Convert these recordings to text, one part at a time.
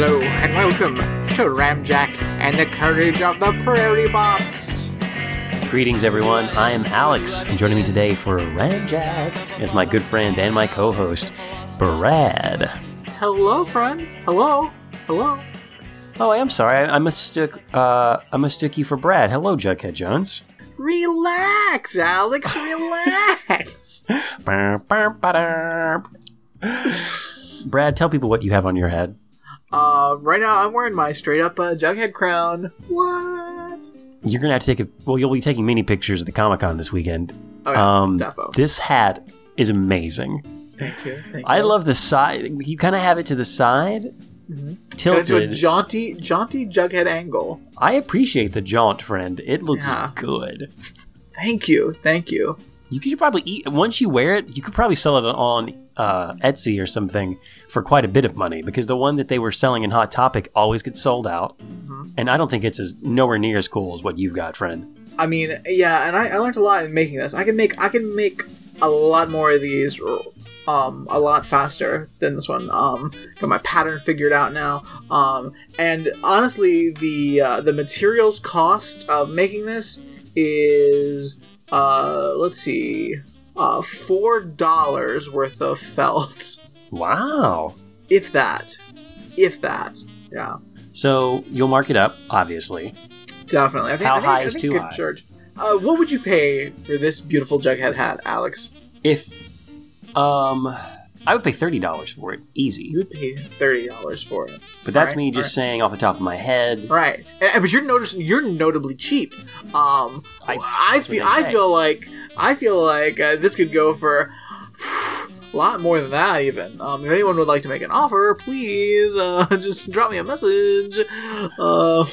Hello and welcome to Ramjack and the Courage of the Prairie Bots. Greetings, everyone. I am Alex, and joining me today for Ramjack is my good friend and my co-host, Brad. Hello, friend. Hello. Hello. Oh, I am sorry. I, I mistook. Uh, I mistook you for Brad. Hello, Jughead Jones. Relax, Alex. Relax. Brr, brr, ba-derp. Brad, tell people what you have on your head. Uh, right now I'm wearing my straight up uh, Jughead crown. What? You're gonna have to take a. Well, you'll be taking many pictures at the Comic Con this weekend. Oh yeah, um, defo. this hat is amazing. Thank you. Thank you. I love the side. You kind of have it to the side, Got into a tilted. jaunty, jaunty Jughead angle. I appreciate the jaunt, friend. It looks Yeah. good. Thank you. Thank you. You could probably eat once you wear it. You could probably sell it on uh, Etsy or something for quite a bit of money because the one that they were selling in Hot Topic always gets sold out, and I don't think it's as nowhere near as cool as what you've got, friend. I mean, yeah, and I, I learned a lot in making this. I can make I can make a lot more of these um a lot faster than this one. Um got my pattern figured out now. Um and honestly the uh, the materials cost of making this is uh let's see uh four dollars worth of felt. Wow. If that. If that. Yeah. So you'll mark it up, obviously. Definitely. I think, How I think, high I is think too good high? Charge. Uh, what would you pay for this beautiful Jughead hat, Alex? If um, I would pay thirty dollars for it, easy. You would pay thirty dollars for it, But that's Alright, me just alright. saying off the top of my head. right? And, but you're noticing you're notably cheap. Um, I- I, feel I feel like I feel like uh, this could go for lot more than that. Even um, if anyone would like to make an offer, please uh, just drop me a message. Uh,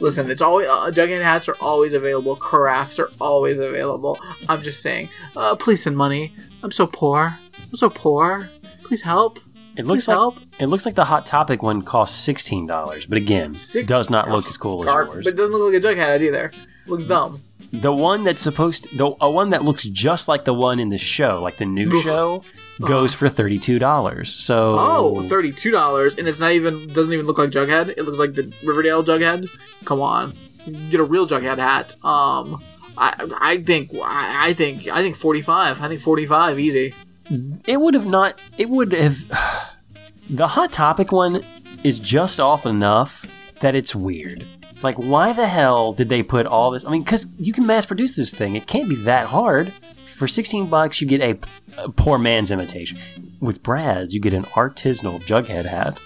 listen, it's always uh, Jughead hats are always available. Crafts are always available. I'm just saying, uh, please send money. I'm so poor. I'm so poor. Please help. It looks Please like help. it looks like the Hot Topic one costs sixteen dollars, but again, Six- does not look as cool as yours. but it doesn't look like a Jughead hat either. Looks dumb. The one that's supposed to, the a one that looks just like the one in the show, like the new show, goes for thirty two dollars. So Oh, thirty-two dollars, and it's not even doesn't even look like Jughead. It looks like the Riverdale Jughead. Come on, get a real Jughead hat. Um, I I think I, I think I think forty-five. I think forty-five easy. it would have not. It would have. The Hot Topic one is just off enough that it's weird. Like, why the hell did they put all this? I mean, because you can mass produce this thing. It can't be that hard. For sixteen bucks, you get a, a poor man's imitation. With Brad's, you get an artisanal Jughead hat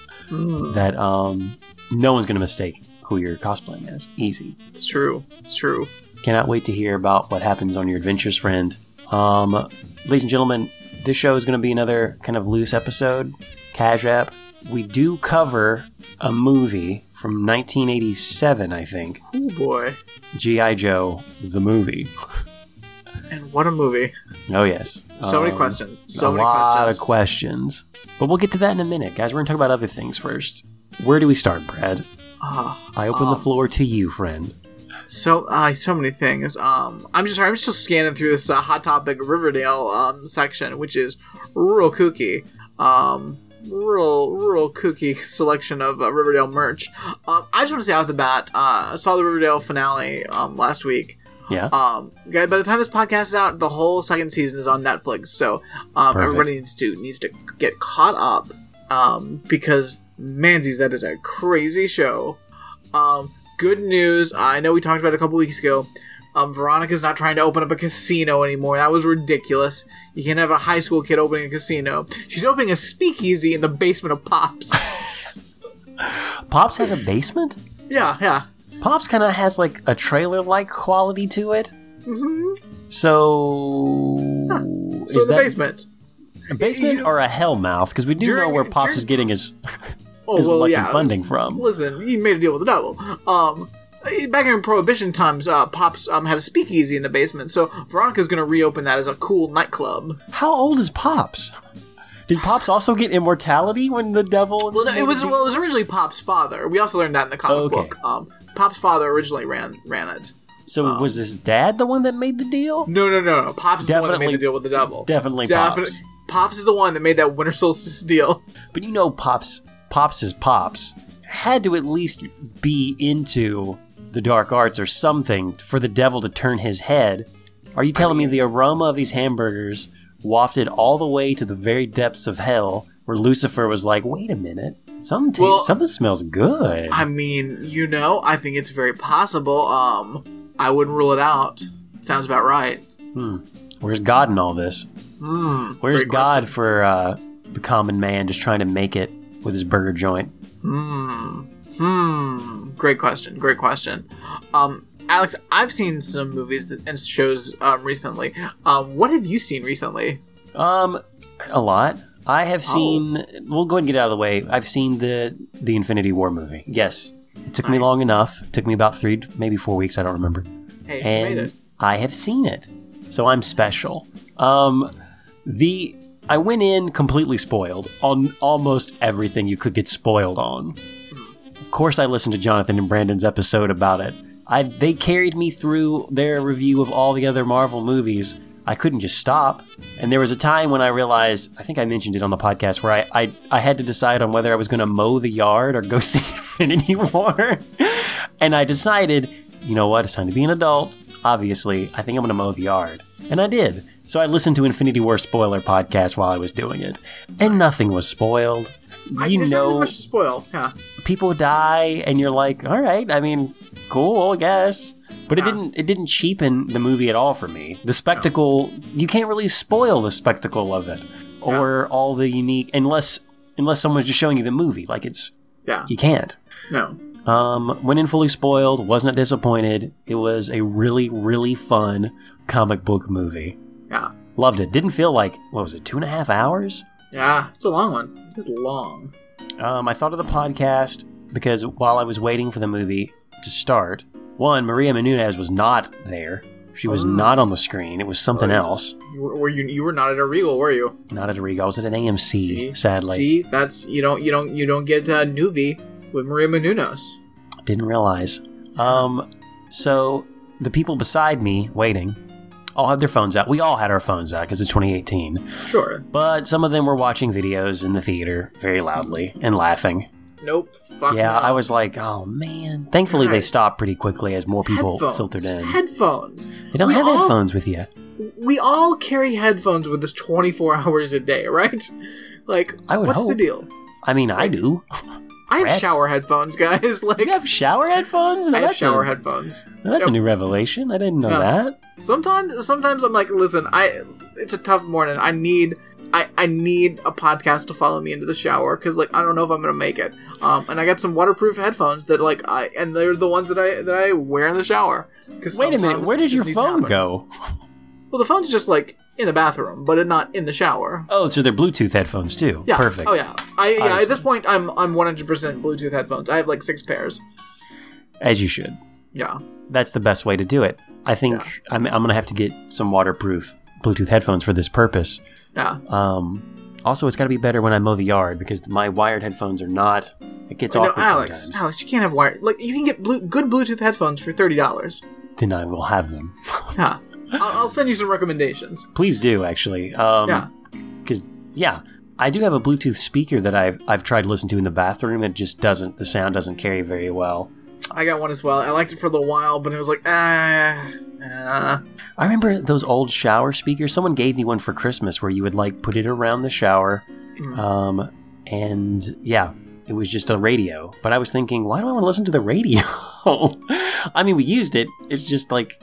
that um no one's gonna mistake who you're cosplaying as. Easy. It's true. It's true. Cannot wait to hear about what happens on your adventures, friend. Um, ladies and gentlemen, this show is going to be another kind of loose episode, cash app. We do cover a movie from 1987, I think. Oh boy, G.I. Joe, the movie. and what a movie! Oh, yes. So many Um, questions. So many questions. a many lot of questions. But we'll get to that in a minute, guys. We're going to talk about other things first. Where do we start, Brad? Ah, I open the Um, floor to you, friend. so uh, so many things. Um, I'm just sorry. I'm just scanning through this uh, hot topic Riverdale um section, which is real kooky. Um, real real kooky selection of uh, Riverdale merch. Um, I just want to say out the bat, uh, I saw the Riverdale finale um last week. Yeah. Um, by the time this podcast is out, the whole second season is on Netflix. So, um, everybody needs to needs to get caught up. Um, because manzies, that is a crazy show. Um, good news. I know we talked about it a couple weeks ago. Um, Veronica's not trying to open up a casino anymore. That was ridiculous. You can't have a high school kid opening a casino. She's opening a speakeasy in the basement of Pops. Pops has a basement? yeah, yeah. Pops kind of has like a trailer like quality to it. hmm So, So is the that basement. a basement you- or a hell mouth? Because we do During- know where Pops during- is getting his Oh his well, lucky yeah. funding from. Listen, he made a deal with the devil. Um, back in Prohibition times, uh, Pops um, had a speakeasy in the basement, so Veronica's going to reopen that as a cool nightclub. How old is Pops? Did Pops also get immortality when the devil? Well, no, it was well, it was originally Pop's father. We also learned that in the comic Okay. book. Um, Pop's father originally ran ran it. so um, was his dad the one that made the deal? No, no, no, no. Pops is the one that Definitely- made the deal with the devil. Definitely Definitely. Pops. Pops is the one that made that Winter Solstice deal. But you know, Pops Pops is Pops. had to at least be into the dark arts or something for the devil to turn his head. Are you telling me the aroma of these hamburgers wafted all the way to the very depths of hell where Lucifer was like, wait a minute, something, Well- something smells good? I mean, you know, I think it's very possible. Um, I wouldn't rule it out. Sounds about right. Hmm. Where's God in all this? Hmm. Where's God question. for uh, the common man just trying to make it with his burger joint? Hmm. Hmm. Great question. Great question. Um, Alex, I've seen some movies that, and shows um, recently. Um, what have you seen recently? Um, a lot. I have Oh. seen. We'll go ahead and get out of the way. I've seen the the Infinity War movie. Yes, it took me long enough. It took me about three, maybe four weeks. I don't remember. Hey, And. I have seen it, so I'm special. Um, the I went in completely spoiled on almost everything you could get spoiled on. Of course, I listened to Jonathan and Brandon's episode about it. I they carried me through their review of all the other Marvel movies. I couldn't just stop. And there was a time when I realized, I think I mentioned it on the podcast, where I, I, I had to decide on whether I was going to mow the yard or go see Infinity War. and I decided, you know what, it's time to be an adult. Obviously, I think I'm going to mow the yard. And I did. So I listened to Infinity War spoiler podcast while I was doing it. And nothing was spoiled. I, You there's not really know, much spoil. Yeah. people die and you're like all right i mean cool i guess but it didn't it didn't cheapen the movie at all for me the spectacle you can't really spoil the spectacle of it or all the unique unless unless someone's just showing you the movie like it's Yeah. you can't No. um went in fully spoiled wasn't disappointed it was a really really fun comic book movie Yeah. loved it didn't feel like what was it two and a half hours Yeah. It's a long one. It's long. Um, I thought of the podcast because while I was waiting for the movie to start, one, Maria Menounos was not there. She was Mm. not on the screen. It was something Right. else. You were, were you? You were not at a Regal, were you? Not at a Regal. I was at an AMC, sadly. See, that's you don't you don't you don't get uh, Noovie with Maria Menounos. Didn't realize. Um, so the people beside me waiting all had their phones out. We all had our phones out because it's 2018. Sure. But some of them were watching videos in the theater very loudly and laughing. Nope. Fuck yeah, no. I was like, oh man. Thankfully, they stopped pretty quickly as more people headphones. filtered in. Headphones. You don't We have all- headphones with you. We all carry headphones with us 24 hours a day, right? Like, I would what's hope. the deal? I mean, I do. I have shower headphones, guys. Like, You have shower headphones? I have shower a, headphones. now that's a new revelation. I didn't know Yeah. that. Sometimes, sometimes I'm like, listen, I. It's a tough morning. I need. I, I need a podcast to follow me into the shower because like I don't know if I'm gonna make it. Um, and I got some waterproof headphones that like I and they're the ones that I that I wear in the shower. Cause Wait a minute. Where did your phone go? Well, the phone's just like in the bathroom, but not in the shower. Oh, so they're Bluetooth headphones too. Yeah. Perfect. Oh yeah. I yeah. At this point, I'm I'm 100 percent Bluetooth headphones. I have like six pairs. As you should. Yeah. That's the best way to do it. I think Yeah. I'm, I'm going to have to get some waterproof Bluetooth headphones for this purpose. Yeah. Um, also, it's got to be better when I mow the yard because my wired headphones are not. It gets No, awkward Alex. sometimes. Alex, you can't have wire. Like you can get blue, good Bluetooth headphones for thirty dollars. Then I will have them. Yeah. I'll, I'll send you some recommendations. Please do actually. Um, Yeah. Because yeah, I do have a Bluetooth speaker that I've I've tried to listen to in the bathroom. It just doesn't. The sound doesn't carry very well. I got one as well. I liked it for a little while, but it was like ah. I remember those old shower speakers. Someone gave me one for Christmas where you would like put it around the shower. Mm. Um, and yeah, it was just a radio. But I was thinking, why do I want to listen to the radio? I mean, we used it. It's just like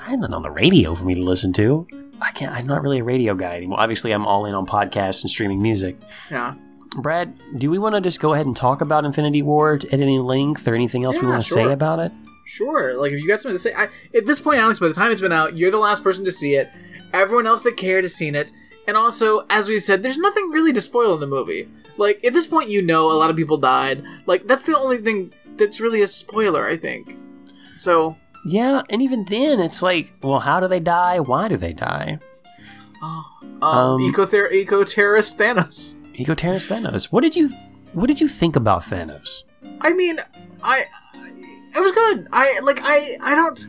I had nothing on the radio for me to listen to. I can't. I'm not really a radio guy anymore. Obviously, I'm all in on podcasts and streaming music. Yeah. Brad, do we want to just go ahead and talk about Infinity War at any length or anything else we want to sure. say about it? Sure. Like if you got something to say, I, at this point, Alex, by the time it's been out, you're the last person to see it. Everyone else that cared has seen it, and also, as we've said, there's nothing really to spoil in the movie. Like at this point, you know a lot of people died. Like that's the only thing that's really a spoiler, I think. So, Yeah, and even then, it's like, well, how do they die? Why do they die? oh, um, Um, eco eco terrorist Thanos. Eco-terrorist Thanos. What did you What did you think about Thanos? I mean, I, it was good. I like I I don't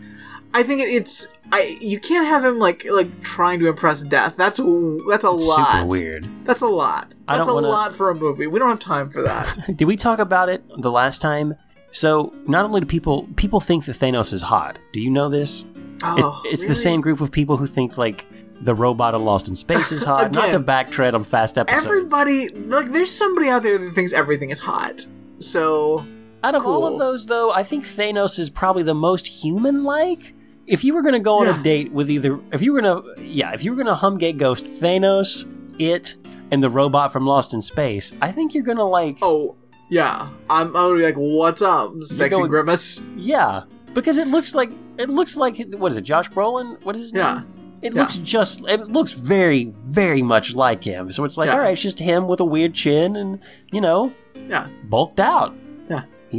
I think it- it's I. You can't have him like like trying to impress death. That's a- that's a It's lot. super weird. That's a lot. That's a wanna- lot for a movie. We don't have time for that. Did we talk about it the last time? So not only do people people think that Thanos is hot. Do you know this? Oh, it's it's the same group of people who think like the robot in Lost in Space is hot. not to Again, backtread on fast episodes. Everybody like there's somebody out there that thinks everything is hot. So Out of all of those, though, I think Thanos is probably the most human-like. If you were going to go on Yeah. a date with either, if you were going to, yeah, if you were going to hum gay ghost Thanos, it, and the robot from Lost in Space, I think you're going to like, oh yeah, I'm, I'm gonna be like, what's up, sexy going- grimace? yeah, because it looks like it looks like what is it, Josh Brolin? What is his Yeah. name? It Yeah. looks just, it looks very, very much like him. So it's like, Yeah. all right, it's just him with a weird chin and you know, Yeah, bulked out.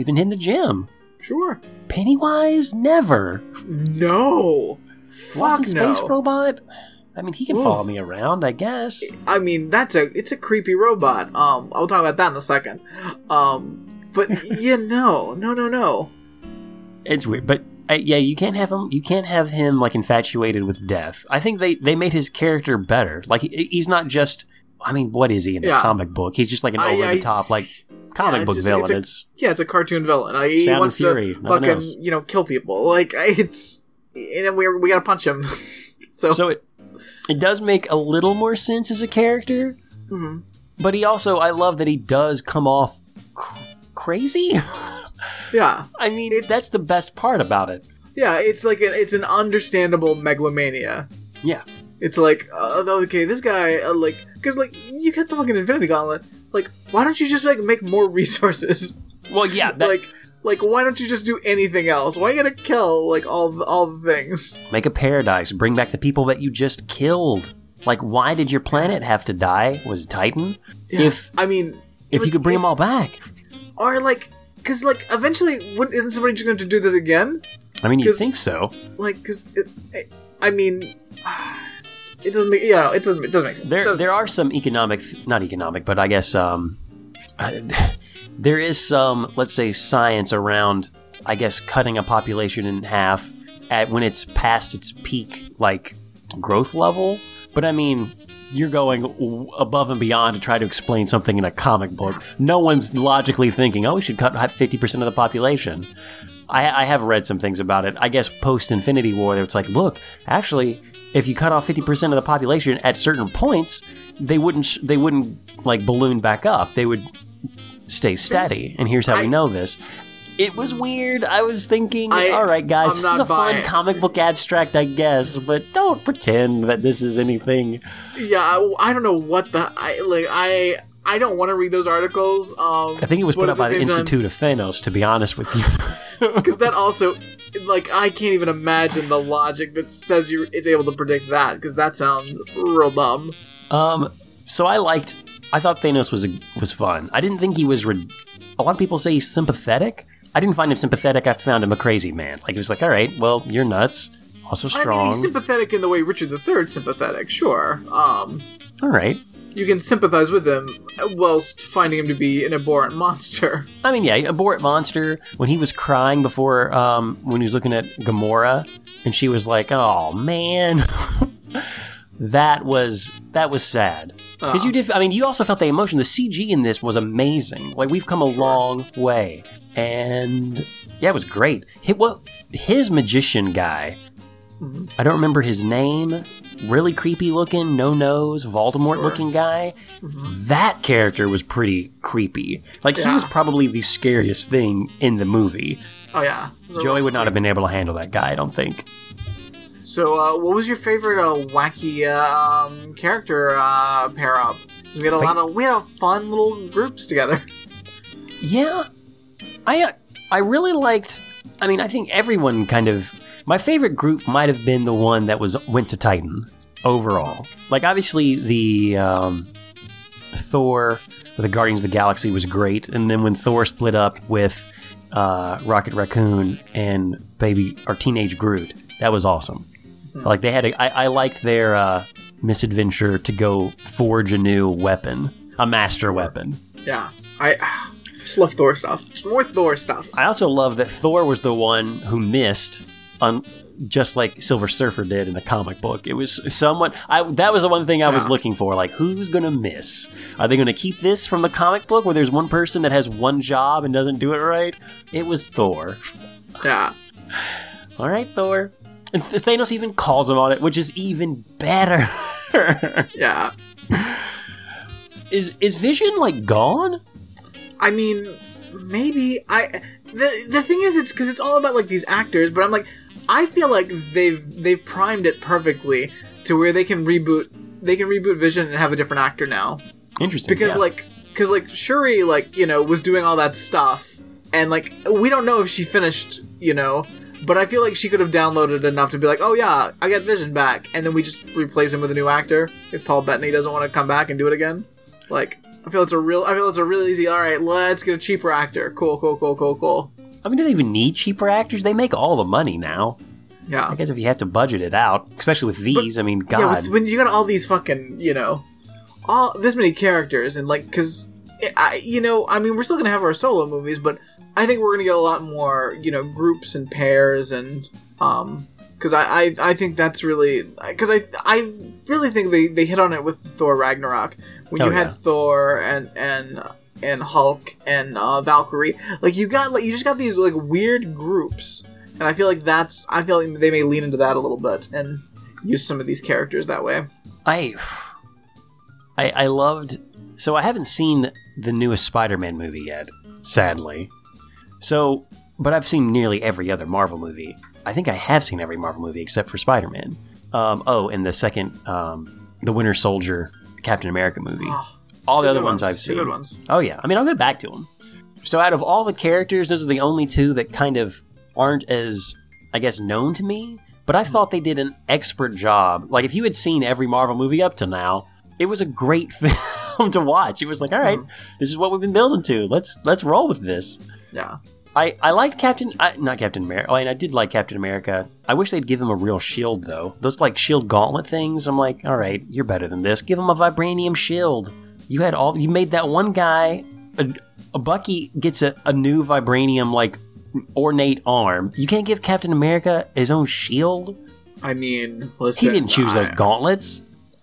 Been hitting the gym. sure. Pennywise, never. No, fuck Lost no. Space Robot? I mean, he can follow me around, I guess. I mean, that's a it's a creepy robot. Um, I'll talk about that in a second. Um, but yeah, no, no, no, no. It's weird, but uh, yeah, you can't have him. You can't have him like infatuated with death. I think they they made his character better. Like he, he's not just. I mean, what is he in the Yeah. comic book? He's just like an over the top like comic yeah, book just- villain. it's a- It's, Yeah, it's a cartoon villain. Uh, he wants Fury, to fucking else. you know kill people. Like it's and then we we gotta punch him. so, so it it does make a little more sense as a character, mhm. but he also I love that he does come off cr- crazy. yeah, I mean, that's the best part about it. yeah. It's like a, it's an understandable megalomania. Yeah. It's like uh, okay, this guy uh, like because like you get the fucking Infinity Gauntlet. Like, why don't you just like make more resources? Well, yeah, that, like like why don't you just do anything else why you gotta kill like all the, all the things Make a paradise. Bring back the people that you just killed. Like, why did your planet have to die? Was it Titan? If i mean if like, you could bring if- them all back, or like because like eventually wouldn't, isn't somebody just going to do this again I mean, you think so? like because it, it, i mean it doesn't make you know it doesn't it doesn't make sense There, there are some economic, not economic, but I guess um, there is some, let's say, science around, I guess, cutting a population in half at when it's past its peak, like growth level. But I mean, you're going above and beyond to try to explain something in a comic book. No one's logically thinking, oh, we should cut 50% of the population. I, I have read some things about it. I guess post Infinity War, it's like, look, actually, if you cut off 50% of the population at certain points, they wouldn't they wouldn't like balloon back up. They would stay steady. And here's how I- we know this. It was weird. I was thinking, I- all right, guys, I'm this is a fun it. comic book abstract, I guess, but don't pretend that this is anything. yeah I, I don't know what the i like i i don't want to read those articles um I think it was put up by the Institute of Thanos, to be honest with you. because that also like i can't even imagine the logic that says you it's able to predict that because that sounds real dumb Um, so I liked. I thought Thanos was a, was fun. I didn't think he was. Re- a lot of people say he's sympathetic. I didn't find him sympathetic. I found him a crazy man. Like he was like, all right, well, you're nuts. Also strong. I mean, he's sympathetic in the way Richard III sympathetic, sure. Um, all right. You can sympathize with him whilst finding him to be an abhorrent monster. I mean, yeah, abhorrent monster. When he was crying before, um, when he was looking at Gamora, and she was like, "Oh man," that was that was sad. Because you did. I mean, you also felt the emotion. The CG in this was amazing. Like we've come a long way, and yeah, it was great. His, well, his magician guy. Mhm. I don't remember his name. Really creepy looking, no nose, Voldemort looking guy. That character was pretty creepy. Like he was probably the scariest thing in the movie. Oh yeah, Joey would not have been able to handle that guy. I don't think. So, uh, what was your favorite uh, wacky uh, um, character uh, pair up? We had a Fa- lot of we had a fun little groups together. Yeah, I uh, I really liked. I mean, I think everyone kind of. My favorite group might have been the one that was went to Titan overall. Like obviously the um, Thor with the Guardians of the Galaxy was great, and then when Thor split up with uh, Rocket Raccoon and baby or teenage Groot, that was awesome. Like they had, a, I, I liked their uh, misadventure to go forge a new weapon, a master weapon. Yeah, I just love Thor stuff. Just more Thor stuff. I also love that Thor was the one who missed on just like Silver Surfer did in the comic book. It was someone. I that was the one thing I was looking for. Like, who's gonna miss? Are they gonna keep this from the comic book where there's one person that has one job and doesn't do it right? It was Thor. Yeah. All right, Thor. And Th- Thanos even calls him on it, which is even better. Yeah. is is Vision like gone? I mean, maybe I. The the thing is, it's because it's all about like these actors, but I'm like, I feel like they've they've primed it perfectly to where they can reboot they can reboot Vision and have a different actor now Interesting. because yeah. like because like Shuri like you know was doing all that stuff and like we don't know if she finished you know. But I feel like she could have downloaded enough to be like, oh yeah, I got Vision back, and then we just replace him with a new actor if Paul Bettany doesn't want to come back and do it again. Like, I feel it's a real. I feel it's a real easy. All right, let's get a cheaper actor. Cool, cool, cool, cool, cool. I mean, do they even need cheaper actors? They make all the money now. Yeah, I guess if you have to budget it out, especially with these, I mean, God. yeah. With, when you got all these fucking, you know, all this many characters and like, because I, you know, I mean, we're still gonna have our solo movies, but I think we're gonna get a lot more, you know, groups and pairs and um. Because I, I, I think that's really because I I really think they, they hit on it with Thor Ragnarok when Oh, you had yeah. Thor and and and Hulk and uh, Valkyrie like you got like you just got these like weird groups and I feel like that's I feel like they may lean into that a little bit and use some of these characters that way. I, I, I loved. So I haven't seen the newest Spider-Man movie yet, sadly. So, but I've seen nearly every other Marvel movie. I think I have seen every Marvel movie except for Spider-Man. Um, oh, and the second, um, the Winter Soldier, Captain America movie. Oh, All the other good ones, I've seen. good ones. Oh yeah, I mean I'll go back to them. So out of all the characters, those are the only two that kind of aren't as, I guess, known to me. But I hmm. thought they did an expert job. Like if you had seen every Marvel movie up to now, it was a great film to watch. It was like, all right, hmm. this is what we've been building to. Let's let's roll with this. Yeah. I, I liked Captain, I, not Captain America. Oh, and I did like Captain America. I wish they'd give him a real shield though. Those like shield gauntlet things. I'm like, all right, you're better than this. Give him a vibranium shield. You had all. You made that one guy. A, a Bucky gets a, a new vibranium like ornate arm. You can't give Captain America his own shield. I mean, listen, He didn't choose those gauntlets.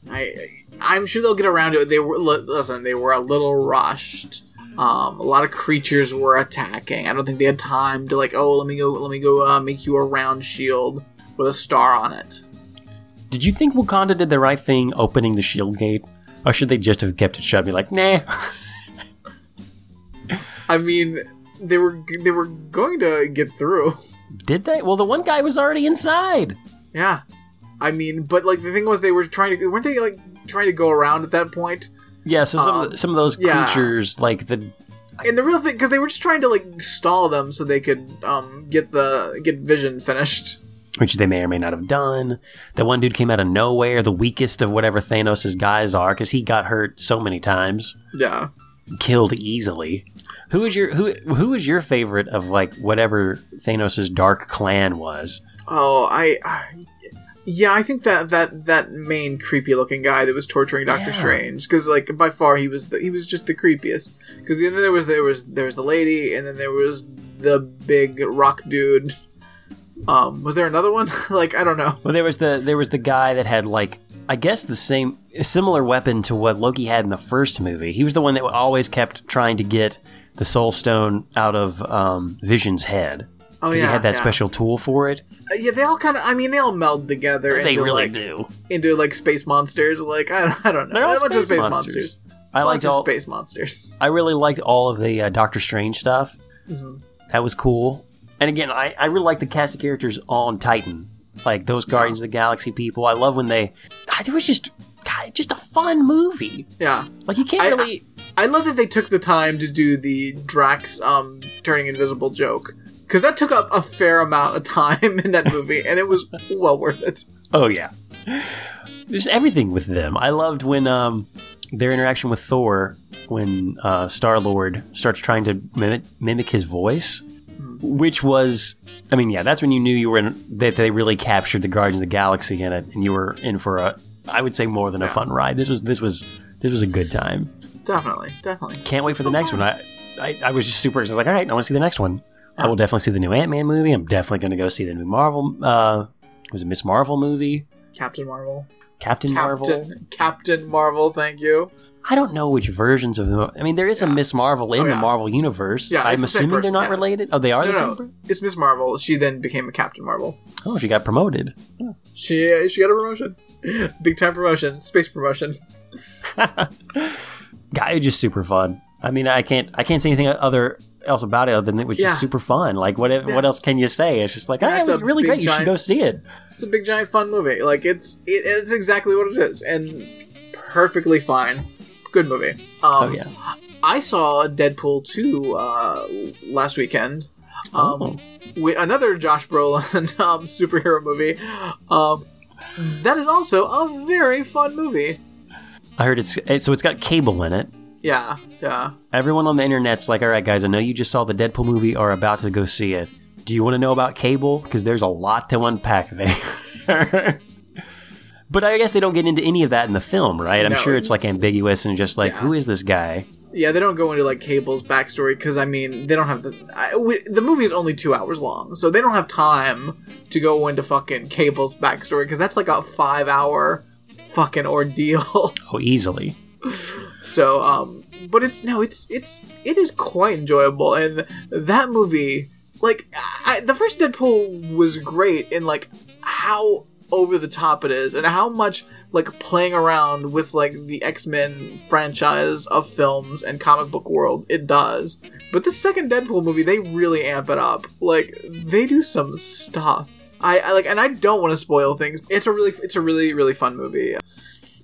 I, I'm sure they'll get around to it. They were listen. They were a little rushed. Um, a lot of creatures were attacking. I don't think they had time to like. Oh, let me go. Let me go. Uh, make you a round shield with a star on it. Did you think Wakanda did the right thing opening the shield gate, or should they just have kept it shut? and Be like, nah. I mean, they were they were going to get through. Did they? Well, the one guy was already inside. Yeah. I mean, but like the thing was, they were trying to weren't they like trying to go around at that point? Yeah, so some, of, Um, the, some of those yeah. creatures, like the And the real thing, because they were just trying to like stall them so they could um get the get Vision finished. Which they may or may not have done. That one dude came out of nowhere, the weakest of whatever Thanos' guys are, because he got hurt so many times, Yeah. killed easily. Who is your who who is your favorite of like whatever Thanos' dark clan was? Oh, I. Yeah, I think that that that main creepy looking guy that was torturing Doctor Yeah. Strange, because like by far he was the, he was just the creepiest. Because then there was there was there was the lady, and then there was the big rock dude. Um, was there another one? like I don't know. Well, there was the there was the guy that had like I guess the same a similar weapon to what Loki had in the first movie. He was the one that always kept trying to get the Soul Stone out of um, Vision's head Oh because yeah, he had that yeah. special tool for it. Uh, yeah, they all kind of. I mean, they all meld together. They into, really like, do. into like space monsters. Like I, I don't know. They're all a bunch of space space monsters. monsters. I A liked all. space monsters. I really liked all of the uh, Doctor Strange stuff. Mhm. That was cool. And again, I, I really like the cast of characters on Titan, like those Guardians of the Galaxy people. I love when they. God, it was just, God, just a fun movie. Yeah, Like you can't I- really. I love that they took the time to do the Drax um turning invisible joke because that took up a fair amount of time in that movie, and it was well worth it. Oh yeah, there's everything with them. I loved when um their interaction with Thor when uh, Star Lord starts trying to mimic, mimic his voice, which was, I mean, yeah, that's when you knew you were in that they really captured the Guardians of the Galaxy in it, and you were in for a, I would say more than a fun ride. This was this was this was a good time. Definitely, definitely. Can't wait for the next one. I, I I was just super. Excited. I was like, all right, I want to see the next one. I will definitely see the new Ant Man movie. I'm definitely going to go see the new Marvel uh, was a Miss Marvel movie, Captain Marvel. Captain, Marvel. Captain Captain Marvel. Thank you. I don't know which versions of them. I mean, there is a Miss Marvel in Oh, the. Marvel universe. Yeah, I'm it's the assuming they're not yeah, related. Oh, they are No, the same. no, per- it's Miss Marvel. She then became a Captain Marvel. Oh, she got promoted. She she got a promotion, big time promotion, space promotion. Guy just super fun. I mean, I can't I can't say anything other else about it other than it was just super fun. Like what what else can you say? It's just like, ah, it was really great. You should go see it. It's a big giant fun movie. Like it's it, it's exactly what it is, and perfectly fine. Good movie. Um, Oh yeah. I saw Deadpool two uh, last weekend. Um, Oh. another Josh Brolin um, superhero movie. Um, that is also a very fun movie. I heard it's so it's got cable in it. Yeah, yeah. Everyone on the internet's like, all right, guys, I know you just saw the Deadpool movie are about to go see it. Do you want to know about cable? Because there's a lot to unpack there. but I guess they don't get into any of that in the film, right? I'm No. sure it's like ambiguous and just like, Yeah. who is this guy? Yeah, they don't go into like Cable's backstory because I mean they don't have the I, we, the movie is only two hours long, so they don't have time to go into fucking Cable's backstory because that's like a five hour fucking ordeal. Oh, easily. so, um, but it's no, it's it's it is quite enjoyable, and that movie, like I, the first Deadpool was great in like how over the top it is and how much like playing around with like the X-Men franchise of films and comic book world it does. But the second Deadpool movie, they really amp it up. Like they do some stuff. I, I like, and I don't want to spoil things. It's a really, it's a really, really fun movie.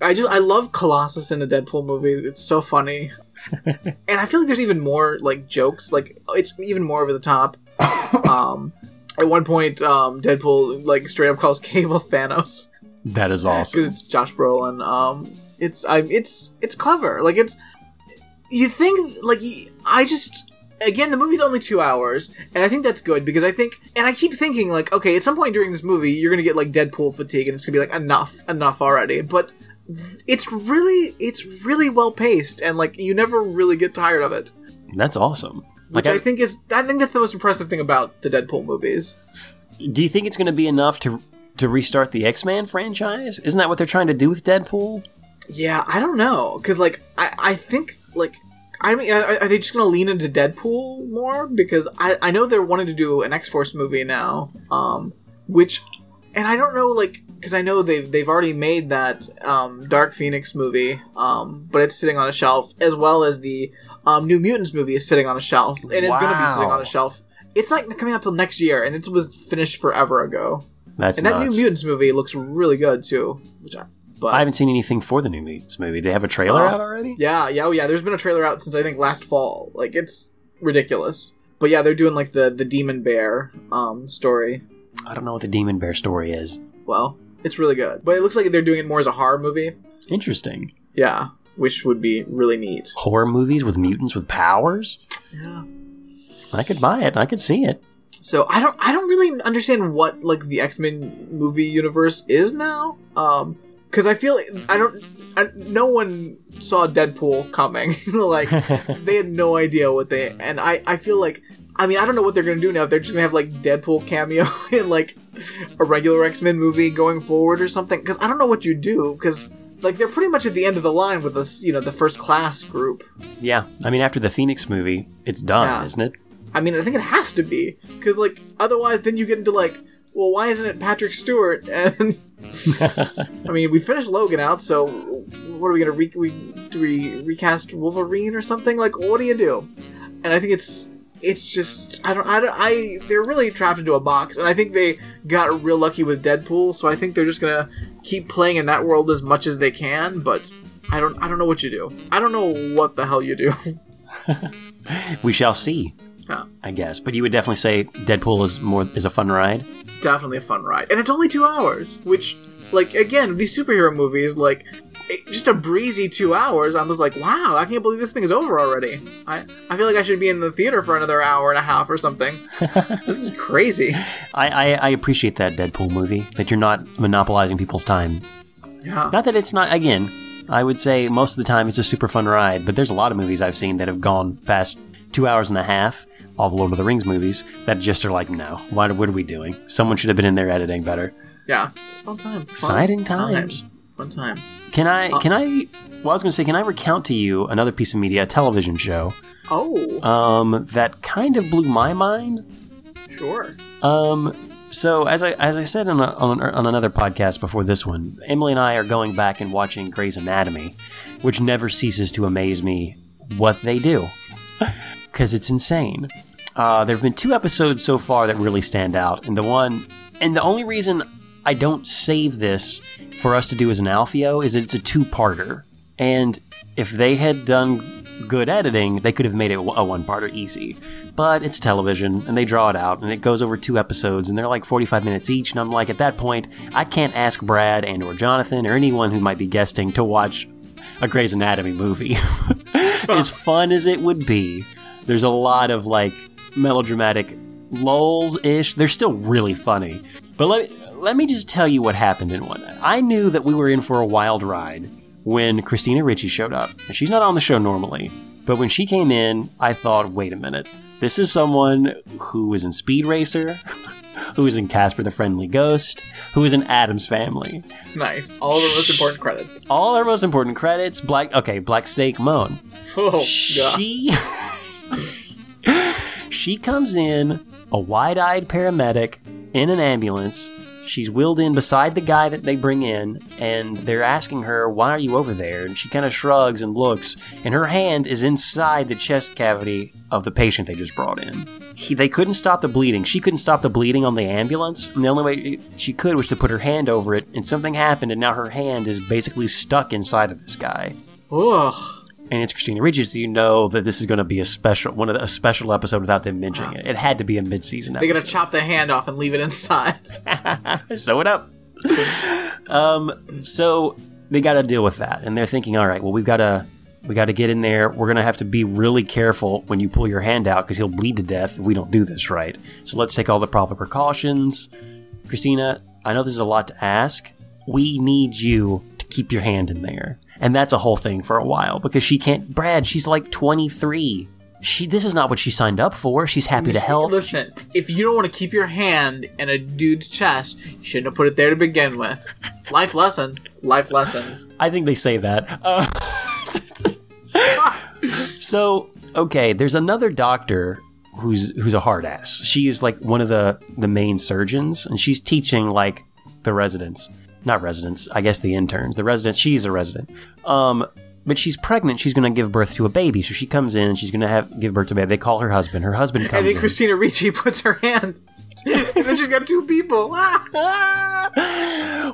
I just, I love Colossus in the Deadpool movies. It's so funny, and I feel like there's even more like jokes. Like it's even more over the top. Um, at one point, um, Deadpool like straight up calls Cable Thanos That is awesome. because it's Josh Brolin. Um, it's I, it's it's clever. Like it's you think like I just again the movie's only two hours, and I think that's good because I think and I keep thinking like okay at some point during this movie you're gonna get like Deadpool fatigue and it's gonna be like enough enough already, but it's really it's really well paced and like you never really get tired of it. That's awesome. Which Like, I, I- think is I think that's the most impressive thing about the Deadpool movies. Do you think it's going to be enough to to restart the X Men franchise? Isn't that what they're trying to do with Deadpool? Yeah, I don't know, because like I, I think like I mean, are, are they just gonna lean into Deadpool more? Because I, I know they're wanting to do an X Force movie now, um, which, and I don't know like because I know they've they've already made that um, Dark Phoenix movie, um, but it's sitting on a shelf as well as the um, New Mutants movie is sitting on a shelf and is gonna be sitting on a shelf. It's not coming out till next year, and it was finished forever ago. That's and that. New Mutants movie looks really good too. Which I, but I haven't seen anything for the New Mutants movie. They have a trailer Oh. out already. Yeah, yeah, oh yeah. There's been a trailer out since I think last fall. Like it's ridiculous. But yeah, they're doing like the the demon bear um story. I don't know what the Demon Bear story is. Well, it's really good. But it looks like they're doing it more as a horror movie. Interesting. Yeah, which would be really neat. Horror movies with mutants with powers. Yeah. I could buy it. I could see it. So I don't I don't really understand what like the X Men movie universe is now. Um, because I feel I don't. I, no one saw Deadpool coming. like they had no idea what they and I I feel like I mean I don't know what they're gonna do now. They're just gonna have like Deadpool cameo in like a regular X Men movie going forward or something. Because I don't know what you do. Because like they're pretty much at the end of the line with this you know the first class group. yeah. I mean, after the Phoenix movie, it's done, Yeah. isn't it? I mean I think it has to be because like otherwise then you get into like well why isn't it Patrick Stewart and I mean we finished Logan out so what are we gonna re- we do we recast Wolverine or something like what do you do? And I think it's it's just I don't I don't I they're really trapped into a box and I think they got real lucky with Deadpool so I think they're just gonna keep playing in that world as much as they can but I don't I don't know what you do I don't know what the hell you do we shall see. Yeah. I guess, but you would definitely say Deadpool is more is a fun ride. definitely a fun ride and it's only two hours which like again these superhero movies like it- just a breezy two hours i was like wow i can't believe this thing is over already i i feel like i should be in the theater for another hour and a half or something this is crazy I, I I appreciate that Deadpool movie that you're not monopolizing people's time. yeah Not that it's not. Again, I would say most of the time it's a super fun ride, but there's a lot of movies I've seen that have gone past two hours and a half. All the Lord of the Rings movies that just are like, no, what, what are we doing? Someone should have been in there editing better. Yeah, it's a fun time. Fun Exciting times. Fun time. Can I? Uh, Can I? Well, I was going to say, can I recount to you another piece of media, a television show, Oh, um, that kind of blew my mind. sure. Um, so as I as I said on, a, on on another podcast before this one, Emily and I are going back and watching Grey's Anatomy, which never ceases to amaze me what they do, because it's insane. Uh, there have been two episodes so far that really stand out, and the one, and the only reason I don't save this for us to do as an Alfio is it's a two-parter, and if they had done good editing, they could have made it a one-parter easy. But it's television, and they draw it out, and it goes over two episodes, and they're like 45 minutes each. And I'm like, at that point, I can't ask Brad and or Jonathan or anyone who might be guesting to watch a Grey's Anatomy movie. as fun as it would be, there's a lot of like melodramatic lulls ish. They're still really funny. But let, let me just tell you what happened in one. I knew that we were in for a wild ride when Christina Ricci showed up. And she's not on the show normally. But when she came in, I thought, wait a minute. This is someone who was in Speed Racer, who was in Casper the Friendly Ghost, who was in Addams Family. Nice. All the most important credits. All our most important credits, Black okay, Black Snake Moan. Oh. She She comes in a wide-eyed paramedic in an ambulance. She's wheeled in beside the guy that they bring in, and they're asking her, "Why are you over there?" And she kind of shrugs and looks, and her hand is inside the chest cavity of the patient they just brought in. He, they couldn't stop the bleeding. She couldn't stop the bleeding on the ambulance, and the only way she could was to put her hand over it. And something happened, and now her hand is basically stuck inside of this guy Ugh. And it's Christina Ricci, so you know that this is going to be a special one of the, a special episode without them mentioning it. It had to be a mid-season They're gonna chop the hand off and leave it inside. Sew it up. um, so they got to deal with that, and they're thinking, all right, well, we've got to we got to get in there. We're going to have to be really careful when you pull your hand out because he'll bleed to death if we don't do this right. So let's take all the proper precautions. Christina, I know this is a lot to ask. We need you to keep your hand in there. And that's a whole thing for a while because she can't. Brad, she's like 23. She. This is not what she signed up for. She's happy to help. Listen, if you don't want to keep your hand in a dude's chest, you shouldn't have put it there to begin with. Life lesson. Life lesson. I think they say that. Uh, so okay, there's another doctor who's who's a hard ass. She is like one of the the main surgeons, and she's teaching like the residents, not residents, I guess the interns, the residents. She's a resident. Um, but she's pregnant. She's going to give birth to a baby. So she comes in. She's going to have give birth to a baby. They call her husband. Her husband comes And then in. Christina Ricci puts her hand. and then she's got two people.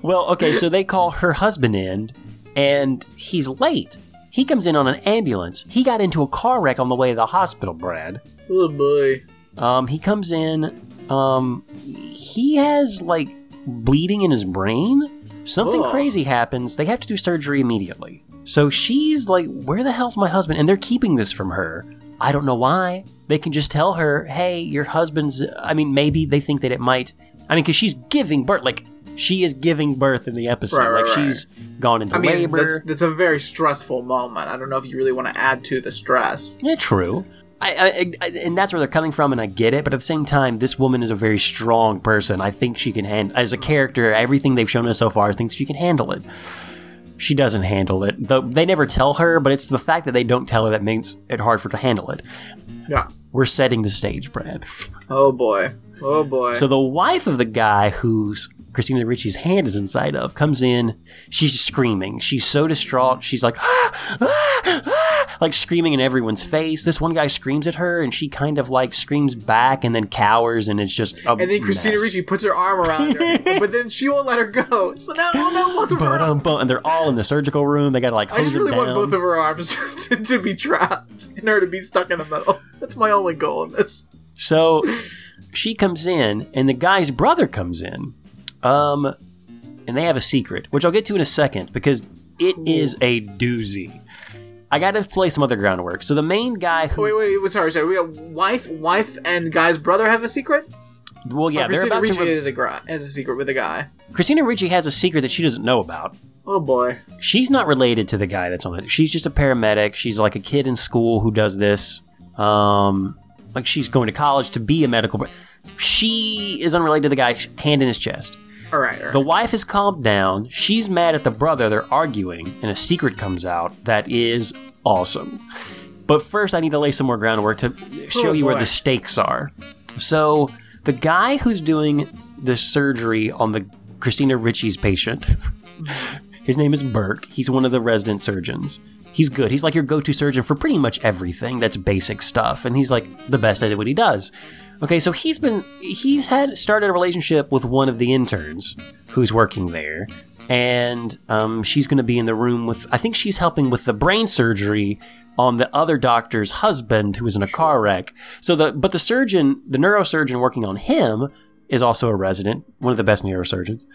Well, okay, so they call her husband in, and he's late. He comes in on an ambulance. He got into a car wreck on the way to the hospital, Brad. Oh boy. Um, he comes in. Um, he has like bleeding in his brain. Something Ugh. crazy happens. They have to do surgery immediately. So she's like, "Where the hell's my husband?" And they're keeping this from her. I don't know why. They can just tell her, "Hey, your husband's." I mean, maybe they think that it might. I mean, because she's giving birth. Like she is giving birth in the episode. Right, right, like right. she's gone into I mean, labor. that's, that's a very stressful moment. I don't know if you really want to add to the stress. Yeah, true. I, I, I, and that's where they're coming from, and I get it. But at the same time, this woman is a very strong person. I think she can handle, as a character, everything they've shown us so far. I think she can handle it. She doesn't handle it. Though they never tell her, but it's the fact that they don't tell her that makes it hard for her to handle it. Yeah. We're setting the stage, Brad. Oh boy. Oh boy. So the wife of the guy who's Christina Ricci's hand is inside of comes in. She's screaming. She's so distraught. She's like, ah, ah, ah, like screaming in everyone's face. This one guy screams at her, and she kind of like screams back and then cowers, and it's just and then Christina mess. Ricci puts her arm around her, but then she won't let her go. So now, oh no, both of her arms. And they're all in the surgical room. They got to like I just really want both of her arms to, to be trapped and her to be stuck in the middle. That's my only goal in this. So she comes in, and the guy's brother comes in. Um, and they have a secret, which I'll get to in a second because it is a doozy. I got to play some other groundwork. So the main guy who, Wait, wait, wait, sorry, sorry. We got wife, wife, and guy's brother have a secret. well, yeah, Or they're Christina about Ricci to. Re- is a has a secret with a guy. Christina Ricci has a secret that she doesn't know about. Oh boy. She's not related to the guy that's on it. She's just a paramedic. She's like a kid in school who does this. Um, like she's going to college to be a medical. She is unrelated to the guy, hand in his chest. All right, all right. The wife has calmed down. She's mad at the brother. They're arguing, and a secret comes out that is awesome. But first, I need to lay some more groundwork to oh, show Oh, you where the stakes are. So, the guy who's doing the surgery on the Christina Ricci's patient, his name is Burke. He's one of the resident surgeons. He's good. He's like your go to surgeon for pretty much everything that's basic stuff. And he's like the best at what he does. Okay, so he's been, he's had started a relationship with one of the interns who's working there. And um, she's going to be in the room with, I think she's helping with the brain surgery on the other doctor's husband who was in a car wreck. So the, but the surgeon, the neurosurgeon working on him is also a resident, one of the best neurosurgeons.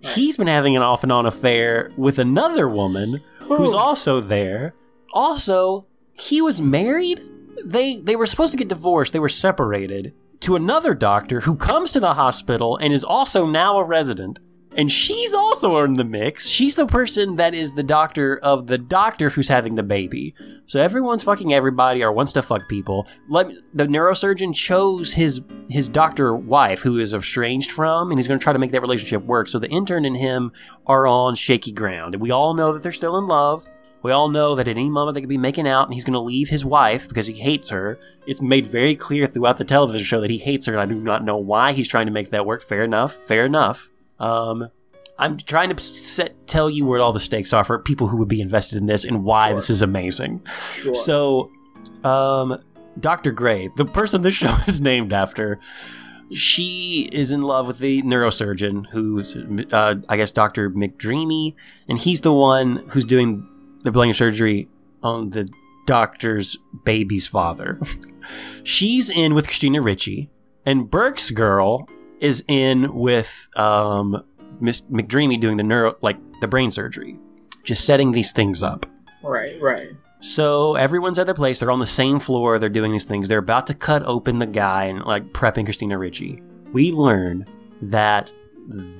He's been having an off and on affair with another woman who's also there. Also, he was married. They they were supposed to get divorced. They were separated to another doctor who comes to the hospital and is also now a resident. And she's also in the mix. She's the person that is the doctor of the doctor who's having the baby. So everyone's fucking everybody or wants to fuck people. Let the neurosurgeon chose his his doctor wife who is estranged from, and he's going to try to make that relationship work. So the intern and him are on shaky ground, and we all know that they're still in love. We all know that at any moment they could be making out, and he's going to leave his wife because he hates her. It's made very clear throughout the television show that he hates her, and I do not know why he's trying to make that work. Fair enough. Fair enough. Um, I'm trying to set, tell you where all the stakes are for people who would be invested in this and why this is amazing. Sure. So, um, Dr. Gray, the person this show is named after, she is in love with the neurosurgeon who's, uh, I guess, Dr. McDreamy, and he's the one who's doing the brain surgery on the doctor's baby's father. She's in with Christina Ricci, and Burke's girl is in with um, Miss McDreamy doing the neuro, like the brain surgery, just setting these things up. right, right. So everyone's at their place. They're on the same floor. They're doing these things. They're about to cut open the guy and like prepping Christina Ricci. We learn that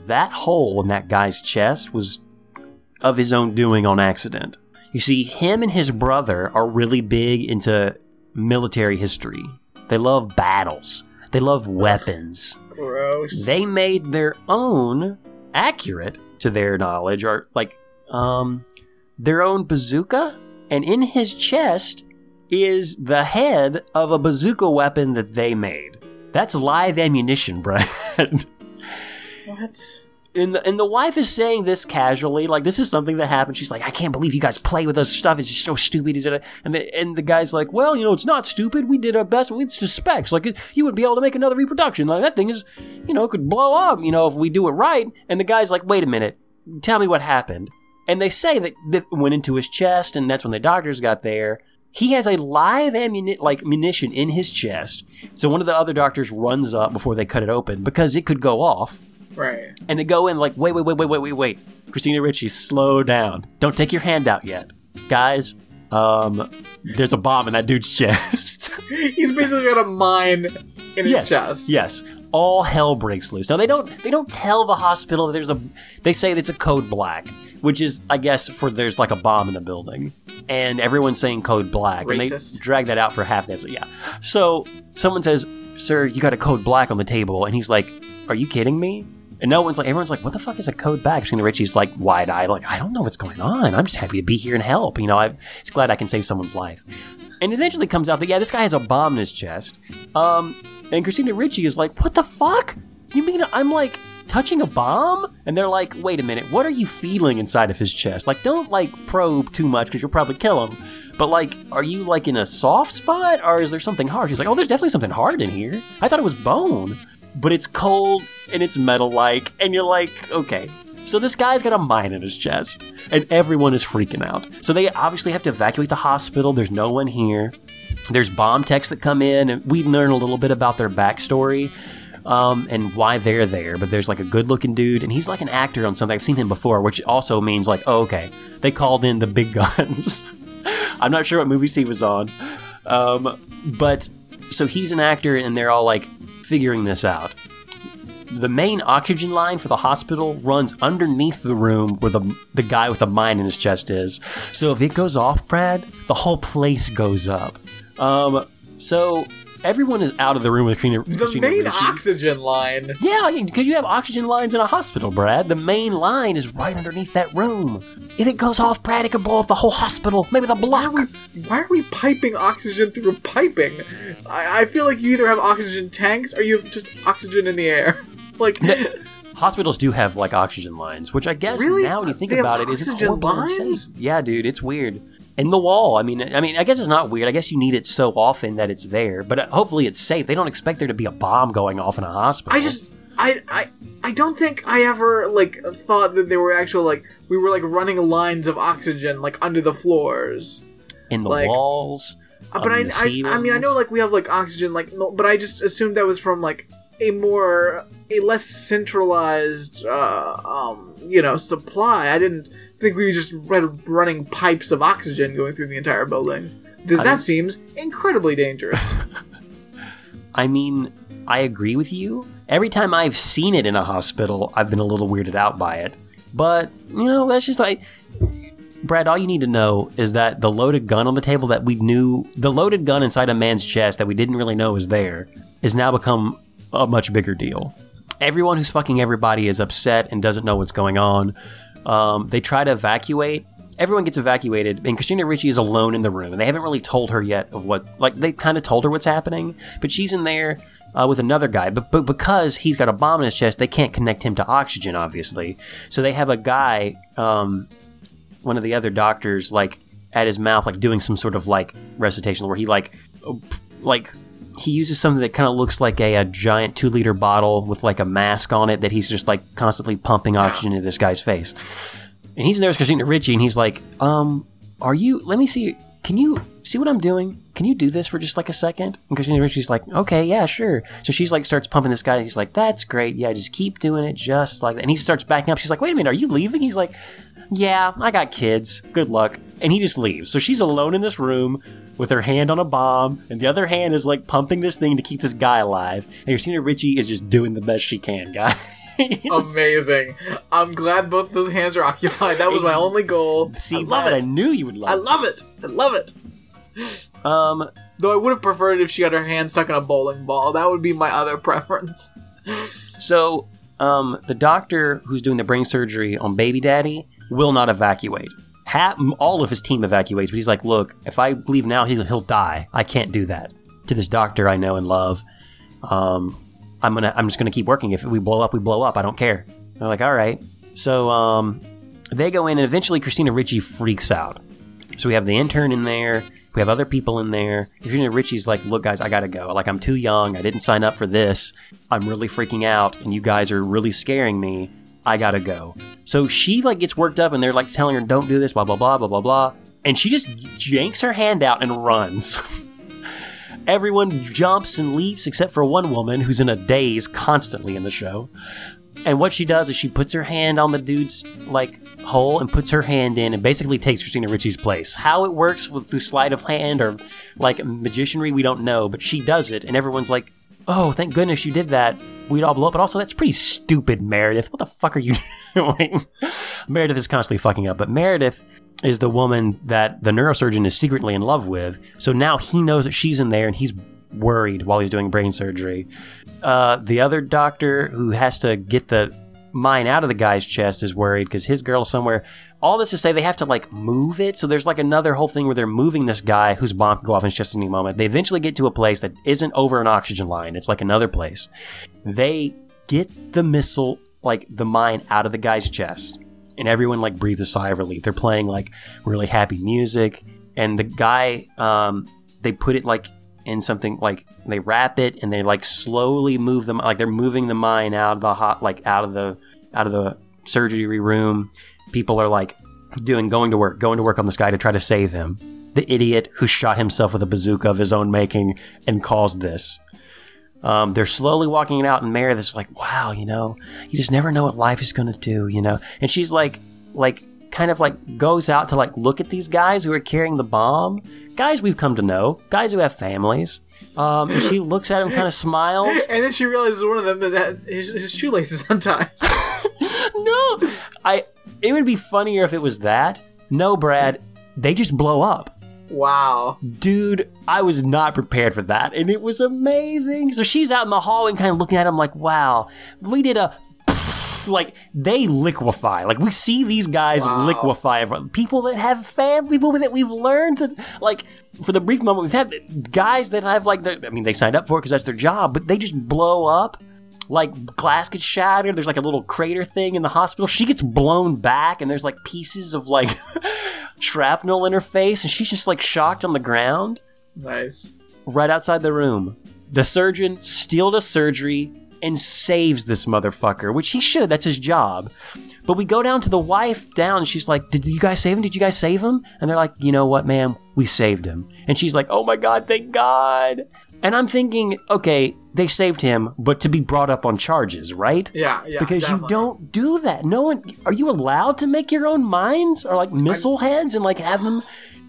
that hole in that guy's chest was of his own doing on accident. You see, him and his brother are really big into military history. They love battles. They love weapons Gross. they made their own accurate to their knowledge or like um their own bazooka and in his chest is the head of a bazooka weapon that they made that's live ammunition brad what? And the, and the wife is saying this casually like this is something that happened. She's like i can't believe you guys play with this stuff. It's just so stupid. And the, and the guy's like well you know it's not stupid. We did our best. It's just specs. Like it, you would be able to make another reproduction. Like that thing is you know could blow up you know if we do it right. And the guy's like wait a minute. Tell me what happened. And they say that that went into his chest and that's when the doctors got there. He has a live ammuni- like munition in his chest. So one of the other doctors runs up before they cut it open because it could go off Right. and they go in like, wait, wait, wait, wait, wait, wait, wait. Christina Ricci, slow down. Don't take your hand out yet. Guys, um, there's a bomb in that dude's chest. He's basically got a mine in his yes. chest. Yes. All hell breaks loose. Now they don't they don't tell the hospital that there's a they say it's a code black, which is I guess for there's like a bomb in the building. And everyone's saying code black. And they drag that out for half the episode. Yeah. So someone says, Sir, you got a code black on the table, and he's like, Are you kidding me? And no one's like, everyone's like, what the fuck is a code back? Christina Ricci's like wide eyed, like, I don't know what's going on. I'm just happy to be here and help. You know, I'm just glad I can save someone's life. And eventually comes out that, yeah, this guy has a bomb in his chest. Um, and Christina Ricci is like, what the fuck? You mean I'm like touching a bomb? And they're like, wait a minute, what are you feeling inside of his chest? Like, don't like probe too much because you'll probably kill him. But like, are you like in a soft spot or is there something hard? She's like, oh, there's definitely something hard in here. I thought it was bone but it's cold and it's metal like, and you're like, okay. So this guy's got a mine in his chest, and everyone is freaking out. So they obviously have to evacuate the hospital. There's no one here. There's bomb techs that come in, and we learn a little bit about their backstory um, and why they're there. But there's like a good looking dude, and he's like an actor on something. I've seen him before, which also means like, oh, okay, they called in the big guns. I'm not sure what movies he was on. Um, but so he's an actor, and they're all like figuring this out. The main oxygen line for the hospital runs underneath the room where the the guy with the mine in his chest is. So if it goes off, Brad, the whole place goes up. Um, so everyone is out of the room with Christina. The Christina main Ricci. oxygen line. Yeah, because you have oxygen lines in a hospital, Brad. The main line is right underneath that room. If it goes off, Brad, it could blow up the whole hospital, maybe the block. Why are we piping oxygen through piping? I, I feel like you either have oxygen tanks or you have just oxygen in the air. Like, Hospitals do have like oxygen lines, which I guess Really? now when you think They about it, isn't oxygen horrible lines? Yeah, dude, it's weird. In the wall, I mean, I mean, I guess it's not weird. I guess you need it so often that it's there, but uh, hopefully it's safe. They don't expect there to be a bomb going off in a hospital. I just, I, I, I don't think I ever like thought that they were actual like we were like running lines of oxygen like under the floors. in the like- walls. Uh, but I, I, I mean, I know like we have like oxygen, like, no, but I just assumed that was from like a more, a less centralized, uh, um, you know, supply. I didn't think we just had running pipes of oxygen going through the entire building. Because that seems incredibly dangerous. I mean, I agree with you. Every time I've seen it in a hospital, I've been a little weirded out by it. But, you know, that's just like. Brad, all you need to know is that the loaded gun on the table that we knew, the loaded gun inside a man's chest that we didn't really know was there, has now become a much bigger deal. Everyone who's fucking everybody is upset and doesn't know what's going on. Um, they try to evacuate. Everyone gets evacuated, and Christina Ricci is alone in the room, and they haven't really told her yet of what. Like they kind of told her what's happening, but she's in there uh, with another guy. But but because he's got a bomb in his chest, they can't connect him to oxygen, obviously. So they have a guy, um, one of the other doctors, like at his mouth, like doing some sort of like recitation where he like, like he uses something that kind of looks like a, a giant two liter bottle with like a mask on it that he's just like constantly pumping oxygen into this guy's face. And he's in there with Christina Ricci, and he's like, um, are you, let me see, can you see what I'm doing? Can you do this for just like a second? And Christina Ricci's like, okay, yeah, sure. So she's like, starts pumping this guy. and He's like, that's great. Yeah, just keep doing it just like that. And he starts backing up. She's like, wait a minute, are you leaving? He's like, yeah, I got kids. Good luck. And he just leaves. So she's alone in this room with her hand on a bomb, and the other hand is like pumping this thing to keep this guy alive. And Christina Ricci is just doing the best she can, guy. Amazing. I'm glad both those hands are occupied. That was my only goal. See, I love it. I knew you would love it. I love it. I love it. Um, Though I would have preferred if she had her hand stuck in a bowling ball. That would be my other preference. so, um, the doctor who's doing the brain surgery on baby daddy will not evacuate. Ha- all of his team evacuates, but he's like, look, if I leave now, he'll, he'll die. I can't do that. To this doctor I know and love, um, I'm gonna, I'm just gonna keep working. If we blow up, we blow up. I don't care. They're like, all right. So, um, they go in, and eventually Christina Ricci freaks out. So we have the intern in there. We have other people in there. Christina Ricci's like, look, guys, I gotta go. Like, I'm too young. I didn't sign up for this. I'm really freaking out, and you guys are really scaring me. I gotta go. So she like gets worked up, and they're like telling her, don't do this, blah blah blah blah blah blah. And she just yanks her hand out and runs. Everyone jumps and leaps except for one woman who's in a daze constantly in the show. And what she does is she puts her hand on the dude's like hole and puts her hand in and basically takes Christina Ricci's place. How it works with through sleight of hand or like magicianry, we don't know, but she does it, and everyone's like, "Oh, thank goodness you did that. We'd all blow up." But also, that's pretty stupid, Meredith. What the fuck are you doing? Meredith is constantly fucking up, but Meredith is the woman that the neurosurgeon is secretly in love with. So now he knows that she's in there, and he's worried while he's doing brain surgery. Uh, the other doctor who has to get the mine out of the guy's chest is worried because his girl's somewhere. All this to say they have to like move it. So there's like another whole thing where they're moving this guy whose bomb can go off in just any moment. They eventually get to a place that isn't over an oxygen line. It's like another place. They get the missile, like the mine out of the guy's chest. And everyone like breathes a sigh of relief. They're playing like really happy music. And the guy, um, they put it like in something like they wrap it and they like slowly move them like they're moving the mine out of the hot like out of the out of the surgery room people are like doing going to work going to work on this guy to try to save him. The idiot who shot himself with a bazooka of his own making and caused this. Um, they're slowly walking it out and meredith's like wow you know you just never know what life is going to do you know? And she's like like kind of like goes out to like look at these guys who are carrying the bomb. Guys we've come to know guys who have families. Um, and she looks at him kind of smiles. And then she realizes one of them that his, his shoelace is untied. no, I. It would be funnier if it was that. No, Brad, they just blow up. Wow. Dude, I was not prepared for that, and it was amazing. So she's out in the hallway and kind of looking at him like, wow, we did a. Like they liquefy. Like we see these guys Wow. liquefy. People that have family, people that we've learned that, like, for the brief moment we've had guys that I've like, the, I mean, they signed up for it because that's their job, but they just blow up. Like glass gets shattered. There's like a little crater thing in the hospital. She gets blown back, and there's like pieces of like shrapnel in her face, and she's just like shocked on the ground Nice. right outside the room. The surgeon steals does surgery and saves this motherfucker, which he should. That's his job. But we go down to the wife down, and she's like, Did you guys save him? Did you guys save him? And they're like, You know what, ma'am? We saved him. And she's like, Oh my God, thank God. And I'm thinking, okay, they saved him, but to be brought up on charges, right? Yeah, yeah. because you don't do that. No one. Are you allowed to make your own mines or like missile heads and like have them?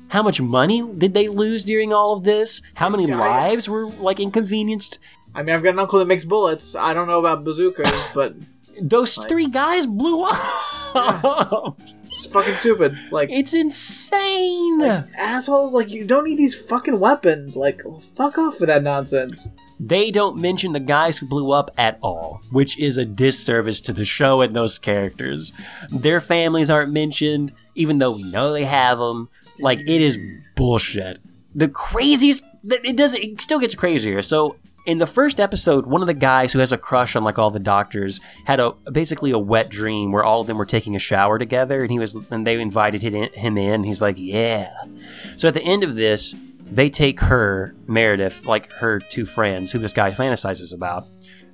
How much money did they lose during all of this? How many Yeah, lives were like inconvenienced? I mean, I've got an uncle that makes bullets. I don't know about bazookas, but Those Like- three guys blew up. it's fucking stupid. Like, it's insane. assholes, like, you don't need these fucking weapons. Like, fuck off with that nonsense. They don't mention the guys who blew up at all, which is a disservice to the show and those characters. Their families aren't mentioned, even though we know they have them. Like it is bullshit. The craziest. It does. It still gets crazier. So in the first episode, one of the guys who has a crush on like all the doctors had a basically a wet dream where all of them were taking a shower together, and he was and they invited him in- him in. He's like, yeah. So at the end of this, they take her, Meredith, like her two friends, who this guy fantasizes about.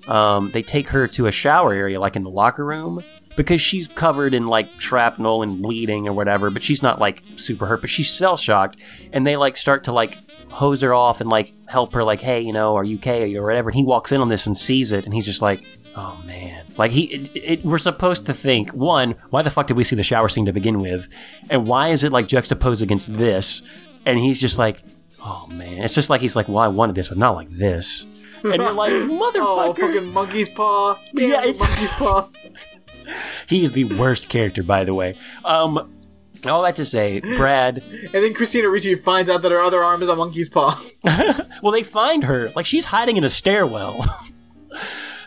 Um, they take her to a shower area, like in the locker room, because she's covered in like shrapnel and bleeding or whatever, but she's not like super hurt, but she's cell shocked. And they like start to like hose her off and like help her, like, hey, you know, are you okay or whatever. And he walks in on this and sees it, and he's just like, oh man. Like, he, it, it, we're supposed to think, one, why the fuck did we see the shower scene to begin with? And why is it like juxtaposed against this? And he's just like, oh man. It's just like he's like, well, I wanted this, but not like this. And you're like, Oh, motherfucker. fucking monkey's paw. Damn, Yeah, it's- monkey's paw. He is the worst character, by the way. Um, all that to say, Brad. And then Christina Ricci finds out that her other arm is a monkey's paw. Well, they find her like she's hiding in a stairwell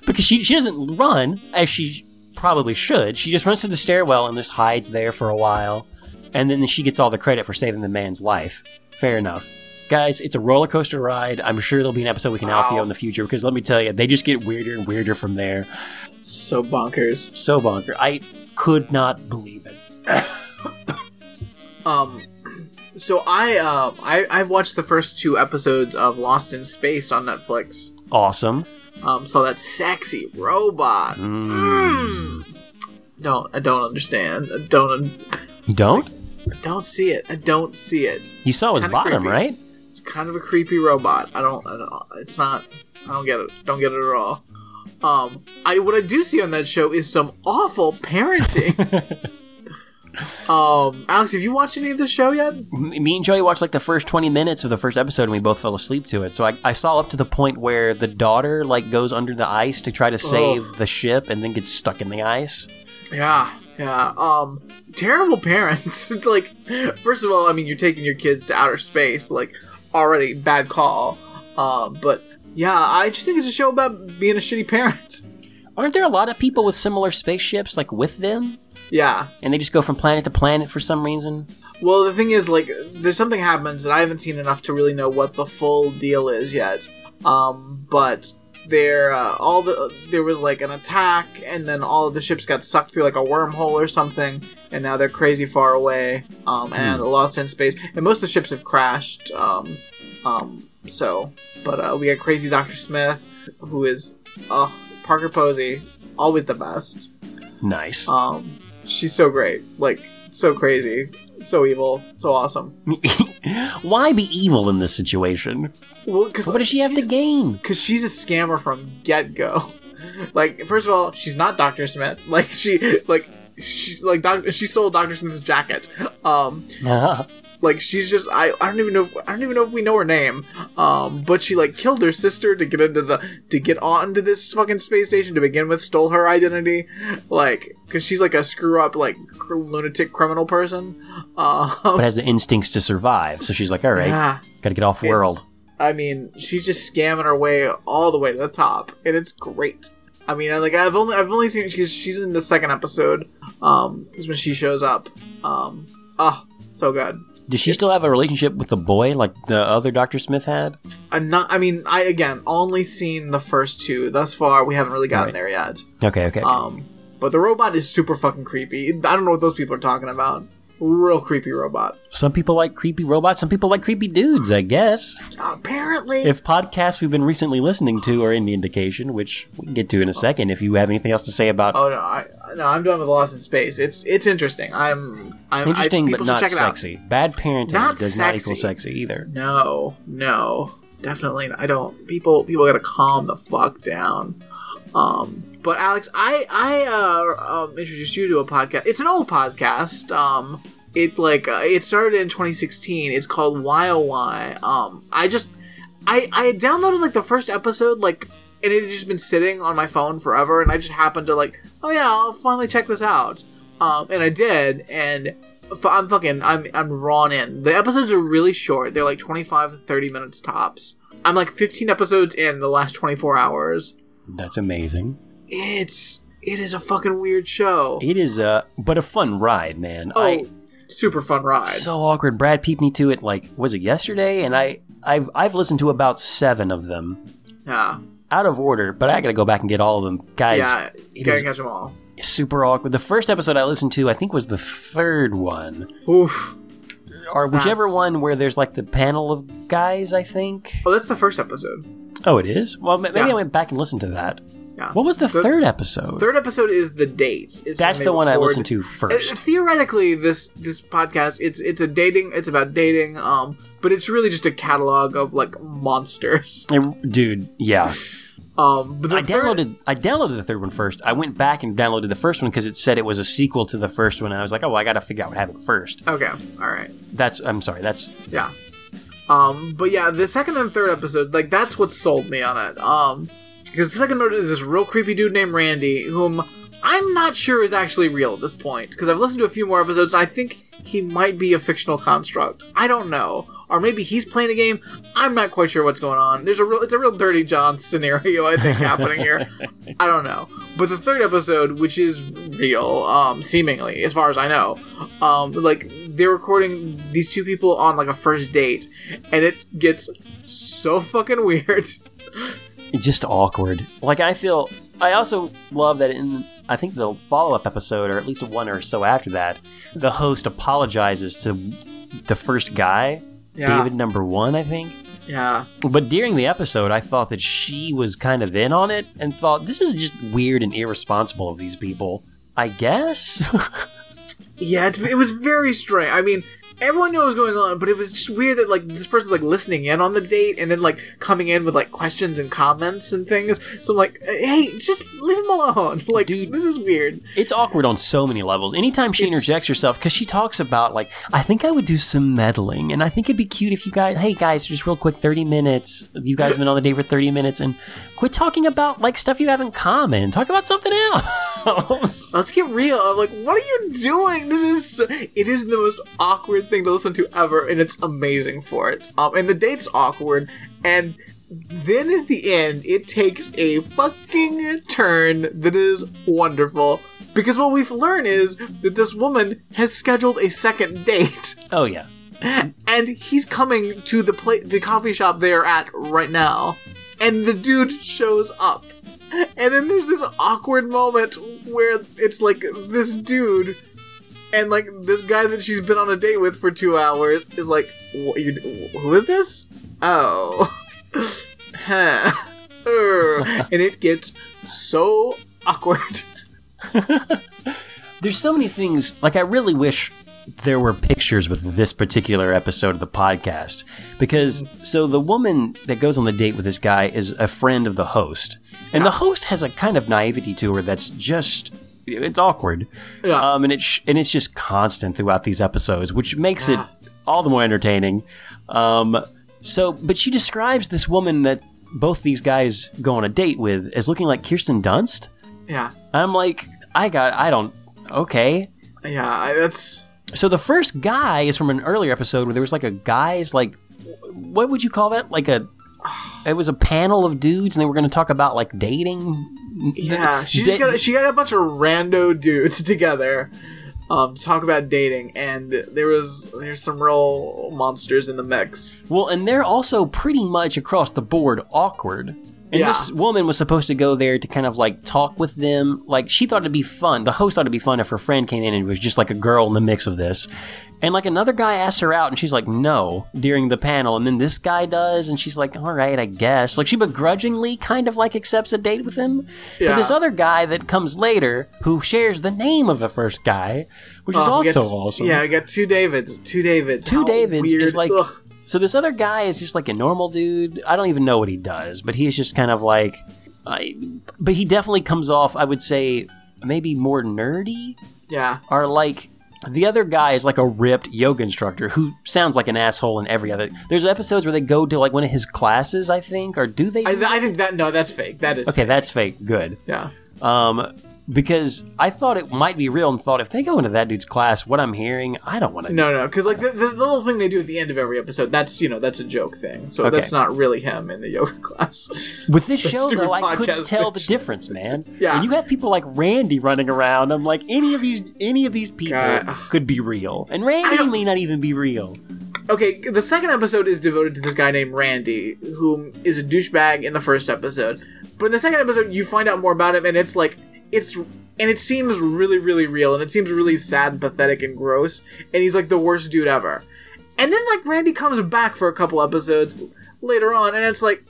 because she she doesn't run as she probably should. She just runs to the stairwell and just hides there for a while, and then she gets all the credit for saving the man's life. Fair enough. Guys, it's a roller coaster ride. I'm sure there'll be an episode we can Wow. Alfio in the future because let me tell you, they just get weirder and weirder from there. so bonkers. So bonker. I could not believe it. Um, so I um I I've watched the first two episodes of Lost in Space on Netflix. Awesome. Um, saw that sexy robot. Mm. Mm. Don't I don't understand. I don't You don't? I don't see it. I don't see it. You saw his bottom, creepy. right? It's kind of a creepy robot. I don't. I don't it's not. I don't get it. Don't get it at all. Um, I what I do see on that show is some awful parenting. um, Alex, have you watched any of this show yet? Me and Joey watched like the first 20 minutes of the first episode and we both fell asleep to it. So I, I saw up to the point where the daughter like goes under the ice to try to save the ship and then gets stuck in the ice. Yeah, yeah. Um, terrible parents. it's like, first of all, I mean, you're taking your kids to outer space. Like, already bad call. Um, but yeah, I just think it's a show about being a shitty parent. Aren't there a lot of people with similar spaceships like with them? Yeah. And they just go from planet to planet for some reason? Well, the thing is, like, there's something happens, and I haven't seen enough to really know what the full deal is yet. Um, but there, uh, all the there was like an attack, and then all of the ships got sucked through like a wormhole or something, and now they're crazy far away, um, and lost in space. And most of the ships have crashed. Um, um, so, but uh, we got crazy Doctor Smith, who is, uh, Parker Posey, always the best. Nice. Um, she's so great, like so crazy, so evil, so awesome. Why be evil in this situation? Well, because What does she have to gain? Because she's a scammer from get go. Like, first of all, she's not Doctor Smith. Like she, like she's like Doc- she sold Doctor Smith's jacket. Um, Like she's just I, I don't even know I don't even know if we know her name. Um, but she like killed her sister to get into the to get onto this fucking space station to begin with. Stole her identity, like because she's like a screw up like cr- lunatic criminal person. Uh, but has the instincts to survive. So she's like, all right, yeah, gotta get off world. I mean, she's just scamming her way all the way to the top, and it's great. I mean, I- like I've only I've only seen she's she's in the second episode. Um, is when she shows up. Um, ah, so good. Does she still have a relationship with the boy like the other Doctor Smith had? I'm not. I mean, I again only seen the first two thus far. We haven't really gotten Right. there yet. Okay, okay. okay. Um, but the robot is super fucking creepy. I don't know what those people are talking about. Real creepy robot. some people like creepy robots. Some people like creepy dudes. I guess. Apparently, If podcasts we've been recently listening to are any indication, which we can get to in a second, if you have anything else to say about Oh no, I no, I'm done with Lost in Space. It's it's interesting. I'm I'm interesting I, but not out. sexy. Bad parenting Not does not equal sexy. sexy either. No, no, definitely. Not. I don't. People people gotta calm the fuck down. Um, but Alex, I I uh, um, introduced you to a podcast. It's an old podcast. Um, it's like uh, it started in 2016. It's called Why Why. Um, I just I I downloaded like the first episode like. And it had just been sitting on my phone forever, and I just happened to like, oh yeah, I'll finally check this out. Um, and I did, and f- I'm fucking, I'm, I'm drawn in. The episodes are really short. They're like 25 to 30 minutes tops. I'm like 15 episodes in the last 24 hours. That's amazing. It's, it is a fucking weird show. It is a but a fun ride, man. Oh, I super fun ride. so awkward. Brad peeped me to it like was it yesterday, and I I've I've listened to about seven of them yeah, out of order, but I got to go back and get all of them, guys. yeah, you gotta catch them all. super awkward. The first episode I listened to, I think, was the third one, Oof. or whichever That's- one where there's like the panel of guys. I think. Oh, that's the first episode. Oh, it is. Well, maybe Yeah. I went back and listened to that. Yeah. What was the The- third episode? Third episode is the dates. Is That's the one I listened to Uh, first. theoretically this this podcast it's it's a dating it's about dating um but it's really just a catalog of like monsters And, dude, yeah. Um I third- downloaded I downloaded the third one first. I went back and downloaded the first one because it said it was a sequel to the first one, and I was like, oh, well, I got to figure out what happened first. okay all right That's I'm sorry. That's yeah um but yeah the second and third episode like that's what sold me on it um because the second one is this real creepy dude named randy whom i'm not sure is actually real at this point because i've listened to a few more episodes and i think he might be a fictional construct. I don't know. Or maybe he's playing a game. I'm not quite sure what's going on. There's a real it's a real dirty john scenario i think happening here. I don't know. But the third episode which is real um seemingly as far as i know um like they're recording these two people on like a first date and it gets so fucking weird. Just awkward. Like I feel. I also love that in I think the follow up episode, or at least one or so after that, the host apologizes to the first guy, yeah David number one, I think. yeah But during the episode, I thought that she was kind of in on it and thought this is just weird and irresponsible of these people. I guess. yeah it, it was very strange i mean everyone knew what was going on but it was just weird that like this person's like listening in on the date and then like coming in with like questions and comments and things so i'm like hey just leave him alone like Dude. this is weird it's awkward on so many levels. Anytime she It's- interjects herself, because she talks about like, I think I would do some meddling, and I think it'd be cute if you guys, hey guys, just real quick, thirty minutes. You guys have been on the date for thirty minutes, and quit talking about like stuff you have in common. Talk about something else. let's get real i'm like what are you doing this is so, it is the most awkward thing to listen to ever and it's amazing for it. Um and the date's awkward and then at the end it takes a fucking turn that is wonderful because what we've learned is that this woman has scheduled a second date. Oh yeah. and he's coming to the pla- the coffee shop they're at right now. And the dude shows up. And then there's this awkward moment where it's like this dude and like this guy that she's been on a date with for two hours is like what, you, who is this? Oh. Huh. And it gets so awkward. There's so many things. Like I really wish there were pictures with this particular episode of the podcast. Because so the woman that goes on the date with this guy is a friend of the host, and the host has a kind of naivety to her that's just it's awkward. Yeah. Um, and it's and it's just constant throughout these episodes, which makes it all the more entertaining. Um, so, but she describes this woman that both these guys go on a date with as looking like Kirsten Dunst. Yeah, I'm like, I got, I don't, okay. yeah. That's So the first guy is from an earlier episode where there was like a guy's like, what would you call that? Like a, it was a panel of dudes and they were going to talk about like dating. yeah. She Da- just got she got a bunch of rando dudes together. Um, to talk about dating, and there was there's some real monsters in the mix. Well, and they're also pretty much across the board awkward. And Yeah. this woman was supposed to go there to kind of like talk with them. Like she thought it'd be fun. The host thought it'd be fun if her friend came in and was just like a girl in the mix of this. And like another guy asks her out and she's like, no, during the panel. And then this guy does and she's like, all right, I guess. Like she begrudgingly kind of like accepts a date with him. Yeah. But this other guy that comes later who shares the name of the first guy, which is Oh, we also t- awesome. Yeah, I got two Davids. Two Davids. Two How Davids weird. is like Ugh. So this other guy is just like a normal dude. I don't even know what he does, but he's just kind of like I, but he definitely comes off I would say maybe more nerdy Yeah. or like the other guy is like a ripped yoga instructor who sounds like an asshole in every other. There's episodes where they go to like one of his classes, I think, or do they? I, I think that no, that's fake. That is okay, fake. that's fake. Good. yeah. Um, because I thought it might be real and thought if they go into that dude's class, what I'm hearing, I don't want to. No, no, because like the, the, little thing they do at the end of every episode, that's you know that's a joke thing. So Okay. that's not really him in the yoga class. With this show, though, I couldn't tell the difference, man. Yeah. When you have people like Randy running around, I'm like, any of these, any of these people God. could be real, and Randy may not even be real. Okay, the second episode is devoted to this guy named Randy, who is a douchebag in the first episode. But in the second episode, you find out more about him, and it's like it's and it seems really, really real, and it seems really sad, and pathetic, and gross. And he's like the worst dude ever. And then like Randy comes back for a couple episodes later on, and it's like,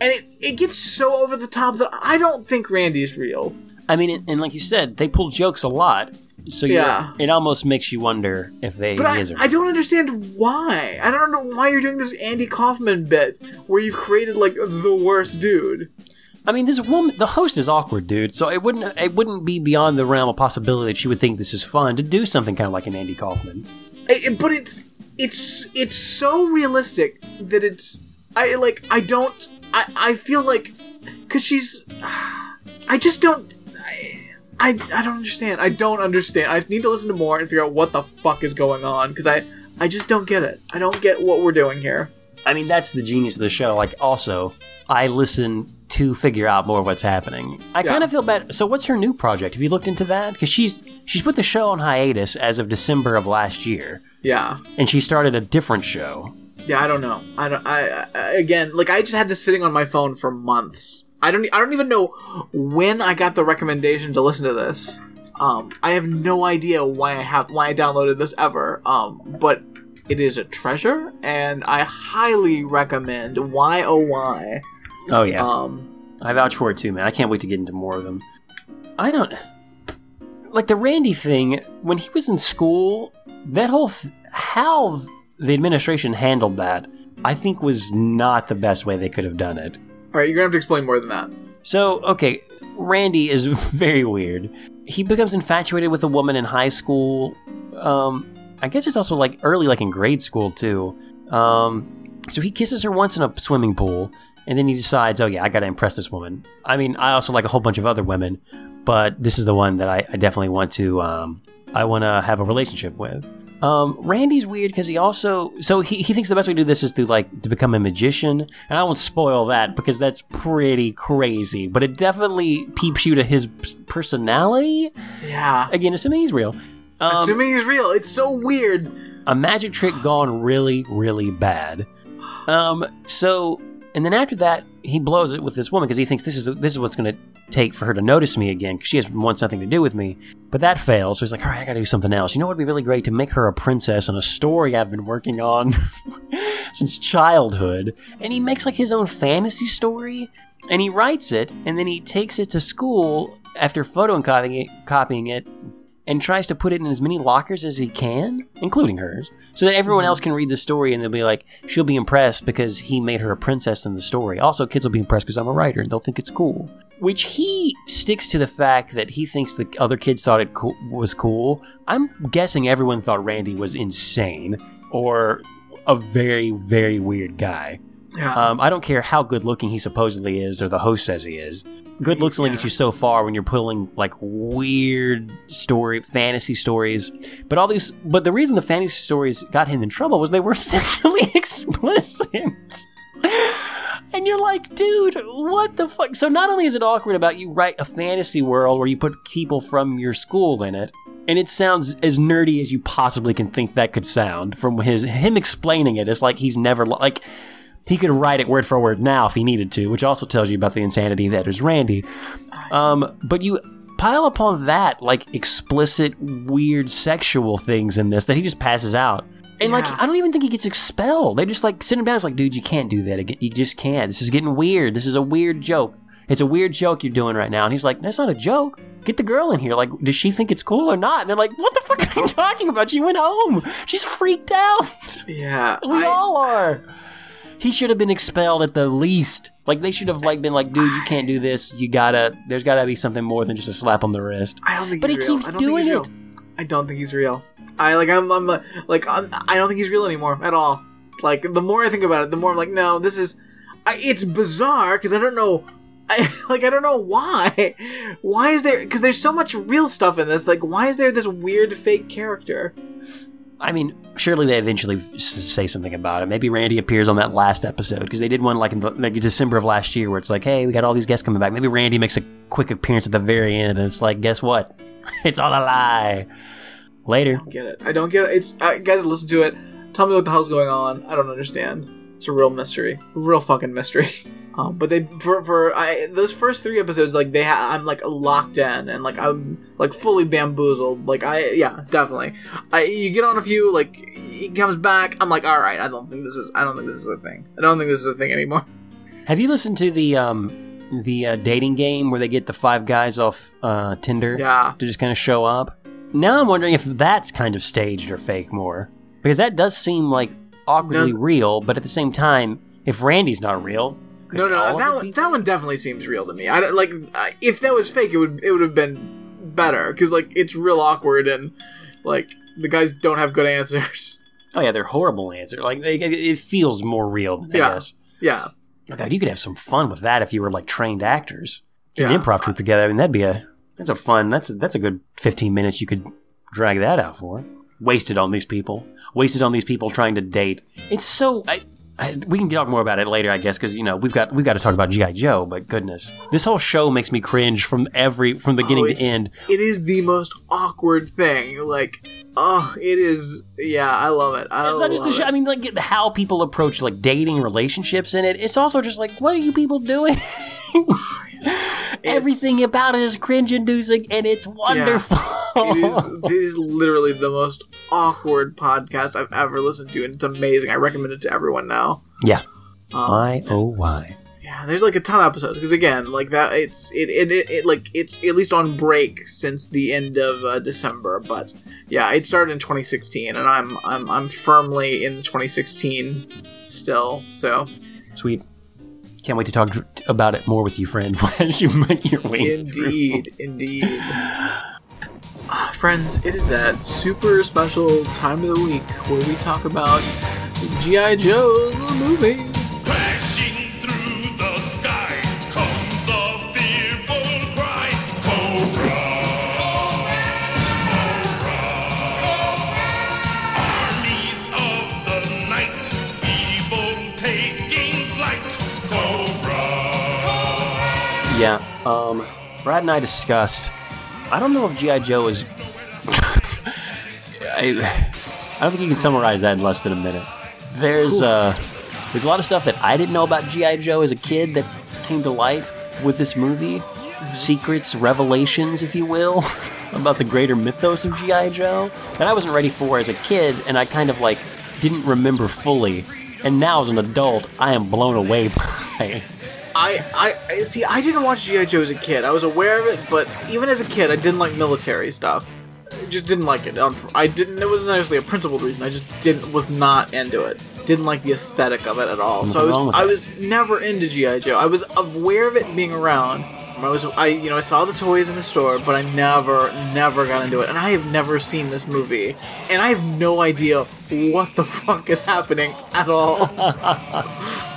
and it it gets so over the top that I don't think Randy's real. I mean, and, like you said, they pull jokes a lot, so Yeah. it almost makes you wonder if they But I, I don't understand why. I don't know why you're doing this Andy Kaufman bit where you've created like the worst dude. I mean, this woman, the host is awkward, dude. So it wouldn't, it wouldn't be beyond the realm of possibility that she would think this is fun to do something kind of like an Andy Kaufman. But it's it's it's so realistic that it's I like I don't I I feel like because she's I just don't I, I I don't understand I don't understand I need to listen to more and figure out what the fuck is going on because I I just don't get it I don't get what we're doing here I mean, that's the genius of the show. Like, also, I listen to figure out more of what's happening. I Yeah. kind of feel bad. So, what's her new project? Have you looked into that? Because she's she's put the show on hiatus as of December of last year, yeah and she started a different show. yeah I don't know I don't I, I again like I just had this sitting on my phone for months I don't I don't even know when I got the recommendation to listen to this um I have no idea why I have why I downloaded this ever um but it is a treasure and I highly recommend why oh why Oh yeah, um I vouch for it too, man. I can't wait to get into more of them. I don't like the Randy thing when he was in school. That whole th- how the administration handled that, I think, was not the best way they could have done it. all right you're gonna have to explain more than that So, okay, Randy is very weird. He becomes infatuated with a woman in high school. Um, I guess it's also like early, like in grade school too. Um, so he kisses her once in a swimming pool, and then he decides, oh yeah, I gotta impress this woman. I mean, I also like a whole bunch of other women, but this is the one that I, I definitely want to. Um, I want to have a relationship with. Um, Randy's weird because he also so he, he thinks the best way to do this is to like to become a magician, and I won't spoil that because that's pretty crazy. But it definitely peeps you to his personality. yeah Again, assuming he's real. Um, assuming he's real it's so weird a magic trick gone really, really bad. Um, so and then after that, he blows it with this woman because he thinks this is this is what's going to take for her to notice me again because she has wants nothing to do with me. But that fails, so he's like, all right, I got to do something else. You know what would be really great to make her a princess on a story I've been working on since childhood. And he makes like his own fantasy story, and he writes it, and then he takes it to school after photocopying it, copying it, and tries to put it in as many lockers as he can, including hers, so that everyone else can read the story and they'll be like, she'll be impressed because he made her a princess in the story. Also, kids will be impressed because I'm a writer and they'll think it's cool. Which he sticks to the fact that he thinks the other kids thought it co- was cool. I'm guessing everyone thought Randy was insane. or a very, very weird guy. Yeah. Um, I don't care how good looking he supposedly is, or the host says he is. Good looks only Yeah. get you so far when you're pulling like weird story, fantasy stories. But all these, but the reason the fantasy stories got him in trouble was they were sexually explicit. And you're like, dude, what the fuck? So not only is it awkward about you write a fantasy world where you put people from your school in it, and it sounds as nerdy as you possibly can think that could sound from his him explaining it. It's like he's never like he could write it word for word now if he needed to, which also tells you about the insanity that is Randy. Um, but you pile upon that like explicit, weird sexual things in this that he just passes out. And like I don't even think he gets expelled. They just like sit him down. It's like, dude, you can't do that again. You just can't. This is getting weird. This is a weird joke. It's a weird joke you're doing right now. And he's like, that's not a joke. Get the girl in here. Like, does she think it's cool or not? And they're like, what the fuck are you talking about? She went home. She's freaked out. yeah. We I- all are. He should have been expelled at the least. Like they should have like been like, dude, you can't do this. You gotta. There's gotta be something more than just a slap on the wrist. I don't think But he's he real. keeps I don't think doing he's it. real. I don't think he's real. I like I'm, I'm uh, like I'm, I don't think he's real anymore at all. Like the more I think about it, the more I'm like, no, this is. I, it's bizarre because I don't know. I like I don't know why. Why is there? Because there's so much real stuff in this. Like, why is there this weird fake character? I mean, surely they eventually say something about it. Maybe Randy appears on that last episode because they did one like in the, like December of last year where it's like, hey, we got all these guests coming back. Maybe Randy makes a quick appearance at the very end, and it's like, guess what? it's all a lie. Later. I don't get it. I don't get it. It's uh, guys, listen to it. Tell me what the hell's going on. I don't understand. It's a real mystery. A real fucking mystery. Um, but they for for I, those first three episodes, like they ha- I'm like locked in and like I'm like fully bamboozled. Like I yeah definitely. I you get on a few like he comes back. I'm like all right. I don't think this is. I don't think this is a thing. I don't think this is a thing anymore. Have you listened to the um the uh, dating game where they get the five guys off uh, Tinder Yeah. to just kind of show up? Now I'm wondering if that's kind of staged or fake more because that does seem like awkwardly No. real, but at the same time, if Randy's not real, No, no, of uh, that one, that one definitely seems real to me. I don't, like I- if that was fake, it would it would have been better because like it's real awkward and like the guys don't have good answers. Oh yeah, they're horrible answer. Like they, it feels more real. I Yeah. guess. Yeah, Oh, God, you could have some fun with that if you were like trained actors. Get Yeah. an improv troupe together. I mean, that'd be a that's a fun. That's a, that's a good fifteen minutes you could drag that out for. Wasted on these people. Wasted on these people trying to date. It's so. I, I, we can talk more about it later, I guess, because you know we've got we've got to talk about GI Joe. But goodness, this whole show makes me cringe from every from beginning Oh, to end. It is the most awkward thing. Like, oh, it is. Yeah, I love it. I It's not just the show. it. I mean, like how people approach like dating relationships in it. It's also just like, what are you people doing? Everything about it is cringe-inducing, and it's wonderful. It is. It is literally the most awkward podcast I've ever listened to, and it's amazing. I recommend it to everyone now. yeah. Um, Why oh why? Yeah, there's like a ton of episodes because again, like that, it's it it, it it like it's at least on break since the end of uh, December. But yeah, it started in 2016, and I'm I'm I'm firmly in 2016 still. So Sweet. Can't wait to talk about it more with you, friend, as you make your way through. indeed, indeed. Ah, Friends, it is that super special time of the week where we talk about GI Joe the Yeah. Um, Brad and I discussed. I don't know if GI Joe is. I, I don't think you can summarize that in less than a minute. There's uh, there's a lot of stuff that I didn't know about GI Joe as a kid that came to light with this movie. Secrets, revelations, if you will, about the greater mythos of GI Joe that I wasn't ready for as a kid, and I kind of like didn't remember fully. And now as an adult, I am blown away by. I, I see. I didn't watch GI Joe as a kid. I was aware of it, but even as a kid, I didn't like military stuff. I just didn't like it. Um, I didn't. It wasn't necessarily a principled reason. I just didn't. Was not into it. Didn't like the aesthetic of it at all. so I was. I was never into GI Joe. I was aware of it being around, I was I you know I saw the toys in the store, but I never never got into it, and I have never seen this movie, and I have no idea what the fuck is happening at all.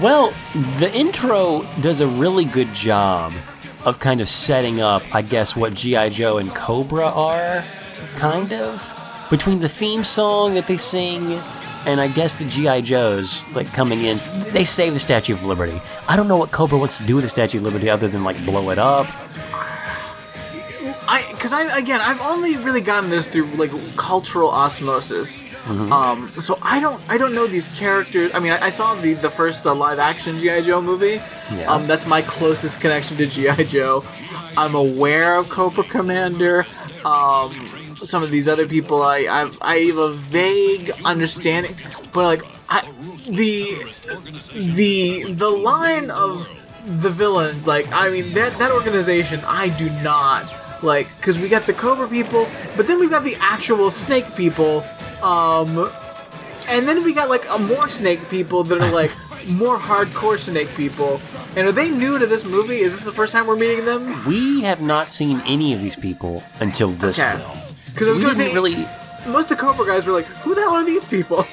Well, the intro does a really good job of kind of setting up, I guess, what G.I. Joe and Cobra are, kind of. Between the theme song that they sing and I guess the G.I. Joes, like coming in, they save the Statue of Liberty. I don't know what Cobra wants to do with the Statue of Liberty other than like blow it up. I because I again I've only really gotten this through like cultural osmosis. Um, so I don't I don't know these characters. I mean I, I saw the the first uh, live action GI Joe movie. Yeah. Um, that's my closest connection to GI Joe. I'm aware of Cobra Commander. Um, some of these other people I I've, I have a vague understanding, but like I the the the line of the villains like i mean that that organization i do not like because we got the cobra people but then we got the actual snake people um and then we got like a more snake people that are like more hardcore snake people and are they new to this movie is this the first time we're meeting them We have not seen any of these people until this Okay. film. because i was We gonna didn't say really. most of the cobra guys were like who the hell are these people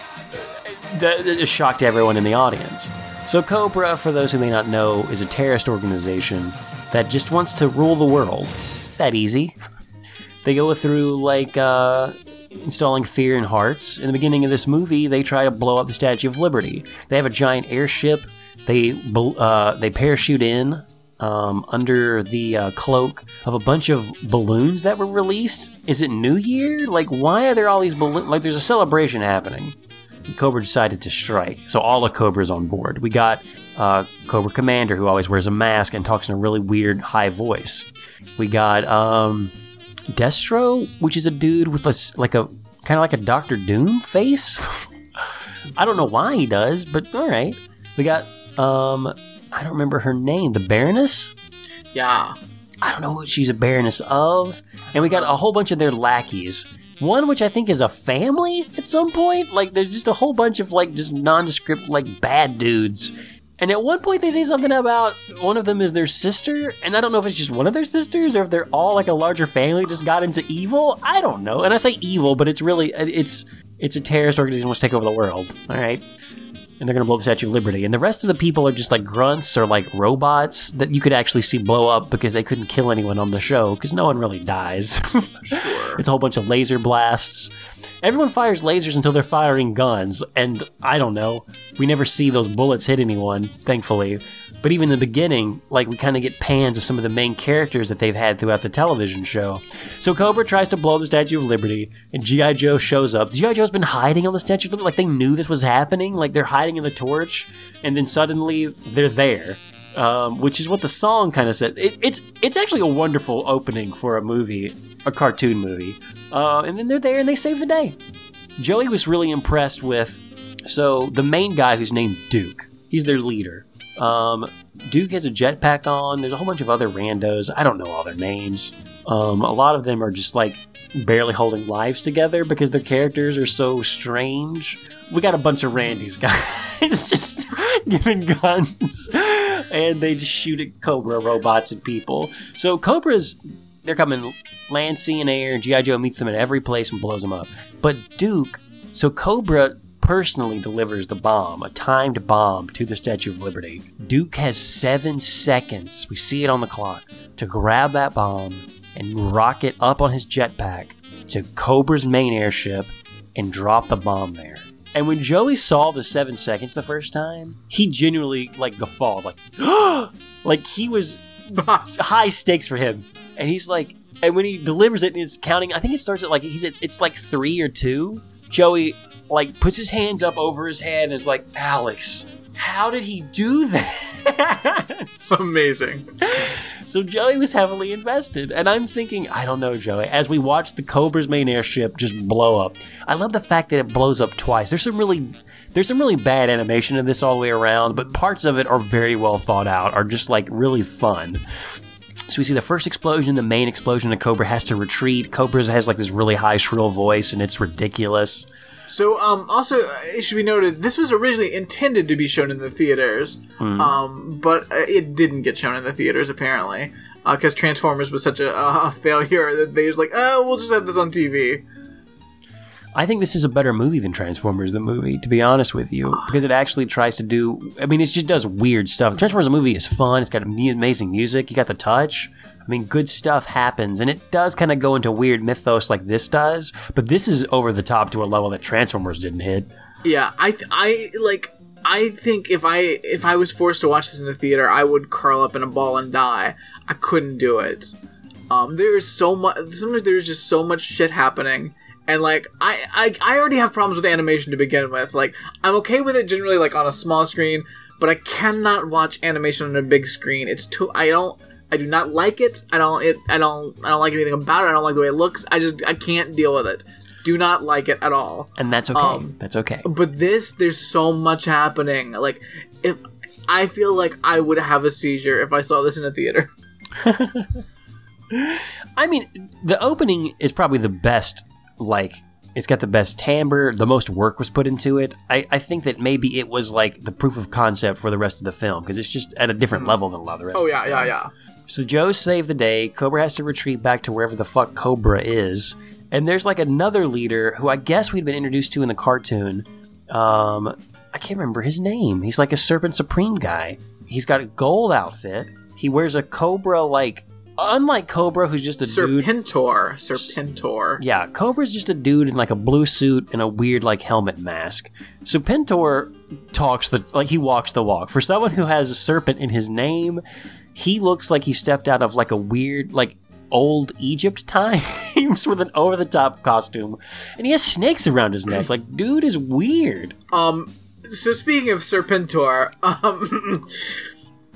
That, that just shocked everyone in the audience. So, Cobra, for those who may not know, is a terrorist organization that just wants to rule the world. It's that easy. They go through, like, uh, installing fear in hearts. In the beginning of this movie, they try to blow up the Statue of Liberty. They have a giant airship. They, uh, they parachute in um, under the uh, cloak of a bunch of balloons that were released. Is it New Year? Like, why are there all these balloons? Like, there's a celebration happening. Cobra decided to strike. So all of Cobra's on board. We got uh, Cobra Commander, who always wears a mask and talks in a really weird high voice. We got um, Destro, which is a dude with a like a kind of like a Doctor Doom face. I don't know why he does, but all right. We got um, I don't remember her name. The Baroness. yeah I don't know what she's a baroness of. And we got a whole bunch of their lackeys. One which I think is a family at some point. Like there's just a whole bunch of like just nondescript like bad dudes. And at one point they say something about one of them is their sister, and I don't know if it's just one of their sisters or if they're all like a larger family just got into evil. I don't know. And I say evil, but it's really it's it's a terrorist organization wants to take over the world. All right and they're going to blow the Statue of Liberty. And the rest of the people are just like grunts or like robots that you could actually see blow up because they couldn't kill anyone on the show because no one really dies. It's a whole bunch of laser blasts. Everyone fires lasers until they're firing guns, and I don't know. We never see those bullets hit anyone, thankfully. But even in the beginning, like we kind of get pans of some of the main characters that they've had throughout the television show. So Cobra tries to blow the Statue of Liberty, and G.I. Joe shows up. G.I. Joe's been hiding on the Statue of Liberty, like they knew this was happening, like they're hiding in the torch, and then suddenly they're there. Um, which is what the song kind of said. It, it's it's actually a wonderful opening for a movie, a cartoon movie. Uh, and then they're there and they save the day. Joey was really impressed with. So the main guy who's named Duke, he's their leader. Um, Duke has a jetpack on. There's a whole bunch of other randos. I don't know all their names. Um, a lot of them are just like barely holding lives together because their characters are so strange. We got a bunch of Randys guys just giving guns, and they just shoot at Cobra robots and people. So Cobra's they're coming land, sea, and air. GI Joe meets them in every place and blows them up. But Duke, so Cobra personally delivers the bomb, a timed bomb, to the Statue of Liberty. Duke has seven seconds. We see it on the clock to grab that bomb and rocket up on his jetpack to Cobra's main airship and drop the bomb there. And when Joey saw the seven seconds the first time, he genuinely like guffawed, like, like he was high stakes for him. And he's like, and when he delivers it and it's counting, I think it starts at like he's at it's like three or two. Joey like puts his hands up over his head and is like, Alex, how did he do that? it's amazing So Joey was heavily invested, and I'm thinking, I don't know, Joey. As we watch the Cobra's main airship just blow up, I love the fact that it blows up twice. There's some really, there's some really bad animation in this all the way around, but parts of it are very well thought out, are just like really fun. So we see the first explosion, the main explosion, and Cobra has to retreat. Cobra has like this really high, shrill voice, and it's ridiculous. So, um, also uh, it should be noted this was originally intended to be shown in the theaters, um, but uh, it didn't get shown in the theaters apparently because Transformers was such a, a failure that they was like, oh, we'll just have this on TV. I think this is a better movie than Transformers the movie, to be honest with you, because it actually tries to do. I mean, it just does weird stuff. Transformers the movie is fun. It's got amazing music. You got the touch. I mean, good stuff happens, and it does kind of go into weird mythos like this does. But this is over the top to a level that Transformers didn't hit. Yeah, I, th- I like. I think if I if I was forced to watch this in the theater, I would curl up in a ball and die. I couldn't do it. Um, there's so much. Sometimes there's just so much shit happening, and like I, I I already have problems with animation to begin with. Like I'm okay with it generally, like on a small screen, but I cannot watch animation on a big screen. It's too. I don't. I do not like it. I don't. It. I don't. I don't like anything about it. I don't like the way it looks. I just. I can't deal with it. Do not like it at all. And that's okay. Um, that's okay. But this, there's so much happening. Like, if I feel like I would have a seizure if I saw this in a theater. I mean, the opening is probably the best. Like, it's got the best timbre. The most work was put into it. I, I think that maybe it was like the proof of concept for the rest of the film because it's just at a different level than a lot of the rest. Oh yeah, yeah, yeah. So Joe saved the day. Cobra has to retreat back to wherever the fuck Cobra is. And there's like another leader who I guess we'd been introduced to in the cartoon. Um, I can't remember his name. He's like a Serpent Supreme guy. He's got a gold outfit. He wears a Cobra like, unlike Cobra, who's just a dude. Serpentor, Serpentor. Yeah, Cobra's just a dude in like a blue suit and a weird like helmet mask. Serpentor talks the like he walks the walk. For someone who has a serpent in his name, he looks like he stepped out of like a weird like old Egypt times with an over the top costume. And he has snakes around his neck. Like dude is weird. Um, so speaking of Serpentor, um,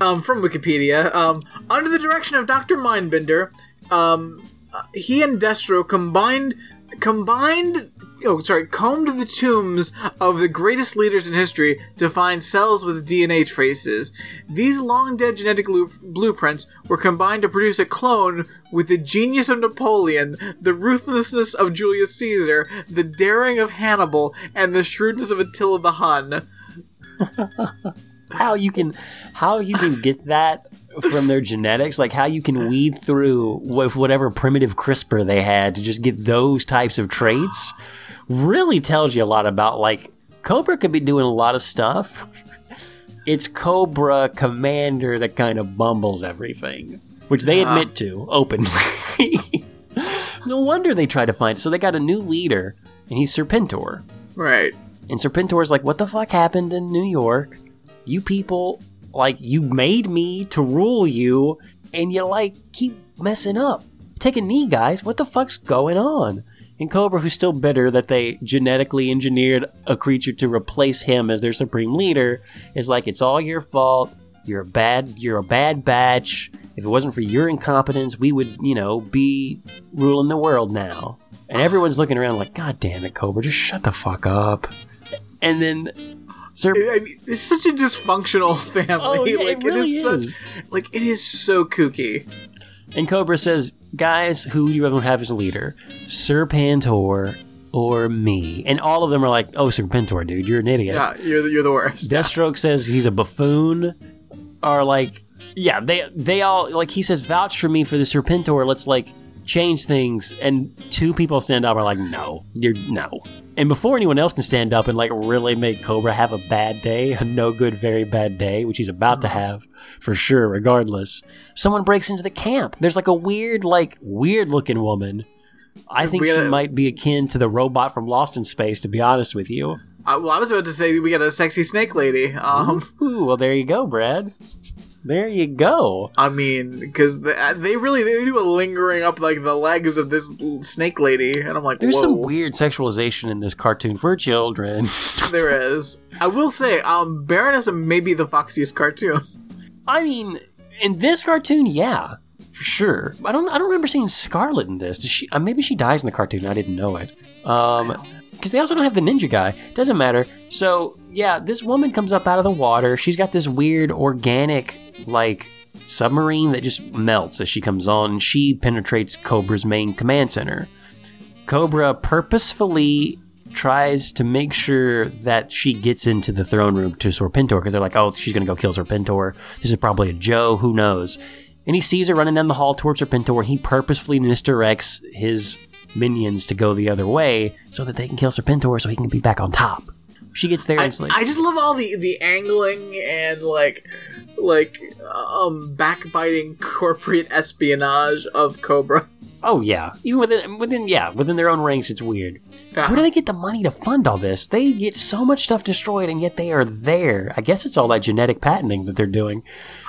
um, from Wikipedia, um, under the direction of Doctor Mindbender, um, uh, he and Destro combined combined. Oh, sorry, combed the tombs of the greatest leaders in history to find cells with DNA traces. These long dead genetic lu- blueprints were combined to produce a clone with the genius of Napoleon, the ruthlessness of Julius Caesar, the daring of Hannibal, and the shrewdness of Attila the Hun. How you can how you can get that from their genetics, like how you can weed through with whatever primitive CRISPR they had to just get those types of traits really tells you a lot about like Cobra could be doing a lot of stuff. It's Cobra Commander that kind of bumbles everything, which they ah. admit to openly. no wonder they try to find. It. So they got a new leader, and he's Serpentor. Right. And Serpentor's like, what the fuck happened in New York? You people, like, you made me to rule you, and you, like, keep messing up. Take a knee, guys. What the fuck's going on? And Cobra, who's still bitter that they genetically engineered a creature to replace him as their supreme leader, is like, it's all your fault. You're a bad, you're a bad batch. If it wasn't for your incompetence, we would, you know, be ruling the world now. And everyone's looking around like, God damn it, Cobra, just shut the fuck up. And then Sir I mean, it's such a dysfunctional family. Oh, yeah, it like really is, is. such like it is so kooky. and Cobra says, Guys, who do you to have as a leader? Serpentor or me? And all of them are like, Oh, Serpentor, dude, you're an idiot. Yeah, you're the, you're the worst. Destro says he's a buffoon. Are like, yeah, they they all like he says, vouch for me for the Serpentor. Let's like change things. And two people stand up and are like, no, you're no. And before anyone else can stand up and like really make Cobra have a bad day, a no good, very bad day, which he's about to have for sure, regardless, someone breaks into the camp. There's like a weird, like weird looking woman. I think she gotta- might be akin to the robot from Lost in Space, to be honest with you. Uh, well, I was about to say we got a sexy snake lady. Um, Ooh, well, there you go, Brad. There you go. I mean, because they, they really they do a lingering up like the legs of this snake lady, and I'm like, There's whoa, some weird sexualization in this cartoon for children. there is. I will say, um, Baroness may be the foxiest cartoon. I mean, in this cartoon, yeah, for sure. I don't. I don't remember seeing Scarlet in this. Does she? Uh, maybe she dies in the cartoon. I didn't know it. Um, because they also don't have the ninja guy. Doesn't matter. So yeah, this woman comes up out of the water. She's got this weird organic like submarine that just melts as she comes on. She penetrates Cobra's main command center. Cobra purposefully tries to make sure that she gets into the throne room to Serpentor because they're like, oh, she's going to go kill Serpentor. This is probably a Joe, who knows? And he sees her running down the hall towards Serpentor. He purposefully misdirects his minions to go the other way so that they can kill Serpentor so he can be back on top. She gets there and I, like, I just love all the the angling and like like um backbiting corporate espionage of Cobra. oh yeah, even within within yeah within their own ranks, it's weird. Yeah. Where do they get the money to fund all this? They get so much stuff destroyed, and yet they are there. I guess it's all that genetic patenting that they're doing.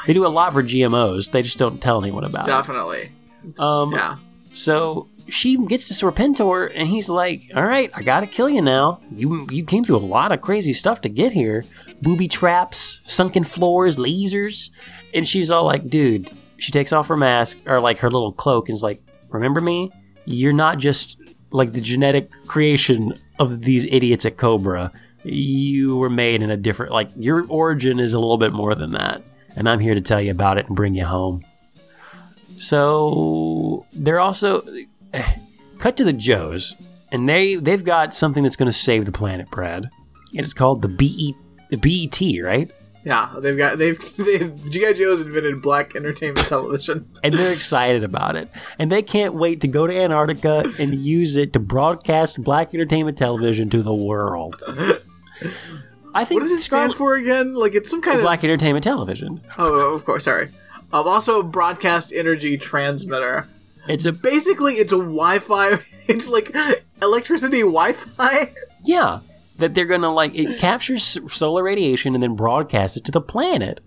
They do a lot for GMOs. They just don't tell anyone about it. Definitely. Um, yeah. So she gets to Serpentor, and he's like, "All right, I gotta kill you now. You you came through a lot of crazy stuff to get here. Booby traps, sunken floors, lasers." And she's all like, "Dude." She takes off her mask or like her little cloak and is like, "Remember me? You're not just like the genetic creation of these idiots at Cobra. You were made in a different like your origin is a little bit more than that." And I'm here to tell you about it and bring you home. So they're also cut to the Joes, and they they've got something that's going to save the planet, Brad. And it's called the BE the BET, right? Yeah, they've got they've, they've GI Joe's invented black entertainment television. And they're excited about it, and they can't wait to go to Antarctica and use it to broadcast black entertainment television to the world. I think What does it stand for again? Like it's some kind of Black entertainment television. oh, of course, sorry. Um, also broadcast energy transmitter. It's a Basically, it's a Wi-Fi. It's like electricity Wi-Fi. Yeah, that they're gonna like it captures solar radiation and then broadcasts it to the planet.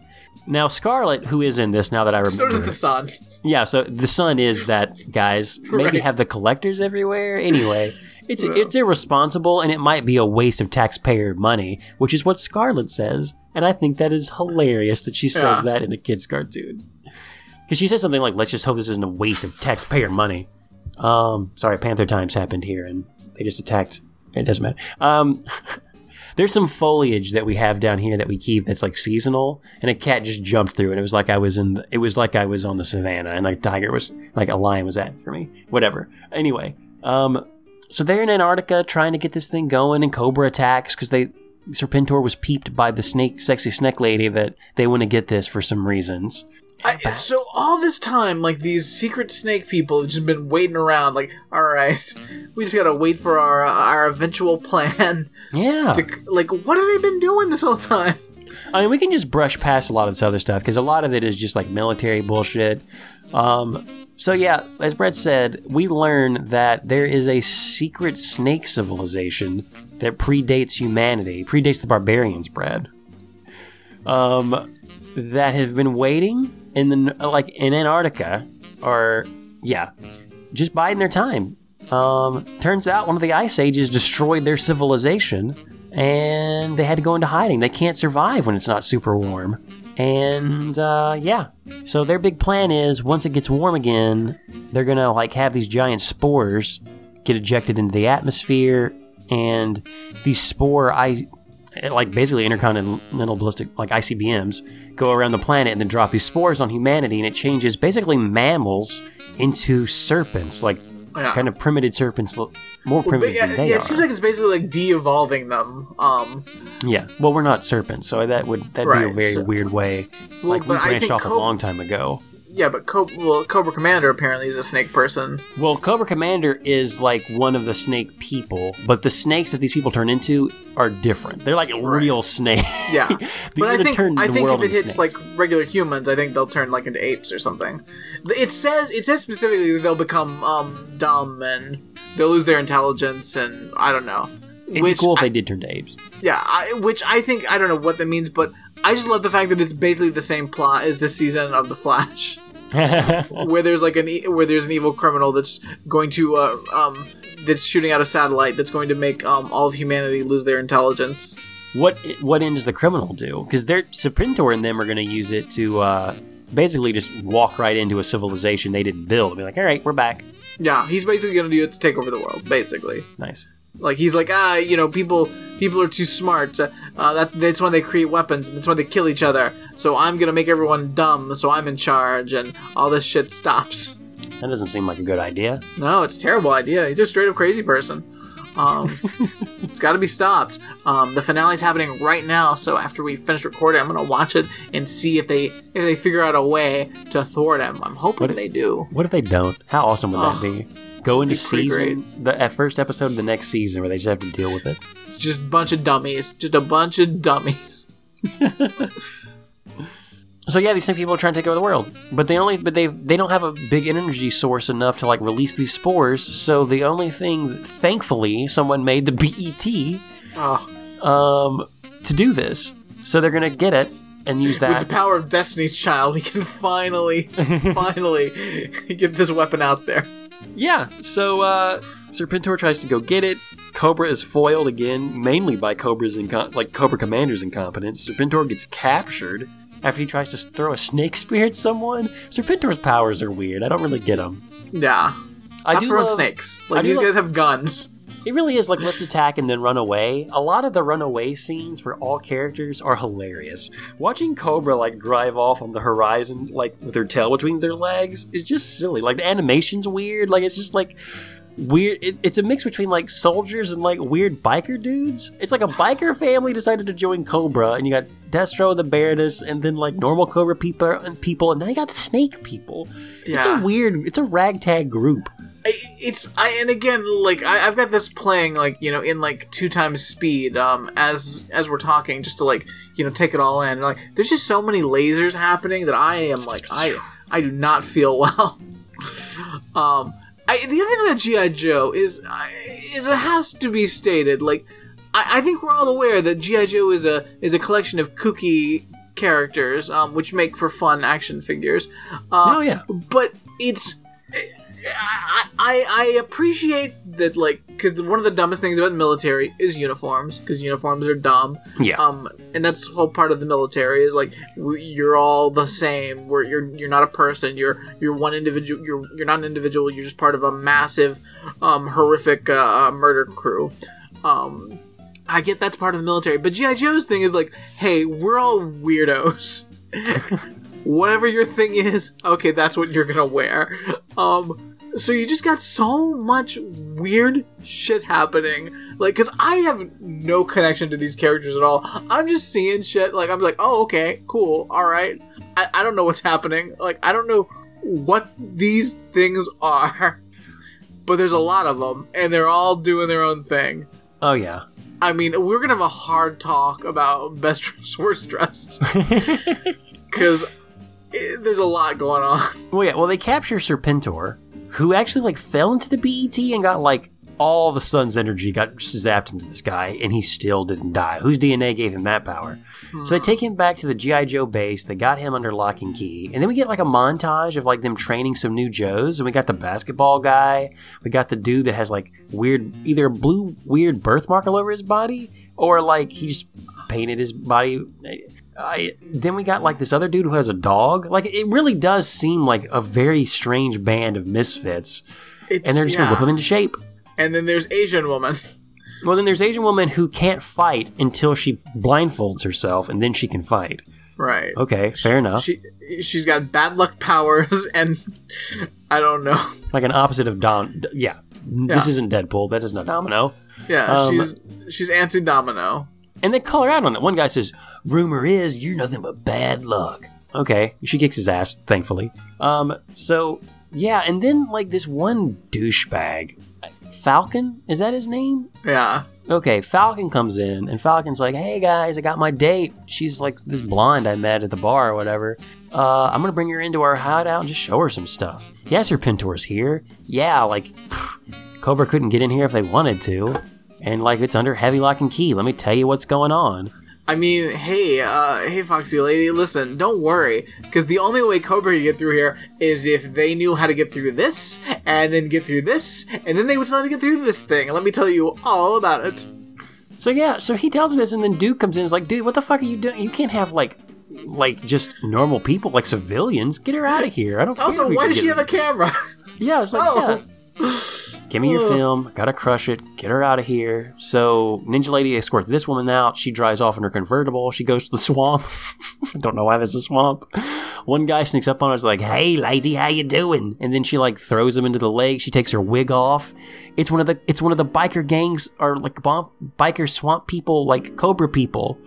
Now Scarlet, who is in this now that I remember, So does the sun. yeah. So the sun is that guys. Maybe Right. have the collectors everywhere. Anyway, it's it's irresponsible and it might be a waste of taxpayer money, which is what Scarlet says, and I think that is hilarious that she says Yeah. that in a kids cartoon. Because she says something like, "Let's just hope this isn't a waste of taxpayer money." Um, sorry, Panther Times happened here, and they just attacked. It doesn't matter. Um, there's some foliage that we have down here that we keep that's like seasonal, and a cat just jumped through, and it was like I was in. The, it was like I was on the savannah, and a tiger was like a lion was after me. Whatever. Anyway, um, so they're in Antarctica trying to get this thing going, and Cobra attacks because they Serpentor was peeped by the snake, sexy snake lady that they want to get this for some reasons. I, so all this time, like these secret snake people have just been waiting around. Like, all right, we just gotta wait for our our eventual plan. Yeah. To like, what have they been doing this whole time? I mean, we can just brush past a lot of this other stuff because a lot of it is just like military bullshit. Um, so yeah, as Brett said, we learn that there is a secret snake civilization that predates humanity, predates the barbarians, Brad. Um, that have been waiting in the like in Antarctica, or yeah, just biding their time. Um, turns out one of the ice ages destroyed their civilization, and they had to go into hiding. They can't survive when it's not super warm. And uh, yeah, so their big plan is once it gets warm again, they're gonna like have these giant spores get ejected into the atmosphere, and these spore I like basically intercontinental ballistic like ICBMs go around the planet and then drop these spores on humanity, and it changes basically mammals into serpents, like Yeah. kind of primitive serpents, more primitive yeah, than they yeah, are. it seems like it's basically like de-evolving them. Um, yeah, well, we're not serpents, so that would that'd be a very so- weird way. Well, like we branched off a long time ago. Yeah, but Co- well, Cobra Commander apparently is a snake person. Well, Cobra Commander is like one of the snake people, but the snakes that these people turn into are different. They're like real snakes. Yeah, but I think I think if it hits snakes. like regular humans, I think they'll turn like into apes or something. It says it says specifically that they'll become um, dumb and they'll lose their intelligence and I don't know. It'd which be cool if I- they did turn to apes. Yeah, I, which I think I don't know what that means, but I just love the fact that it's basically the same plot as the season of The Flash, where there's like an e- where there's an evil criminal that's going to uh, um that's shooting out a satellite that's going to make um all of humanity lose their intelligence. what what end does the criminal do? Because they're Serpentor and them are going to use it to uh, basically just walk right into a civilization they didn't build. And be like, all right, we're back. Yeah, he's basically going to do it to take over the world, basically. Nice. Like he's like, ah, you know, people people are too smart. Uh, uh, that that's when they create weapons, and that's when they kill each other. So I'm gonna make everyone dumb. So I'm in charge, and all this shit stops. That doesn't seem like a good idea. No, it's a terrible idea. He's a straight up crazy person. Um, it's got to be stopped. Um, the finale's happening right now, so after we finish recording, I'm gonna watch it and see if they if they figure out a way to thwart him. I'm hoping What- they do. What if they don't? How awesome would that be? Go into season the first episode of the next season where they just have to deal with it. Just a bunch of dummies. Just a bunch of dummies. So yeah, these same people are trying to take over the world, but they only but they they don't have a big energy source enough to like release these spores. So the only thing, thankfully, someone made the BET Oh, um, to do this. So they're gonna get it and use with the that. power of Destiny's Child, we can finally, finally get this weapon out there. Yeah. So uh, Serpentor tries to go get it. Cobra is foiled again, mainly by Cobra's incom- like Cobra Commander's incompetence. Serpentor gets captured after he tries to throw a snake spear at someone. Serpentor's powers are weird. I don't really get them. Yeah. I Stop do throwing love- snakes. Like do these love- guys have guns. It really is like let's attack and then run away. A lot of the runaway scenes for all characters are hilarious. Watching Cobra like drive off on the horizon, like with her tail between their legs, is just silly. Like the animation's weird. Like it's just like weird. It, it's a mix between like soldiers and like weird biker dudes. It's like a biker family decided to join Cobra, and you got Destro, the Baroness, and then like normal Cobra people and people, and now you got snake people. yeah. It's a weird. It's a ragtag group. It's I and again like I, I've got this playing like you know in like two times speed um as as we're talking just to like you know take it all in. And, like there's just so many lasers happening that I am like I I do not feel well. Um I the other thing about GI Joe is I- is it has to be stated like I, I think we're all aware that GI Joe is a is a collection of kooky characters um which make for fun action figures. Uh, oh yeah. but it's I, I, I appreciate that like because one of the dumbest things about the military is uniforms because uniforms are dumb. Yeah. um and that's the whole part of the military is like we, you're all the same. Where you're you're not a person. You're you're one individual you're you're not an individual. You're just part of a massive um horrific uh, murder crew. Um I get that's part of the military. But GI Joe's thing is like hey we're all weirdos. Whatever your thing is, okay, that's what you're gonna wear. Um, so you just got so much weird shit happening. Like, cause I have no connection to these characters at all. I'm just seeing shit. Like, I'm like, oh, okay, cool, all right. I, I don't know what's happening. Like, I don't know what these things are, but there's a lot of them, and they're all doing their own thing. Oh yeah. I mean, we're gonna have a hard talk about best dressed, worst dressed, because there's a lot going on. Well, yeah. Well, they capture Serpentor, who actually like fell into the BET and got like all the sun's energy got zapped into the sky, and he still didn't die. Whose DNA gave him that power? So they take him back to the GI Joe base. They got him under lock and key, and then we get like a montage of like them training some new Joes. And we got the basketball guy. We got the dude that has like weird, either a blue weird birthmark all over his body, or like he just painted his body. I, then we got like this other dude who has a dog. Like it really does seem like a very strange band of misfits, It's, and they're just gonna whip them into shape. And then there's Asian woman. Well, then there's Asian woman who can't fight until she blindfolds herself, and then she can fight. Right. Okay, fair enough. She she's got bad luck powers, and I don't know. like an opposite of Don. d- Yeah, this isn't Deadpool. That is not Domino. Yeah, Um, she's she's anti Domino. And they call her out on it. One guy says, "Rumor is you're nothing but bad luck." Okay, she kicks his ass, thankfully. Um, so yeah, and then like this one douchebag, Falcon, is that his name? Yeah. Okay, Falcon comes in, and Falcon's like, "Hey guys, I got my date. She's like this blonde I met at the bar or whatever. Uh, I'm gonna bring her into our hideout and just show her some stuff. Yes, Serpentor's here. Yeah, like Cobra couldn't get in here if they wanted to, and like it's under heavy lock and key. Let me tell you what's going on. I mean, hey, uh, hey, Foxy Lady, listen, don't worry, because the only way Cobra can get through here is if they knew how to get through this, and then get through this, and then they would know how to get through this thing. And let me tell you all about it. So yeah, so he tells her this, and then Duke comes in. and is like, "Dude, what the fuck are you doing? You can't have like." Like just normal people, like civilians, get her out of here. I don't care. Also, why does she have a camera? Yeah, it's like, Oh. yeah. Give me your film. Gotta crush it. Get her out of here. So Ninja Lady escorts this woman out. She drives off in her convertible. She goes to the swamp. I don't know why there's a swamp. one guy sneaks up on her, is like, "Hey, lady, how you doing?" And then she like throws him into the lake. She takes her wig off. It's one of the it's one of the biker gangs or like bomb, biker swamp people, like Cobra people,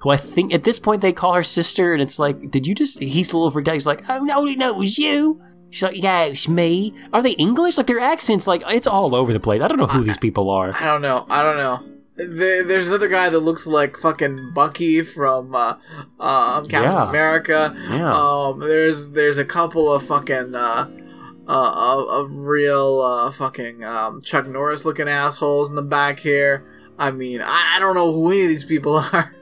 who I think at this point they call her sister. And it's like, did you just? He's a little freaked out. He's like, "Oh no, no, it was you." She's like, "Yeah, it's me." Are they English? Like their accents, like it's all over the place. I don't know who these people are. I don't know. I don't know. There- There's another guy that looks like fucking Bucky from uh, uh, Captain Yeah. America. Yeah. Um, there's there's a couple of fucking uh, uh, of, of real uh, fucking um, Chuck Norris looking assholes in the back here. I mean, I, I don't know who any of these people are.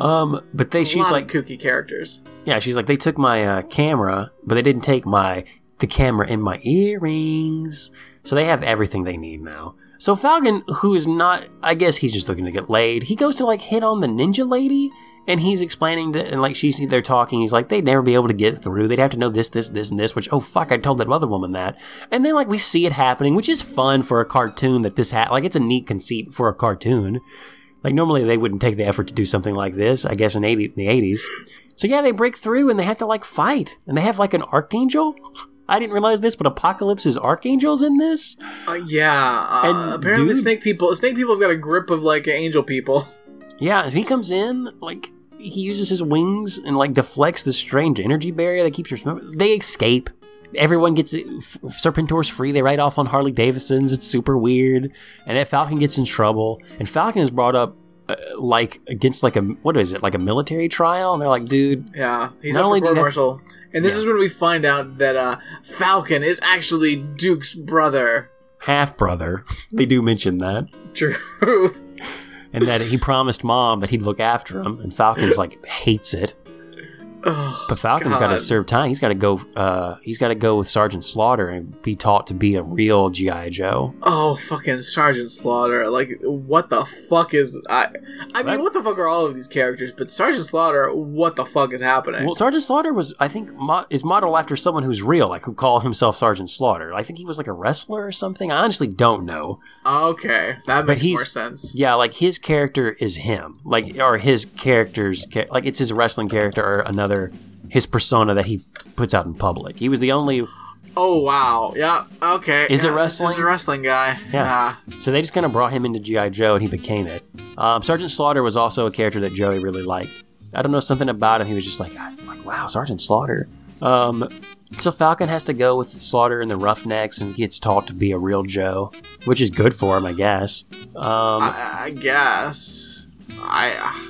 Um, but they she's like, kooky characters. Yeah, she's like, they took my uh, camera, but they didn't take my the camera in my earrings. So they have everything they need now. So Falcon, who is not, I guess he's just looking to get laid. He goes to like hit on the ninja lady, and he's explaining to, and like she's they're talking. He's like, they'd never be able to get through. They'd have to know this, this, this, and this. Which, oh fuck, I told that other woman that. And then like we see it happening, which is fun for a cartoon that this ha like it's a neat conceit for a cartoon. Like normally they wouldn't take the effort to do something like this. I guess in 80, in the eighties. So yeah, they break through and they have to like fight, and they have like an archangel. I didn't realize this, but Apocalypse's archangels in this. Uh, yeah. Uh, And apparently, dude- snake people. Snake people have got a grip of like angel people. Yeah, if he comes in, like he uses his wings and like deflects the strange energy barrier that keeps your. They escape. Everyone gets F- Serpentor's free. They ride off on Harley Davidsons. It's super weird. And then Falcon gets in trouble. And Falcon is brought up uh, like against like a what is it like a military trial? And they're like, dude, Yeah, he's Not up only for do court they- martial, and this Yeah. is when we find out that uh, Falcon is actually Duke's brother. half brother. They do mention that. True. and that he promised mom that he'd look after him, and Falcon's like hates it. Oh, But Falcon's got to serve time. He's got to go. Uh, he's got to go with Sergeant Slaughter and be taught to be a real GI Joe. oh, fucking Sergeant Slaughter! Like, what the fuck is I? I mean, what the fuck are all of these characters? But Sergeant Slaughter, what the fuck is happening? Well, Sergeant Slaughter was, I think, mo- is modeled after someone who's real, like who called himself Sergeant Slaughter. I think he was like a wrestler or something. I honestly don't know. okay, that makes he's- more sense. Yeah, like his character is him, like or his character's like it's his wrestling character or another his persona that he puts out in public. He was the only Oh wow, yeah, okay. Is it yeah, This wrestling? is a wrestling guy. Yeah. So they just kind of brought him into GI Joe, and he became it. Um, Sergeant Slaughter was also a character that Joey really liked. I don't know something about him. He was just like, like, wow, Sergeant Slaughter. Um, so Falcon has to go with Slaughter and the Roughnecks, and gets taught to be a real Joe, which is good for him, I guess. Um, I, I guess. I,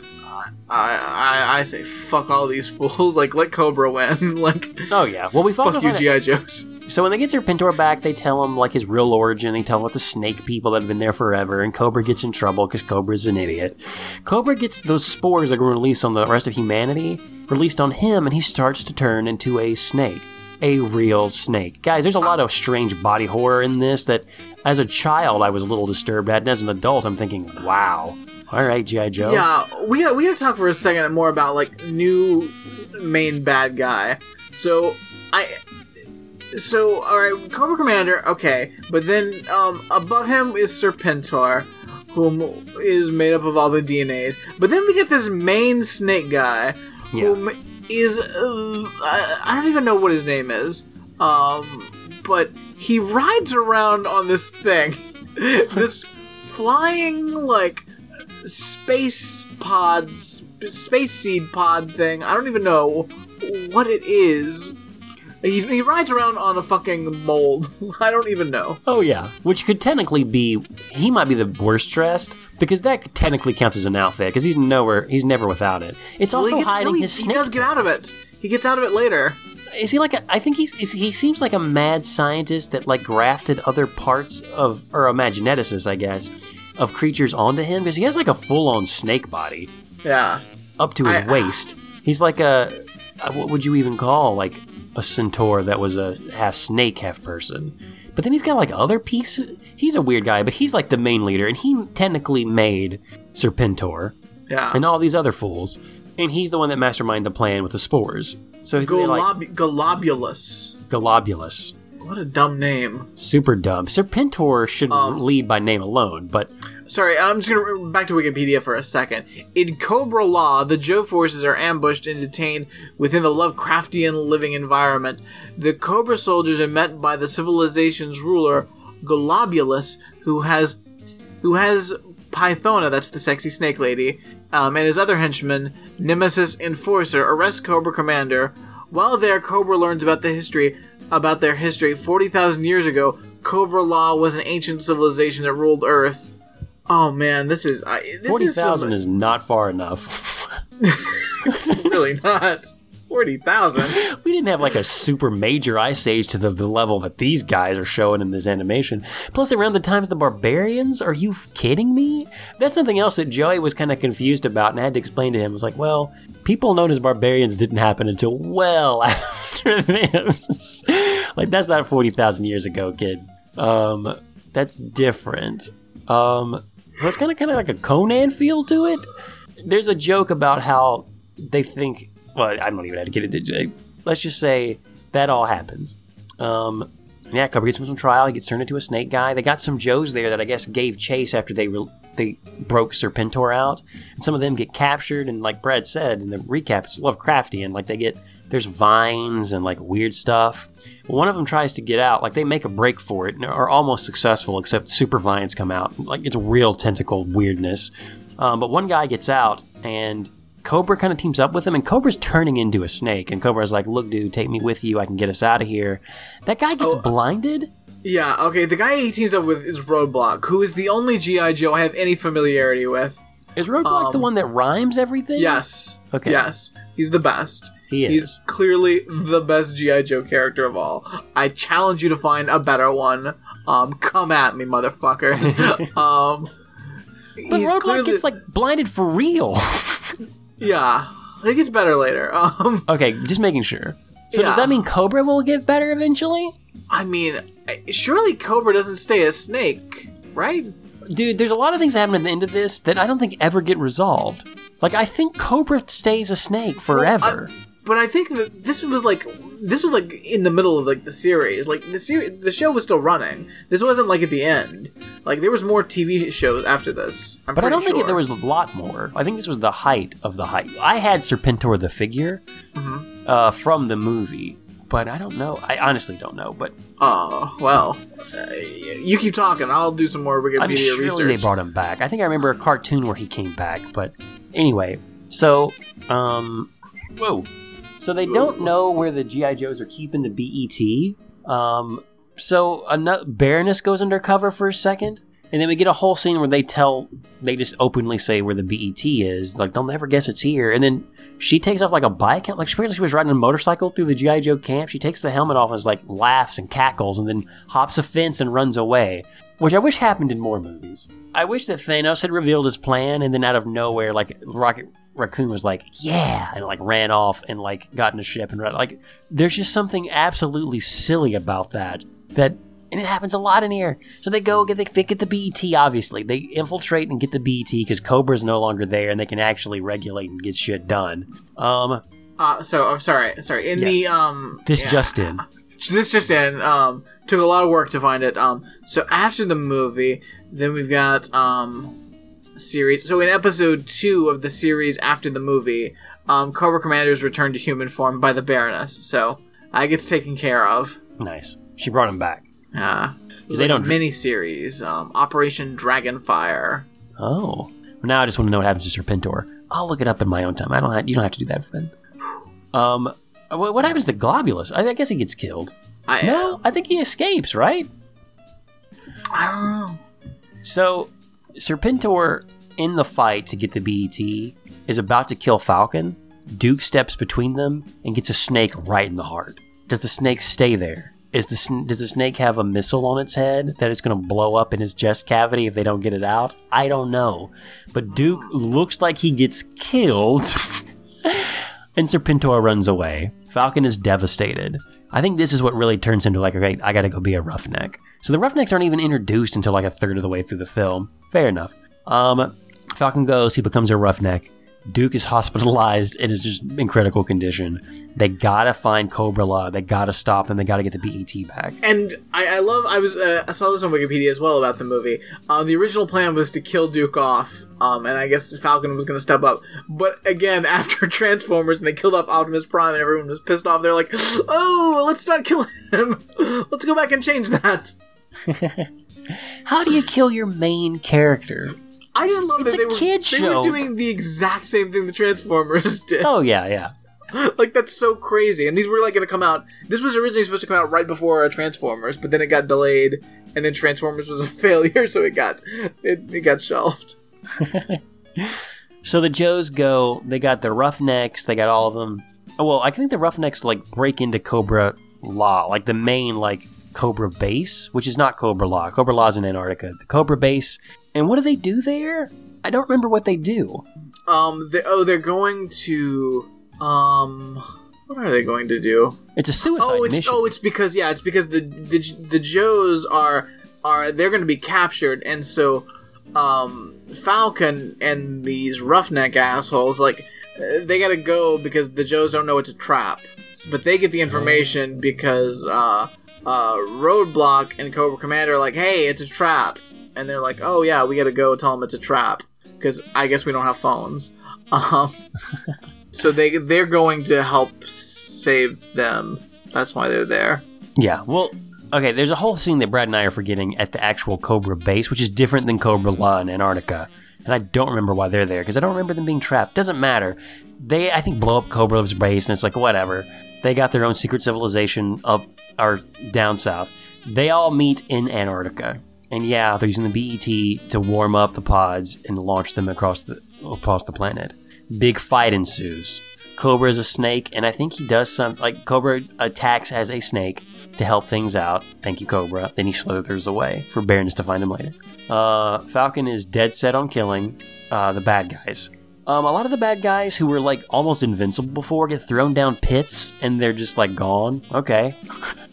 I, I, I say fuck all these fools. Like let Cobra win. like oh yeah. Well, we fuck you, GI Joes. So when they get Serpentor back, they tell him like his real origin. They tell him about the snake people that have been there forever, and Cobra gets in trouble because Cobra's an idiot. Cobra gets those spores that were released on the rest of humanity released on him, and he starts to turn into a snake, a real snake. Guys, there's a lot of strange body horror in this that, as a child, I was a little disturbed at, and as an adult, I'm thinking, wow. All right, GI Joe. Yeah, we gotta, we gotta talk for a second more about like new main bad guy. So I. So all right, Cobra Commander, okay, but then um, above him is Serpentor, whom is made up of all the DNAs. But then we get this main snake guy, Yeah. whom is uh, I, I don't even know what his name is. Um, but he rides around on this thing, this flying like space pods, space seed pod thing. I don't even know what it is. He, he rides around on a fucking mold. I don't even know. Oh yeah, which could technically be he might be the worst dressed because that technically counts as an outfit because he's nowhere he's never without it. It's Well, also gets- hiding no, he, his he does get out of it. He gets out of it later. Is he like a? I think he's is, he seems like a mad scientist that like grafted other parts of or a I guess, of creatures onto him because he has like a full on snake body Yeah. up to his I- waist. He's like a what would you even call like a centaur that was a half snake, half person. But then he's got like other pieces. He's a weird guy, but he's like the main leader, and he technically made Serpentor Yeah. and all these other fools. And he's the one that masterminded the plan with the spores. So they like Golob- Golobulus. What a dumb name. Super dumb. Serpentor should Um, lead by name alone, but sorry, I'm just gonna back to Wikipedia for a second. In Cobra-La, the Joe forces are ambushed and detained within the Lovecraftian living environment. The Cobra soldiers are met by the civilization's ruler, Globulus, who has who has Pythona, that's the sexy snake lady, um, and his other henchman, Nemesis Enforcer, arrest Cobra Commander. While there, Cobra learns about the history about their history. Forty thousand years ago, Cobra-La was an ancient civilization that ruled Earth. Oh man, this is I, this Forty is some- thousand is not far enough. It's really not forty thousand. we didn't have like a super major ice age to the, the level that these guys are showing in this animation. Plus, around the times the barbarians, are you kidding me? That's something else that Joey was kind of confused about, and I had to explain to him. It was like, well, people known as barbarians didn't happen until well after this. like that's not forty thousand years ago, kid. Um, that's different. Um, so it's kind of kind of like a Conan feel to it. There's a joke about how they think. Well, I don't even have to get into. Let's just say that all happens. Um, yeah, Cobra gets him some trial. He gets turned into a snake guy. They got some Joes there that I guess gave chase after they re- they broke Serpentor out, and some of them get captured. And like Brad said in the recap, it's Lovecraftian. Like they get there's vines and like weird stuff. One of them tries to get out. Like they make a break for it and are almost successful, except super vines come out. Like it's real tentacle weirdness. Um, but one guy gets out and Cobra kind of teams up with him, and Cobra's turning into a snake. And Cobra's like, "Look, dude, take me with you. I can get us out of here." That guy gets Oh, blinded. Yeah, okay. The guy he teams up with is Roadblock, who is the only GI Joe I have any familiarity with. Is Roadblock the um, one that rhymes everything? Yes. Okay. Yes. He's the best. He is. He's clearly the best GI Joe character of all. I challenge you to find a better one. Um, come at me, motherfuckers. um, But he's Roadblock clearly gets like blinded for real. yeah. I think it's better later. Um, okay, just making sure. So does that mean Cobra will get better eventually? I mean, surely Cobra doesn't stay a snake, right? Dude, there's a lot of things that happen at the end of this that I don't think ever get resolved. Like I think Cobra stays a snake forever. I- but I think that this was like this was like in the middle of like the series. Like the series, the show was still running. This wasn't like at the end. Like there was more TV shows after this. I'm But I don't think sure. it, there was a lot more. I think this was the height of the height. I had Serpentor the figure Mm-hmm. uh, from the movie, but I don't know. I honestly don't know. But Oh well, uh, you keep talking. I'll do some more Wikipedia I'm sure research. they brought him back. I think I remember a cartoon where he came back. But anyway, so um, whoa. So they don't know where the GI Joes are keeping the BET. Um, so another Baroness goes undercover for a second, and then we get a whole scene where they tell, they just openly say where the BET is. Like they'll never guess it's here. And then she takes off like a bike, like she she was riding a motorcycle through the GI Joe camp. She takes the helmet off and is like laughs and cackles, and then hops a fence and runs away. Which I wish happened in more movies. I wish that Thanos had revealed his plan, and then out of nowhere, like Rocket Raccoon was like, "Yeah," and like ran off and like got in a ship and. Like, there's just something absolutely silly about that. That and it happens a lot in here. So they go get they, they get the BET. Obviously, they infiltrate and get the BET because Cobra's no longer there, and they can actually regulate and get shit done. Um, Uh, so I'm sorry, sorry. In the um, this yeah. just in. this just in um took a lot of work to find it um so after the movie then we've got um series so in episode two of the series after the movie um cobra commander's returned to human form by the baroness so i gets taken care of Nice. She brought him back. Uh they don't- mini series um operation dragonfire Oh. Now I just want to know what happens to Serpentor. I'll look it up in my own time. I don't. Have, you don't have to do that, friend. Um, what, what happens to Globulus? I, I guess he gets killed. i No, I think he escapes. Right. i don't know So, Serpentor in the fight to get the BET is about to kill Falcon. Duke steps between them and gets a snake right in the heart. Does the snake stay there? Is the does the snake have a missile on its head that it's going to blow up in his chest cavity if they don't get it out? I don't know. But Duke looks like he gets killed. and Serpentor runs away. Falcon is devastated. I think this is what really turns him into like, okay, I gotta go be a roughneck. So the roughnecks aren't even introduced until like a third of the way through the film. Fair enough. Um, Falcon goes, he becomes a roughneck. Duke is hospitalized and is just in critical condition. They gotta find Cobra-La. They gotta stop them. They gotta get the BET back. And I, I love. I was. Uh, I saw this on Wikipedia as well about the movie. Um, the original plan was to kill Duke off. Um, and I guess Falcon was to step up. But again, after Transformers and they killed off Optimus Prime and everyone was pissed off, they're like, "Oh, let's not kill him. let's go back and change that." How do you kill your main character? I just love It's that they were they were doing the exact same thing the Transformers did. Oh yeah, yeah. like that's so crazy. And these were like going to come out. This was originally supposed to come out right before uh, Transformers, but then it got delayed, and then Transformers was a failure, so it got it, it got shelved. So the Joes go. They got the Roughnecks. They got all of them. Oh, well, I think the Roughnecks like break into Cobra Law, like the main like Cobra base, which is not Cobra-La. Cobra Law's in Antarctica. The Cobra base. And what do they do there? I don't remember what they do. Um. They, oh, they're going to. Um. What are they going to do? It's a suicide Oh, it's mission. oh, it's because yeah, it's because the the the Joes are are they're going to be captured, and so um Falcon and these roughneck assholes like they got to go because the Joes don't know what to trap, but they get the information because uh uh Roadblock and Cobra Commander are like, hey, it's a trap, and they're like, oh yeah, we got to go tell them it's a trap because I guess we don't have phones. Um. So they they're going to help save them. That's why they're there. Yeah, well, okay, there's a whole scene that Brad and I are forgetting at the actual Cobra base, which is different than Cobra-La in Antarctica. And I don't remember why they're there, because I don't remember them being trapped. Doesn't matter. They, I think, blow up Cobra's base, and it's like, whatever. They got their own secret civilization up or down south. They all meet in Antarctica. And yeah, they're using the BET to warm up the pods and launch them across the across the planet. Big fight ensues. Cobra is a snake, and I think he does some like Cobra attacks as a snake to help things out. Thank you, Cobra. Then he slithers away for Baroness to find him later. Uh, Falcon is dead set on killing uh, the bad guys. Um, a lot of the bad guys who were like almost invincible before get thrown down pits and they're just like gone. Okay.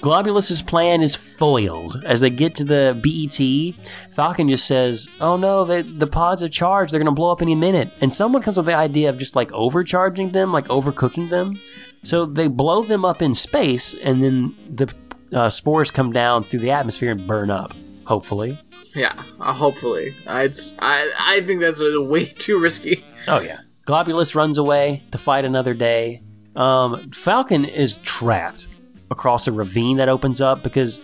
Globulus's plan is foiled. As they get to the BET, Falcon just says, "Oh no, the the pods are charged. They're gonna blow up any minute." And someone comes with the idea of just like overcharging them, like overcooking them. So they blow them up in space, and then the uh, spores come down through the atmosphere and burn up. Hopefully. Yeah, uh, hopefully. Uh, it's I I think that's way too risky. Oh yeah. Globulus runs away to fight another day. Um, Falcon is trapped across a ravine that opens up because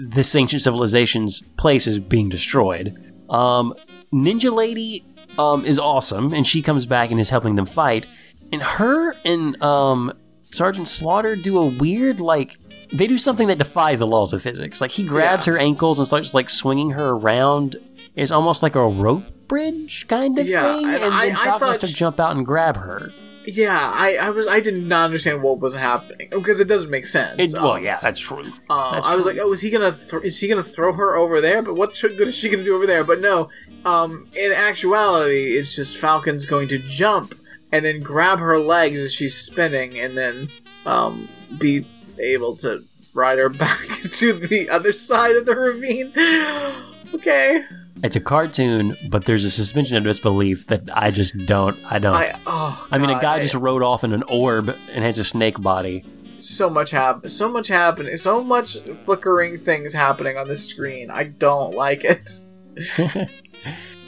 this ancient civilization's place is being destroyed. Um, Ninja Lady um, is awesome, and she comes back and is helping them fight. And her and um, Sergeant Slaughter do a weird like they do something that defies the laws of physics. Like he grabs Yeah. her ankles and starts like swinging her around. It's almost like a rope bridge kind of Yeah, thing, and and, I- then I Falcon has thought to sh- jump out and grab her. Yeah, I, I was I did not understand what was happening because it doesn't make sense. It's, Um, well, yeah, that's true. Uh, That's I was true. like, oh, is he gonna th- is he gonna throw her over there? But what good is she gonna do over there? But no, um, in actuality, it's just Falcon's going to jump and then grab her legs as she's spinning, and then um, be able to ride her back to the other side of the ravine. okay, It's a cartoon, but there's a suspension of disbelief that I just don't. I don't. I, oh, I oh, mean, a guy I- just rode off in an orb and has a snake body. so much happen, so much happening, so much flickering things happening on the screen. I don't like it.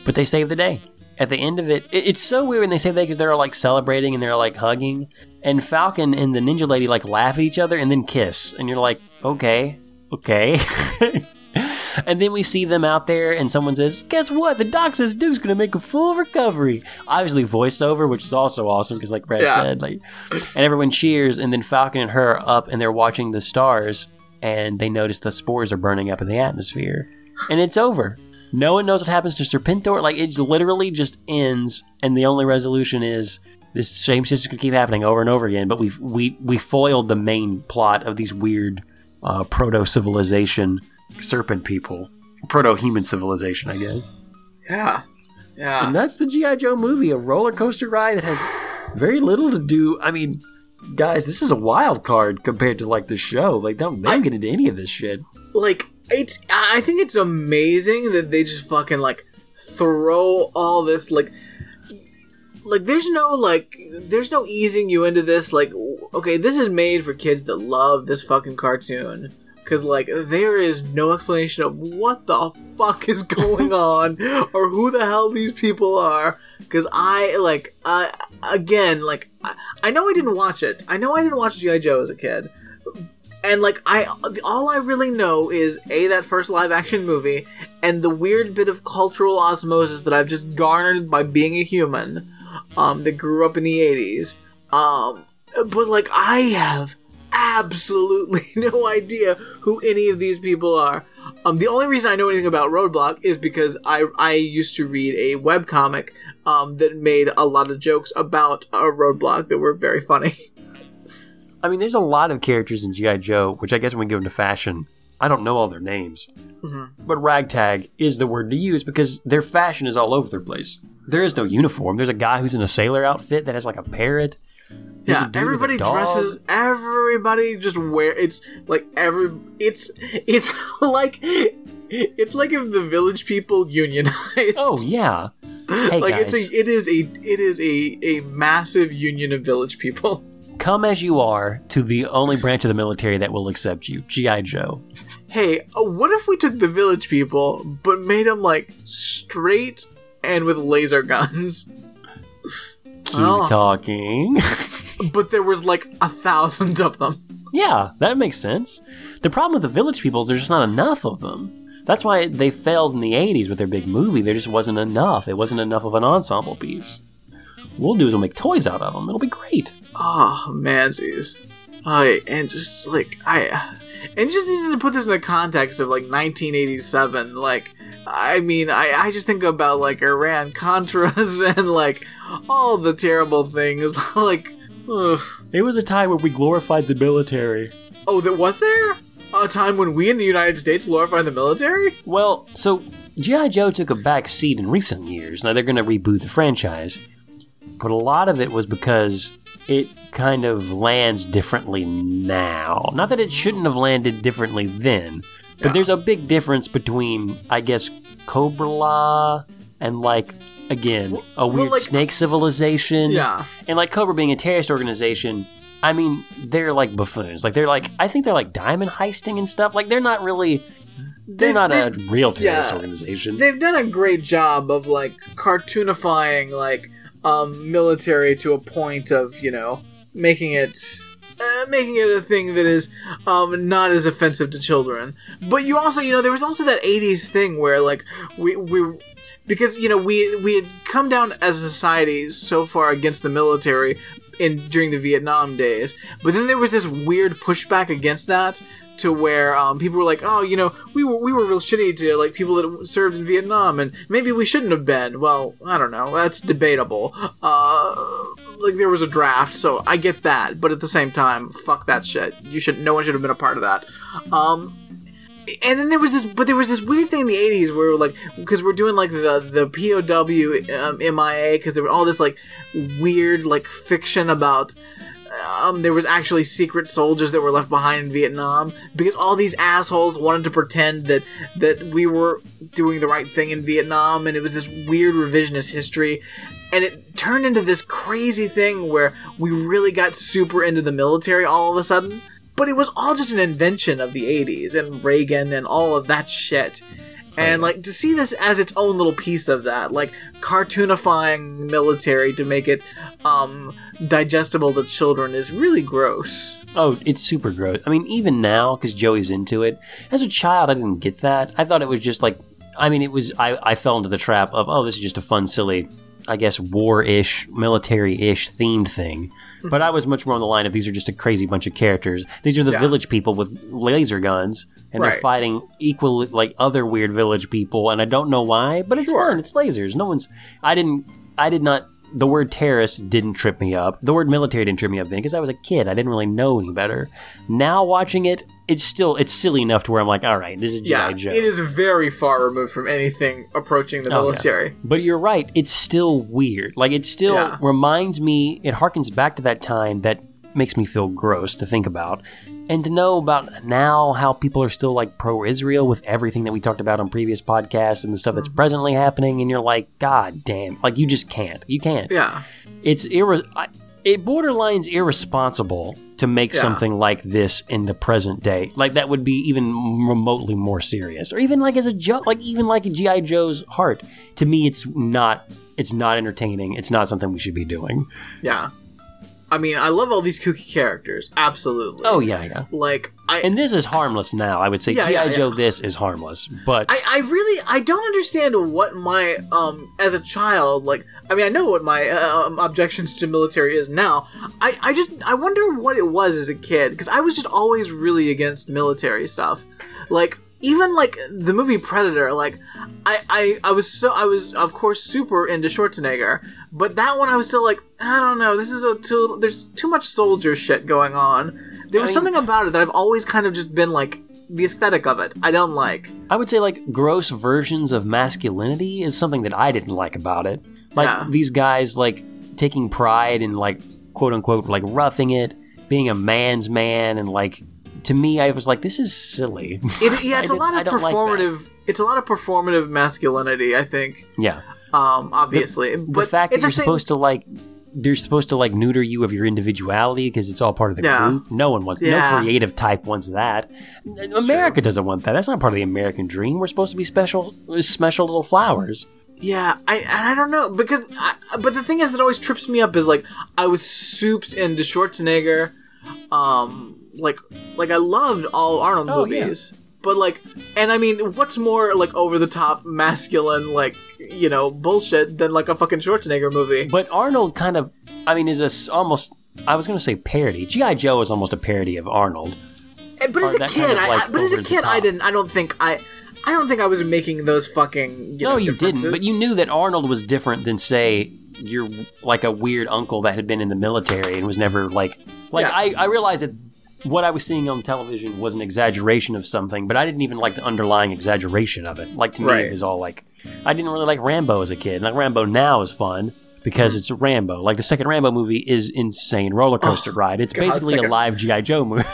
But they save the day. At the end of it, it- it's so weird when they save the day because they're like celebrating and they're like hugging, and Falcon and the Ninja Lady like laugh at each other and then kiss, and you're like, okay, okay. and then we see them out there, and someone says, "Guess what? The doc says Duke's gonna make a full recovery." Obviously, voiceover, which is also awesome because, like Brad Yeah. said, like, and everyone cheers, and then Falcon and her are up, and they're watching the stars, and they notice the spores are burning up in the atmosphere, and it's over. No one knows what happens to Serpentor. Like it literally just ends, and the only resolution is this same situation could keep happening over and over again. But we we we foiled the main plot of these weird uh, proto civilization serpent people, proto human civilization, I guess. Yeah, yeah. And that's the GI Joe movie, a roller coaster ride that has very little to do. I mean, guys, this is a wild card compared to like the show. Like they don't, they don't get into any of this shit. like it's i think it's amazing that they just fucking like throw all this like like there's no like there's no easing you into this like okay this is made for kids that love this fucking cartoon because like there is no explanation of what the fuck is going on or who the hell these people are. Because i like uh, again like I, I know i didn't watch it. I know i didn't watch gi joe as a kid. And like i all i really know is a that first live action movie and the weird bit of cultural osmosis that i've just garnered by being a human um that grew up in the 80s um but like i have absolutely no idea who any of these people are um the only reason i know anything about roadblock is because i i used to read a webcomic um that made a lot of jokes about a roadblock that were very funny I mean, there's a lot of characters in GI Joe, which I guess when we go into fashion, I don't know all their names, but ragtag is the word to use because their fashion is all over the place. There is no uniform. There's a guy who's in a sailor outfit that has like a parrot. Yeah dude with a everybody dresses everybody just wear it's like every it's it's like it's like if the village people unionized. Oh yeah. Hey like guys, it's a it is a it is a a massive union of village people. Come as you are to the only branch of the military that will accept you, GI Joe. hey uh, what if we took the village people but made them like straight and with laser guns Keep Oh. talking. but there was like a thousand of them yeah, that makes sense. The problem with the village people is there's just not enough of them. That's why they failed in the 80s with their big movie. There just wasn't enough. It wasn't enough of an ensemble piece. What we'll do is we'll make toys out of them. It'll be great. Ah, oh, mansies. I and just like I and just needed to put this in the context of like 1987. Like, I mean, I I just think about like Iran Contras and like all the terrible things. like, ugh. It was a time where we glorified the military. oh, there was there a time when we in the United States glorified the military? Well, so G.I. Joe took a back seat in recent years. Now they're going to reboot the franchise. But a lot of it was because it kind of lands differently now. Not that it shouldn't have landed differently then, but Yeah. there's a big difference between, I guess, Cobra-La and, like, again, a well, weird like- snake civilization. Yeah. And, like, Cobra being a terrorist organization. I mean, they're like buffoons. Like they're like I think they're like diamond heisting and stuff. Like they're not really they're They've- not a they've- real terrorist yeah. organization. They've done a great job of like cartoonifying like um military to a point of you know making it uh, making it a thing that is um not as offensive to children but you also you know there was also that 80s thing where like we we because you know we we had come down as a society so far against the military in during the Vietnam days but then there was this weird pushback against that to where um, people were like, "Oh, you know, we were we were real shitty to like people that served in Vietnam, and maybe we shouldn't have been." Well, I don't know. That's debatable. Uh, like there was a draft, so I get that, but at the same time, fuck that shit. You should. No one should have been a part of that. Um, and then there was this, but there was this weird thing in the '80s where like because we're doing like the the POW um, MIA because there was all this like weird like fiction about um, there was actually secret soldiers that were left behind in Vietnam because all these assholes wanted to pretend that that we were doing the right thing in Vietnam, and it was this weird revisionist history, and it turned into this crazy thing where we really got super into the military all of a sudden. But it was all just an invention of the '80s and Reagan and all of that shit. And like to see this as its own little piece of that, like cartoonifying military to make it um, digestible to children is really gross. Oh, it's super gross. I mean, even now, because Joey's into it. As a child, I didn't get that. I thought it was just like, I mean, it was. I, I fell into the trap of, oh, this is just a fun, silly, I guess, war-ish, military-ish themed thing. But I was much more on the line of these are just a crazy bunch of characters. These are the Yeah. village people with laser guns, and they're fighting equally like other weird village people. And I don't know why, but it's Sure. fun. It's lasers. No one's. I didn't. I did not. The word terrorist didn't trip me up. The word military didn't trip me up then because I was a kid. I didn't really know any better. Now watching it, it's still it's silly enough to where I'm like, all right, this is GI Yeah, Joe. it is very far removed from anything approaching the Oh, yeah. military. But you're right. It's still weird. Like it still Yeah. reminds me. It harkens back to that time that makes me feel gross to think about. And to know about now how people are still like pro Israel with everything that we talked about on previous podcasts and the stuff that's mm. presently happening, and you're like, God damn, like you just can't, you can't. Yeah. It's irre- I- it borderlines irresponsible to make Yeah. something like this in the present day. Like that would be even remotely more serious, or even like as a joke, like even like a GI Joe's heart. To me, it's not. It's not entertaining. It's not something we should be doing. Yeah. I mean, I love all these kooky characters. Absolutely. Oh yeah, yeah. Like I And this is harmless now. I would say Yeah, GI yeah, Joe. yeah. This is harmless, but I, I really I don't understand what my um as a child like I mean I know what my uh, um, objections to military is now I I just I wonder what it was as a kid because I was just always really against military stuff like even like the movie Predator like I I I was so I was of course super into Schwarzenegger but that one I was still like I don't know this is a too there's too much soldier shit going on there was I mean- something about it that I've always kind of just been like the aesthetic of it I don't like I would say like gross versions of masculinity is something that I didn't like about it. Like Yeah. these guys like taking pride in like quote unquote like roughing it, being a man's man, and like to me, I was like, this is silly. It, yeah, it's a lot of don't like performative. it's a lot of performative masculinity. I think, yeah, um, obviously, the but fact at that you're same- supposed to like. They're supposed to like neuter you of your individuality because it's all part of the Yeah. group. No one wants. Yeah. No creative type wants that. America doesn't want that. That's not part of the American dream. We're supposed to be special, special little flowers. Yeah, I I don't know because, I, but the thing is that always trips me up is like I was soups into Schwarzenegger, um, like like I loved all Arnold Oh, yeah. movies, but like, and I mean, what's more like over the top masculine like you know bullshit than like a fucking Schwarzenegger movie? But Arnold kind of, I mean, is a almost. I was going to say parody. GI Joe is almost a parody of Arnold. Eh, but as a kid, kind of, I, like, I, but as a kid, I didn't. I don't think I. I don't think I was making those fucking. You no, know, you didn't. But you knew that Arnold was different than say you're like a weird uncle that had been in the military and was never like like Yeah. I I realized that what I was seeing on television was an exaggeration of something, but I didn't even like the underlying exaggeration of it. Like to me, Right. it was all like I didn't really like Rambo as a kid. Like Rambo now is fun. Because it's Rambo. Like the second Rambo movie is insane roller coaster ride. It's God, basically a live GI Joe movie.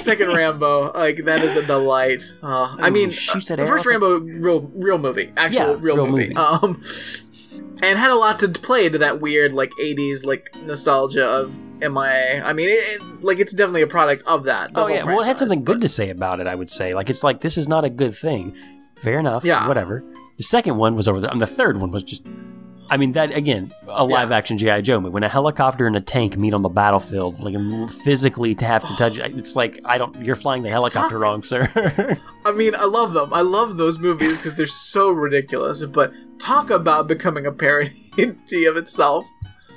Second Rambo, like that is a delight. Uh, I Ooh, mean, shoots uh, the first. Rambo, real, real movie, actual Yeah, real, real movie. movie. Um, and had a lot to play to that weird like '80s like nostalgia of MIA. I I mean, it, it- like it's definitely a product of that. Oh yeah, well, it had something good to say about it. I would say, like, it's like this is not a good thing. Fair enough. Yeah. Whatever. The second one was over there, and the third one was just. I mean, that again, a live action GI Joe movie. When a helicopter and a tank meet on the battlefield, like physically to have to touch it, it's like I don't. You're flying the helicopter wrong, sir. I mean, I love them. I love those movies because they're so ridiculous. But talk about becoming a parody of itself.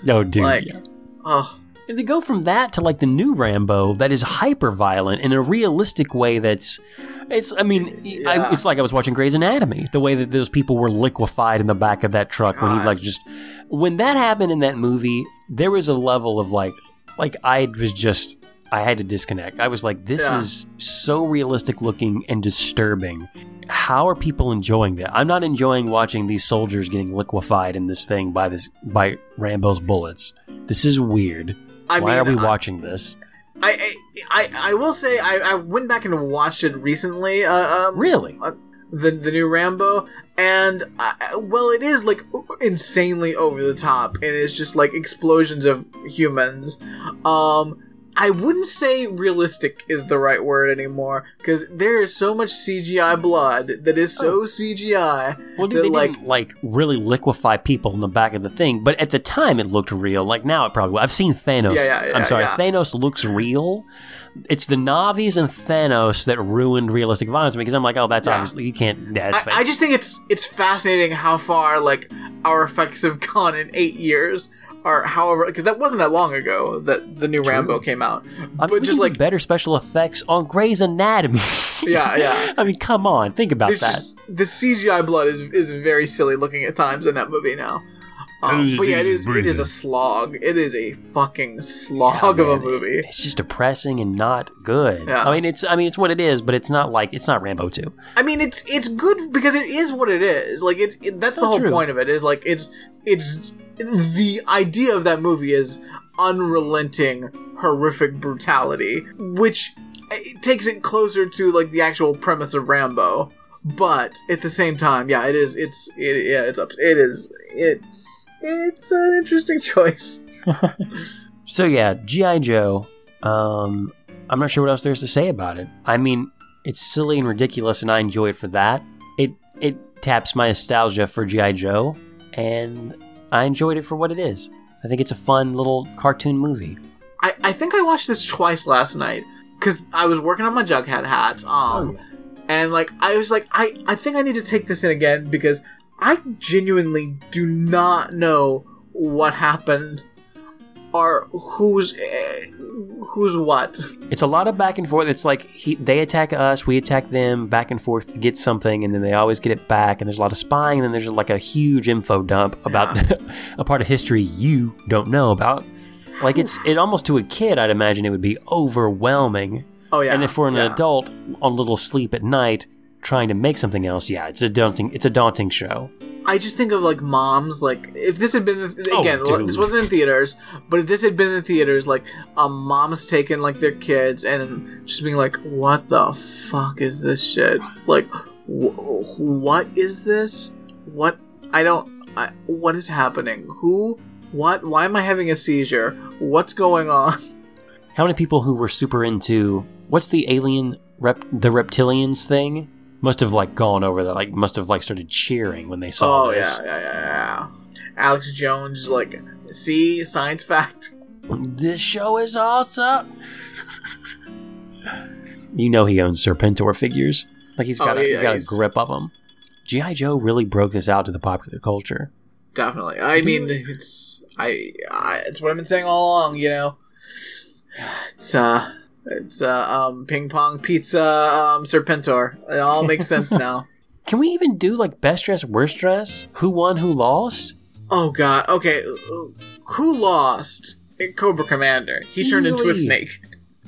no, dude. Like, yeah. oh, And they go from that to like the new Rambo that is hyper violent in a realistic way that's it's I mean I, it's like I was watching Grey's Anatomy the way that those people were liquefied in the back of that truck when he like just when that happened in that movie there was a level of like like I was just I had to disconnect. I was like this Yeah. is so realistic looking and disturbing. How are people enjoying that? I'm not enjoying watching these soldiers getting liquefied in this thing by this by Rambo's bullets. This is weird I why mean, are we I- watching this? I, I I will say I, I went back and watched it recently. Uh, um, Really? the the new Rambo, and I, well, it is like insanely over the top, and it's just like explosions of humans. Um, I wouldn't say realistic is the right word anymore because there is so much CGI blood that is so oh. CGI. Well, dude, that, they like, didn't like really liquefy people in the back of the thing, but at the time it looked real. Like now it probably. I've seen Thanos. Yeah, yeah, yeah, I'm sorry, yeah. Thanos looks real. It's the Navis and Thanos that ruined realistic violence because I'm like, oh, that's Yeah. obviously you can't. Yeah, it's fake. I, I just think it's it's fascinating how far like our effects have gone in eight years, or however, because that wasn't that long ago that the new Rambo came out. I mean, but we just like better special effects on Grey's Anatomy. Yeah, yeah. I mean, come on, think about there's that. just the CGI blood is is very silly looking at times in that movie now. Um, but yeah, it is it is a slog. It is a fucking slog Yeah, of a movie. It's just depressing and not good. Yeah. I mean, it's I mean, it's what it is, but it's not like it's not Rambo two. I mean, it's it's good because it is what it is. Like it's it, that's the Oh, whole true. point of it. Is like it's it's the idea of that movie is unrelenting horrific brutality, which it takes it closer to like the actual premise of Rambo. But at the same time, yeah, it is. It's it, yeah, it's up. It is. It's it's an interesting choice. So yeah, GI Joe. Um, I'm not sure what else there's to say about it. I mean, it's silly and ridiculous, and I enjoy it for that. It it taps my nostalgia for GI Joe, and I enjoyed it for what it is. I think it's a fun little cartoon movie. I, I think I watched this twice last night because I was working on my Jughead hat. Um, and like I was like, I I think I need to take this in again because I genuinely do not know what happened or who's eh, who's what. It's a lot of back and forth. It's like he, they attack us, we attack them, back and forth to get something, and then they always get it back. And there's a lot of spying, and then there's like a huge info dump about a part of history you don't know about. Like it's it almost to a kid, I'd imagine it would be overwhelming. Oh yeah, and if we're an yeah. adult on little sleep at night trying to make something else, yeah, it's a daunting it's a daunting show. I just think of like moms, like if this had been Oh, again, dude. this wasn't in theaters, but if this had been in theaters, like a mom's taking like their kids and just being like, "What the fuck is this shit? Like, wh- what is this? What? I don't. I, what is happening? Who? What? Why am I having a seizure? What's going on?" How many people who were super into what's the alien rep the reptilians thing must have like gone over that like must have like started cheering when they saw oh this. yeah, yeah, yeah, yeah. Alex Jones, like, see, science fact. This show is awesome. you know he owns Serpentor figures. Like he's got, Oh, a, yeah, he's got a grip of them. GI Joe really broke this out to the popular culture. Definitely. I mean, it's I, I it's what I've been saying all along. You know, it's uh, it's uh, um, ping pong pizza, um, Serpentor. It all makes sense now. Can we even do like best dress, worst dress? Who won, who lost? Oh God. Okay, who lost? Cobra Commander. He turned into a snake.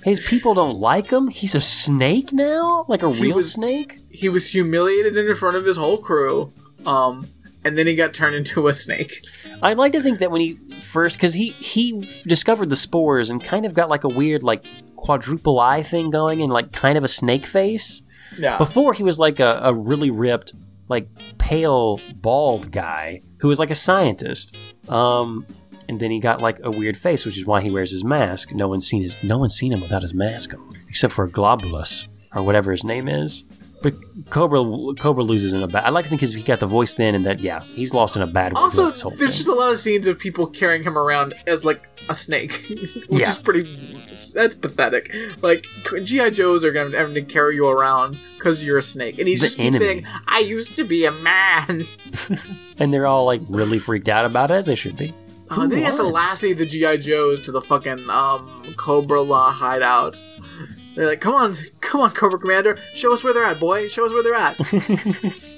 His people don't like him. He's a snake now, like a He real was- snake. He was humiliated in front of his whole crew. Um, and then he got turned into a snake. I'd like to think that when he first, because he he discovered the spores and kind of got like a weird like quadruple eye thing going and like kind of a snake face. Yeah. Before he was like a, a really ripped, like pale, bald guy who was like a scientist. Um, and then he got like a weird face, which is why he wears his mask. No one's seen his no one's seen him without his mask on, except for Globulus or whatever his name is. But Cobra Cobra loses in a bad. I like to think he got the voice then, and that yeah, he's lost in a bad way. Also, throughout this whole there's thing. just a lot of scenes of people carrying him around as like a snake, which Yeah. is pretty. That's pathetic. Like GI Joes are gonna have to carry you around because you're a snake, and he's The just keeps saying, "I used to be a man." and they're all like really freaked out about it, as they should be. Uh, then he has to lasso the GI Joes to the fucking um Cobra-La hideout. They're like, "Come on, come on, Cobra Commander, show us where they're at, boy. Show us where they're at."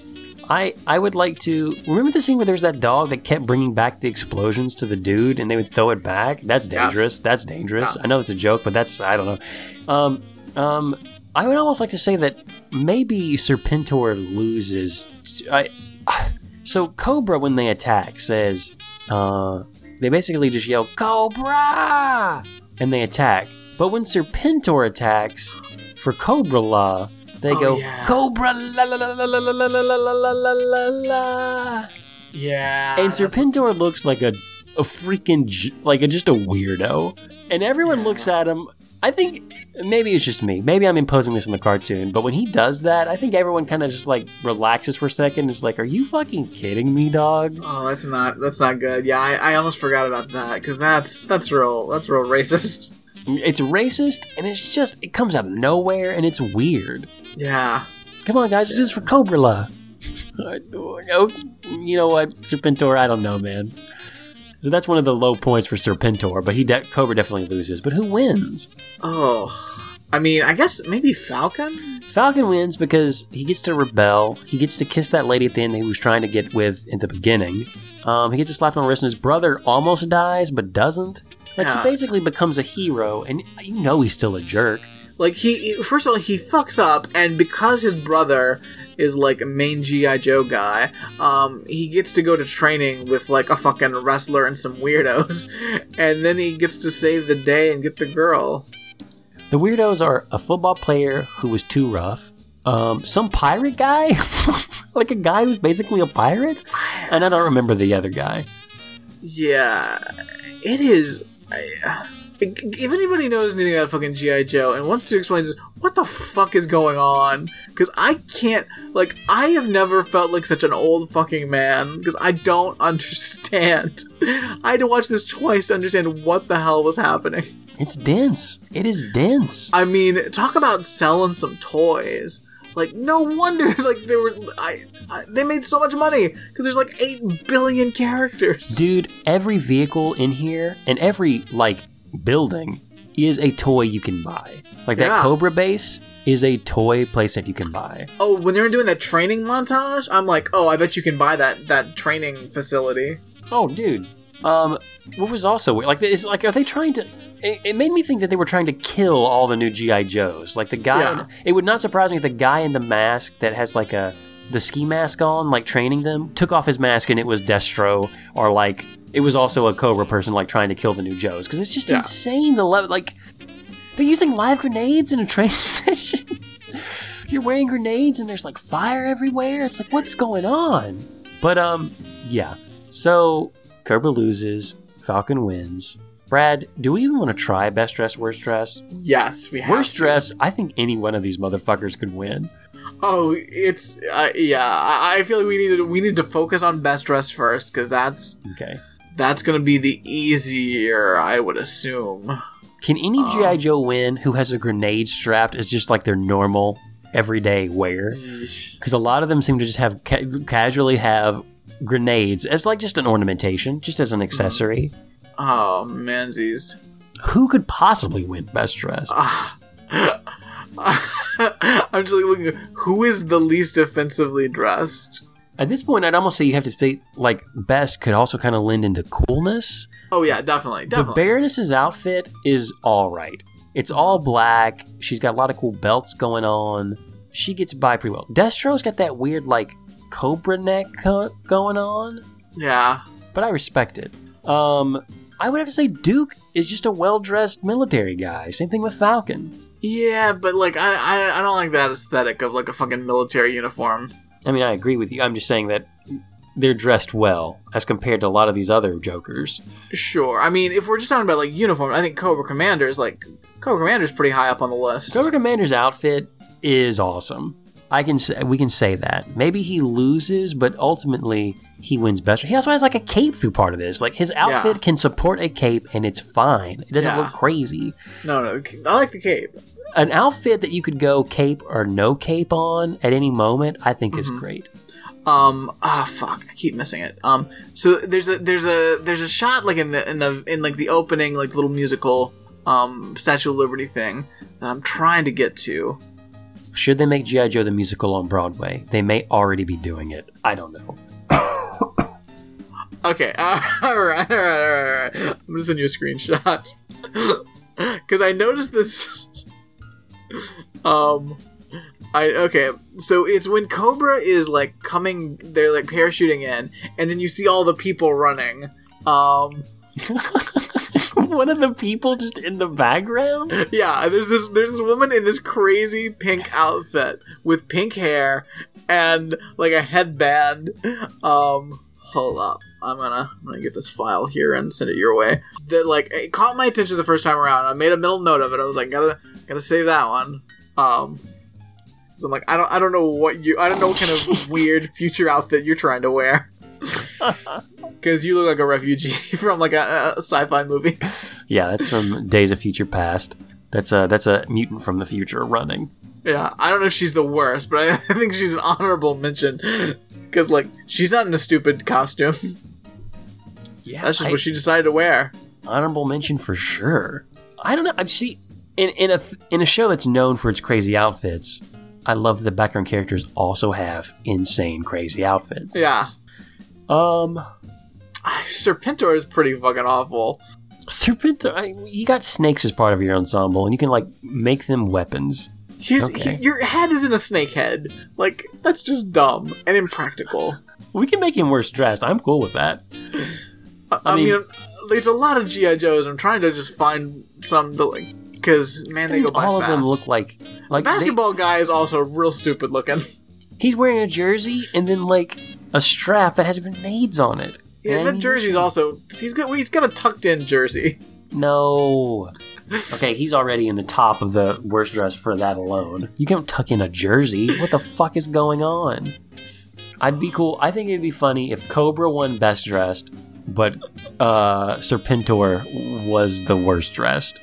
I I would like to remember the scene where there's that dog that kept bringing back the explosions to the dude, and they would throw it back. That's dangerous. Yes. That's dangerous. Yeah. I know it's a joke, but that's I don't know. Um, um, I would almost like to say that maybe Serpentor loses. I so Cobra when they attack says, uh, they basically just yell Cobra, and they attack. But when Serpentor attacks for Cobra La, they Oh, go yeah. Cobra la la la la la la la la la la la la yeah, And that's- Serpentor looks like a a freaking like a, just a weirdo, and everyone looks at him. I think maybe it's just me. Maybe I'm imposing this in the cartoon, but when he does that, I think everyone kind of just like relaxes for a second. It's like, are you fucking kidding me, dog? Oh, that's not that's not good. Yeah, I, I almost forgot about that because that's that's real that's real racist. It's racist, and it's just it comes out of nowhere, and it's weird. Yeah, Come on, guys, do this for Cobra La. I don't know. you know what, Serpentor? I don't know, man. So that's one of the low points for Serpentor, but he de- Cobra definitely loses. But who wins? Oh, I mean, I guess maybe Falcon. Falcon wins because he gets to rebel. He gets to kiss that lady at the end he was trying to get with in the beginning. Um, he gets a slap on the wrist, and his brother almost dies, but doesn't. Like Yeah. he basically becomes a hero, and you know he's still a jerk. like he first of all he fucks up, and because his brother is like a main GI Joe guy, um, he gets to go to training with like a fucking wrestler and some weirdos, and then he gets to save the day and get the girl. The weirdos are a football player who was too rough, um, some pirate guy, like a guy who's basically a pirate, and I don't remember the other guy. Yeah, it is. I, if anybody knows anything about fucking GI Joe and wants to explain this, what the fuck is going on? Because I can't. Like, I have never felt like such an old fucking man because I don't understand. I had to watch this twice to understand what the hell was happening. It's dense. It is dense. I mean, talk about selling some toys. Like, no wonder, like they were, I, I they made so much money because there's like eight billion characters. Dude, every vehicle in here and every like building is a toy you can buy. Like that Yeah. Cobra base is a toy playset you can buy. Oh, when they were doing that training montage, I'm like, oh, I bet you can buy that that training facility. Oh, dude. Um, what was also weird? Like, it's like, are they trying to? It, it made me think that they were trying to kill all the new GI Joes. Like the guy. Yeah. it would not surprise me if the guy in the mask that has like a the ski mask on, like training them, took off his mask and it was Destro, or like it was also a Cobra person, like trying to kill the new Joes. Because it's just Yeah. insane. The level, like they're using live grenades in a training session. You're wearing grenades and there's like fire everywhere. It's like what's going on? But um, yeah. So Cobra loses, Falcon wins. Brad, do we even want to try best dressed, worst dressed? Yes, we have. Worst to. dressed, I think any one of these motherfuckers could win. Oh, it's uh, yeah. I, I feel like we need to we need to focus on best dressed first because that's Okay. that's gonna be the easier, I would assume. Can any Uh. GI Joe win who has a grenade strapped as just like their normal everyday wear? Because a lot of them seem to just have ca- casually have grenades as like just an ornamentation, just as an accessory. Oh, manzies. Who could possibly win best dressed? Ah. I'm just like looking. Who is the least offensively dressed? At this point, I'd almost say you have to say like best could also kind of lend into coolness. Oh yeah, definitely, The definitely. Baroness's outfit is all right. It's all black. She's got a lot of cool belts going on. She gets by pretty well. Destro's got that weird like cobra neck co- going on, yeah, but I respect it. Um, I would have to say Duke is just a well-dressed military guy. Same thing with Falcon. yeah, but like I, I, I don't like that aesthetic of like a fucking military uniform. I mean, I agree with you. I'm just saying that they're dressed well as compared to a lot of these other Jokers. Sure. I mean, if we're just talking about like uniform, I think Cobra Commander is like Cobra Commander is pretty high up on the list. Cobra Commander's outfit is awesome. I can say, we can say that. Maybe he loses, but ultimately he wins best. He also has like a cape through part of this. Like his outfit Yeah. can support a cape and it's fine. It doesn't Yeah. look crazy. No, no, I like the cape. An outfit that you could go cape or no cape on at any moment, I think Mm-hmm. is great. Um, ah, fuck, I keep missing it. Um, so there's a there's a there's a shot like in the in the in like the opening like little musical um Statue of Liberty thing that I'm trying to get to. Should they make G.I. Joe the musical on Broadway? They may already be doing it. I don't know. Okay, uh, all right, all right, all right, all right. I'm gonna send you a screenshot because I noticed this. um, I okay, so it's when Cobra is like coming, they're like parachuting in, and then you see all the people running. Um, One of the people just in the background? yeah, there's this there's this woman in this crazy pink outfit with pink hair and like a headband. Um, hold up. I'm gonna I'm gonna get this file here and send it your way. That like it caught my attention the first time around. I made a mental note of it. I was like, gotta gotta save that one. Um, so I'm like, I don't I don't know what you I don't know what kind of weird future outfit you're trying to wear. Because you look like a refugee from like a, a sci-fi movie. Yeah, that's from Days of Future Past. That's a that's a mutant from the future running. Yeah, I don't know if she's the worst, but I, I think she's an honorable mention because, like, she's not in a stupid costume. Yeah, That's just I- what she decided to wear. honorable mention for sure. I don't know. I see in in a in a show that's known for its crazy outfits. I love that the background characters also have insane crazy outfits. Yeah, Um, Serpentor is pretty fucking awful. Serpentor, I, you got snakes as part of your ensemble, and you can like make them weapons. He's, Okay. he, your head is in a snake head. Like that's just dumb and impractical. We can make him worse dressed. I'm cool with that. I, I mean- mean, there's a lot of GI Joes. I'm trying to just find some to like, because man, they I go mean, by all fast. of them look like like they- Basketball guy is also real stupid looking. he's wearing a jersey and then like a strap that has grenades on it. Yeah, And that jersey's also he's got he's got a tucked in jersey. No. Okay, he's already in the top of the worst dress for that alone. You can't tuck in a jersey. What the fuck is going on? I'd be cool. I think it'd be funny if Cobra won best dressed, but uh, Serpentor was the worst dressed.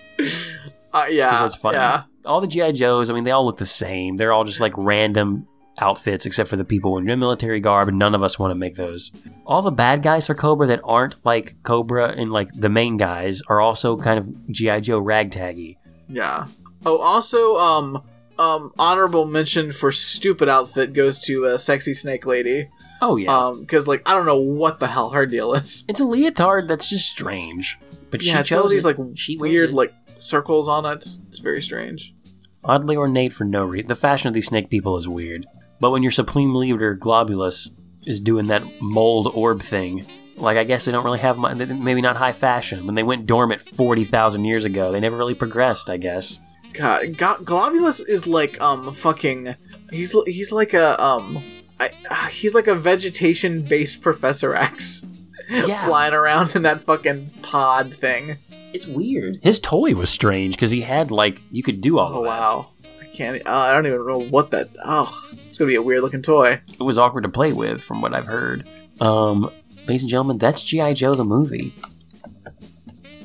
Uh, yeah, that's funny. yeah. All the GI Joes, I mean, they all look the same. They're all just like random outfits, except for the people in military garb, and none of us want to make those. All the bad guys for Cobra that aren't like Cobra and like the main guys are also kind of GI Joe ragtaggy. Yeah. Oh, also, um, um, honorable mention for stupid outfit goes to a sexy snake lady. Oh yeah, Um, because like I don't know what the hell her deal is. it's a leotard that's just strange. But Yeah, she it's all chose these like she weird like circles on it. It's very strange. oddly ornate for no reason. The fashion of these snake people is weird. But when your supreme leader Globulus is doing that mold orb thing, like I guess they don't really have mu- maybe not high fashion. When they went dormant forty thousand years ago, they never really progressed. I guess. God, Go- Globulus is like um fucking. He's he's like a um. I, uh, he's like a vegetation based Professor X Yeah, flying around in that fucking pod thing. it's weird. His toy was strange because he had like you could do all Oh that. wow, I can't. Uh, I don't even know what that. Oh, it's gonna be a weird looking toy. It was awkward to play with, from what I've heard. Um, ladies and gentlemen, that's GI Joe the movie.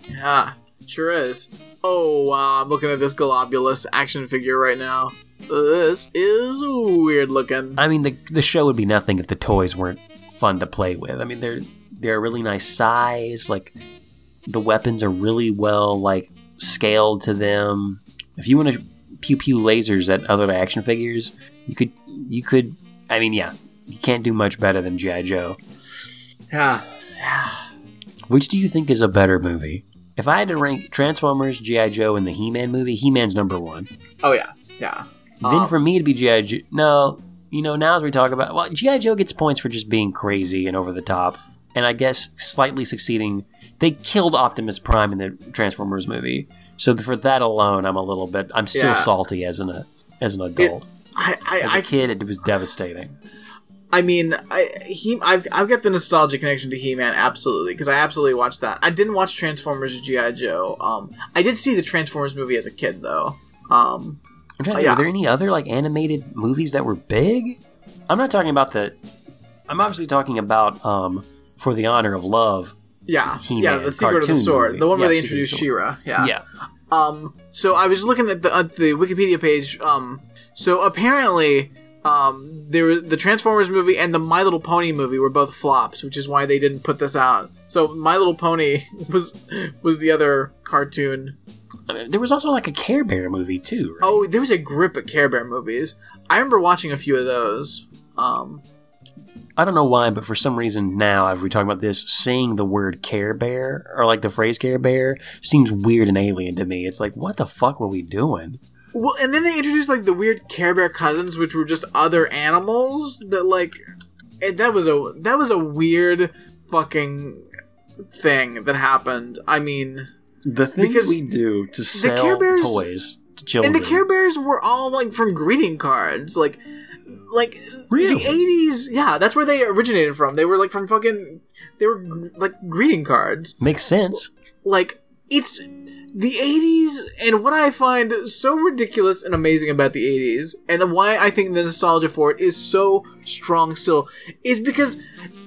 Yeah, sure is. Oh wow, I'm looking at this Globulus action figure right now. This is weird looking. I mean, the the show would be nothing if the toys weren't fun to play with. I mean, they're they're a really nice size. Like the weapons are really well like scaled to them. If you want to pew pew lasers at other action figures, you could you could. I mean, yeah, you can't do much better than GI Joe. Yeah. Which do you think is a better movie? If I had to rank Transformers, GI Joe, and the He Man movie, He Man's number one. Oh yeah. Yeah. then Um, for me to be GI Joe, no, you know, now as we talk about, well, GI Joe gets points for just being crazy and over the top, and I guess slightly succeeding. They killed Optimus Prime in the Transformers movie, so for that alone, I'm a little bit. I'm still Yeah. salty as an as an adult. I I, as a I kid, it was devastating. I mean, I he I've, I've got the nostalgia connection to He Man absolutely because I absolutely watched that. I didn't watch Transformers or GI Joe. Um, I did see the Transformers movie as a kid though. Um, I'm trying to yeah. Are there any other like animated movies that were big? I'm not talking about the. I'm obviously talking about um, for the honor of love. Yeah, He-Man yeah, the Secret of the cartoon Sword, movie. the one where Yeah, they Secret of the introduced She-Ra. Yeah. yeah. Um, so I was looking at the at the Wikipedia page. Um, so apparently, um, there were- the Transformers movie and the My Little Pony movie were both flops, which is why they didn't put this out. So My Little Pony was was the other cartoon. I mean, there was also like a Care Bear movie too. Right? Oh, there was a grip of Care Bear movies. I remember watching a few of those. Um, I don't know why, but for some reason now, as we talk about this, saying the word Care Bear or like the phrase Care Bear seems weird and alien to me. It's like, what the fuck were we doing? well, and then they introduced like the weird Care Bear cousins, which were just other animals that like. It, that was a that was a weird fucking thing that happened. I mean, The things we do to sell Care Bears- toys to children. and the Care Bears were all like from greeting cards, like like Really? the eighties. Yeah, that's where they originated from. They were like from fucking. They were like greeting cards. Makes sense. Like it's the 80s and what i find so ridiculous and amazing about the 80s and why i think the nostalgia for it is so strong still is because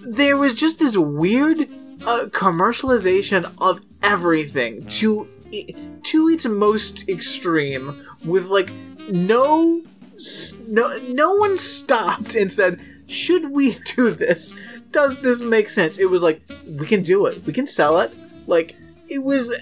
there was just this weird uh, commercialization of everything to to its most extreme with like no no no one stopped and said should we do this? Does this make sense? It was like we can do it. We can sell it. Like it was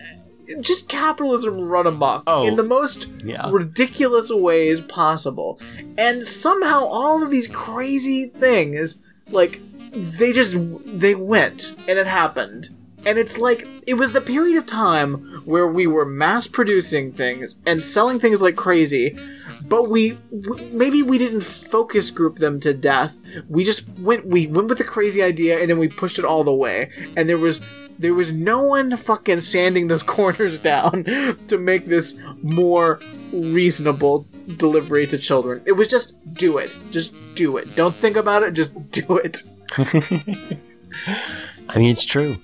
just capitalism run amok Oh. in the most Yeah. ridiculous ways possible. And somehow all of these crazy things like they just they went and it happened And it's like it was the period of time where we were mass producing things and selling things like crazy, but we w- maybe we didn't focus group them to death. We just went we went with a crazy idea and then we pushed it all the way. And there was there was no one fucking sanding those corners down to make this more reasonable delivery to children. It was just do it. Just do it. Don't think about it, just do it. I mean, it's true.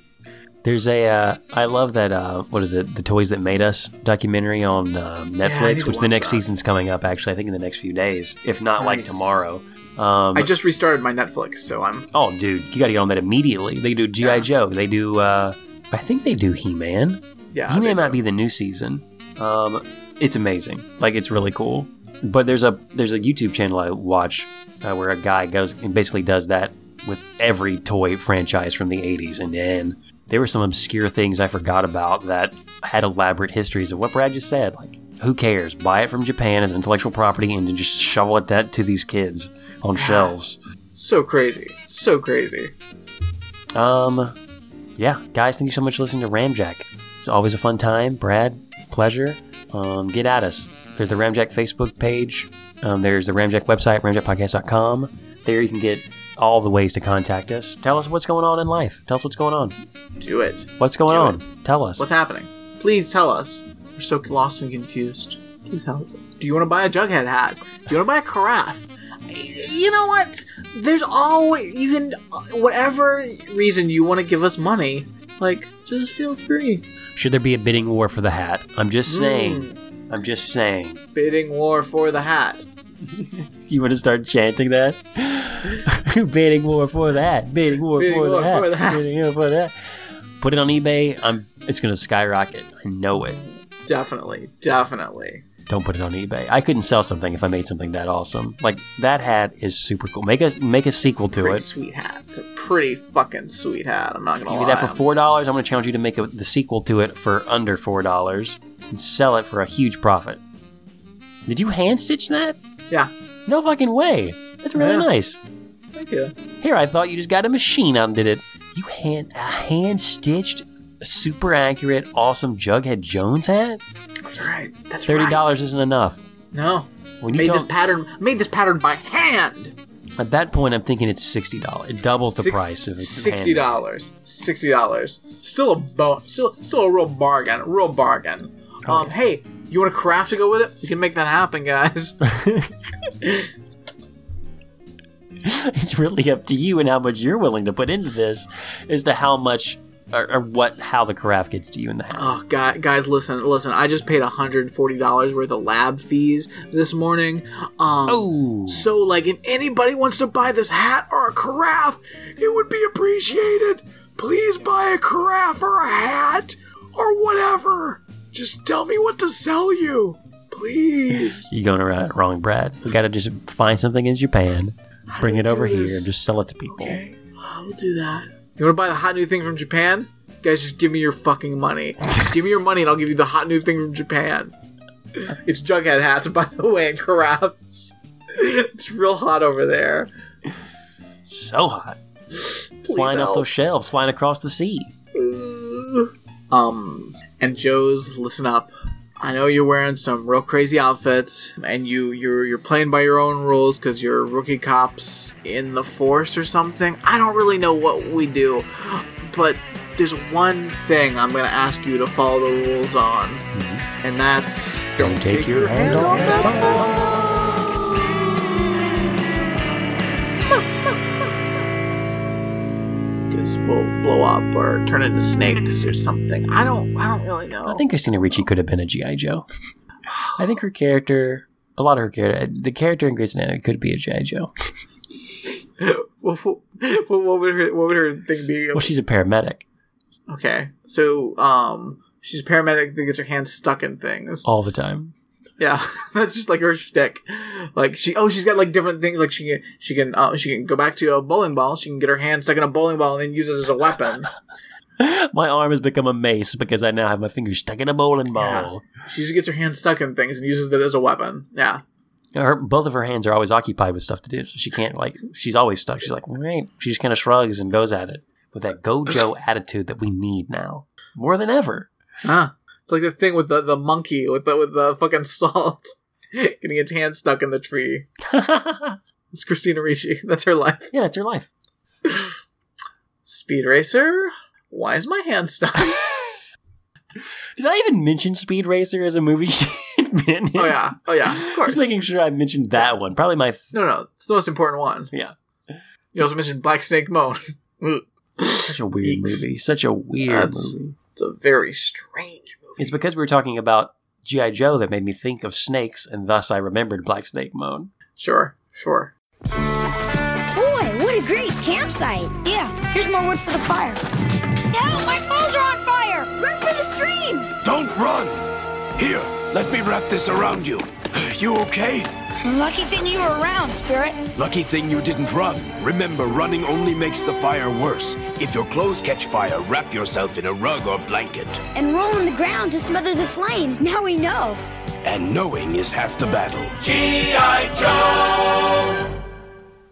There's a, uh, I love that, uh, what is it, The Toys That Made Us documentary on uh, Netflix, to which the next that. season's coming up, actually, I think in the next few days, if not like tomorrow. Um, I just restarted my Netflix, so I'm oh, dude, you got to get on that immediately. They do G.I. Yeah. Joe. They do, uh, I think they do He Man. yeah. He Man might be the new season. Um, it's amazing. Like it's really cool. But there's a there's a YouTube channel I watch uh, where a guy goes and basically does that with every toy franchise from the 80s, and then there were some obscure things I forgot about that had elaborate histories of what Brad just said. Like, who cares? Buy it from Japan as intellectual property and just shovel it that to these kids on shelves. so crazy, so crazy. Um, yeah, guys, thank you so much for listening to Ramjack. It's always a fun time. Brad, pleasure. Um, get at us. There's the Ramjack Facebook page. Um, there's the Ramjack website, ramjackpodcast.com. There you can get all the ways to contact us. Tell us what's going on in life. Tell us what's going on. Do it. What's going Do on? Tell us. What's happening? Please tell us. We're so lost and confused. Please help. Do you want to buy a Jughead hat? Do you want to buy a carafe? You know what? There's always you can whatever reason you want to give us money. Like, just feel free. Should there be a bidding war for the hat? I'm just saying. Mm, I'm just saying. bidding war for the hat. You want to start chanting that? bidding war for that. Bidding war, Bidding for, war the for the hat. Bidding war for that. Put it on eBay. I'm. It's going to skyrocket. I know it. Definitely, definitely. Don't put it on eBay. I couldn't sell something if I made something that awesome. Like that hat is super cool. Make a make a sequel to Pretty it. sweet hat. It's a pretty fucking sweet hat. I'm not gonna lie. me that for four dollars. I'm going to challenge you to make a, the sequel to it for under four dollars and sell it for a huge profit. Did you hand stitch that? Yeah. No fucking way. That's really Yeah. nice. Thank you. Here, I thought you just got a machine out and did it. You hand a hand stitched, super accurate, awesome Jughead Jones hat. That's right. That's Thirty right. dollars isn't enough. No. When you made this pattern. Made this pattern by hand. at that point, I'm thinking it's sixty dollars. It doubles the Six- price if it's sixty handmade. dollars. Sixty dollars. Still a bo- Still, still a real bargain. Real bargain. Oh, um, hey, you want a craft to go with it? We can make that happen, guys. it's really up to you and how much you're willing to put into this as to how much or, or what how the carafe gets to you in the hat. Oh, guy, guys, listen, listen. I just paid hundred and forty dollars worth of lab fees this morning. Um, Oh, So, like, if anybody wants to buy this hat or a carafe, it would be appreciated. Please buy a carafe or a hat or whatever. Just tell me what to sell you. Please. You're going around it wrong, Brad. We got to just find something in Japan, bring it over here, and just sell it to people. Okay, we'll do that. You want to buy the hot new thing from Japan? Guys, just give me your fucking money. give me your money and I'll give you the hot new thing from Japan. It's Jughead hats, by the way, and carafes. it's real hot over there. So hot, Please flying off those shelves, flying across the sea. Um, and Joe's, listen up. I know you're wearing some real crazy outfits, and you you're you're playing by your own rules because you're rookie cops in the force or something. I don't really know what we do, but there's one thing I'm gonna ask you to follow the rules on, mm-hmm. and that's Don't take your hand off Because we'll blow up or turn into snakes or something. I don't I don't really know. I think Christina Ricci could have been a GI Joe. I think her character, a lot of her character, the character in Grey's Anatomy could be a GI Joe. what, what, what would her what would her thing be? Well, she's a paramedic Okay, so um, she's a paramedic that gets her hands stuck in things. all the time. Yeah, that's just like her shtick. Like she, oh, she's got like different things. Like she can, she can, uh, she can go back to a bowling ball. She can get her hand stuck in a bowling ball and then use it as a weapon. My arm has become a mace because I now have my fingers stuck in a bowling ball. she just gets her hand stuck in things and uses it as a weapon. Yeah, Her, both of her hands are always occupied with stuff to do, so she can't like. She's always stuck. She's like, right. She just kind of shrugs and goes at it. with that Gojo attitude that we need now more than ever. Ah, it's like the thing with the, the monkey with the with the fucking salt getting its hand stuck in the tree. It's Christina Ricci. That's her life. Yeah, it's your life. Speed Racer. Why is my hand stuck? Did I even mention Speed Racer as a movie she had been in? oh yeah. Oh yeah. Of course. Just making sure I mentioned that one. Probably my. F- No, no. It's the most important one. yeah. You also mentioned Black Snake Moan. Such a weird Yeeks. movie. Such a weird That's- movie. it's a very strange movie. It's because we were talking about G.I. Joe that made me think of snakes, and thus I remembered Black Snake Moan. Sure. Sure. Boy, what a great campsite. Yeah, here's more wood for the fire. No, my clothes are on fire. Run for the stream. Don't run! Here, let me wrap this around you. You okay? Lucky thing you were around, Spirit. Lucky thing you didn't run. Remember, running only makes the fire worse. If your clothes catch fire, wrap yourself in a rug or blanket. And roll on the ground to smother the flames. Now we know. And knowing is half the battle. G.I. Joe!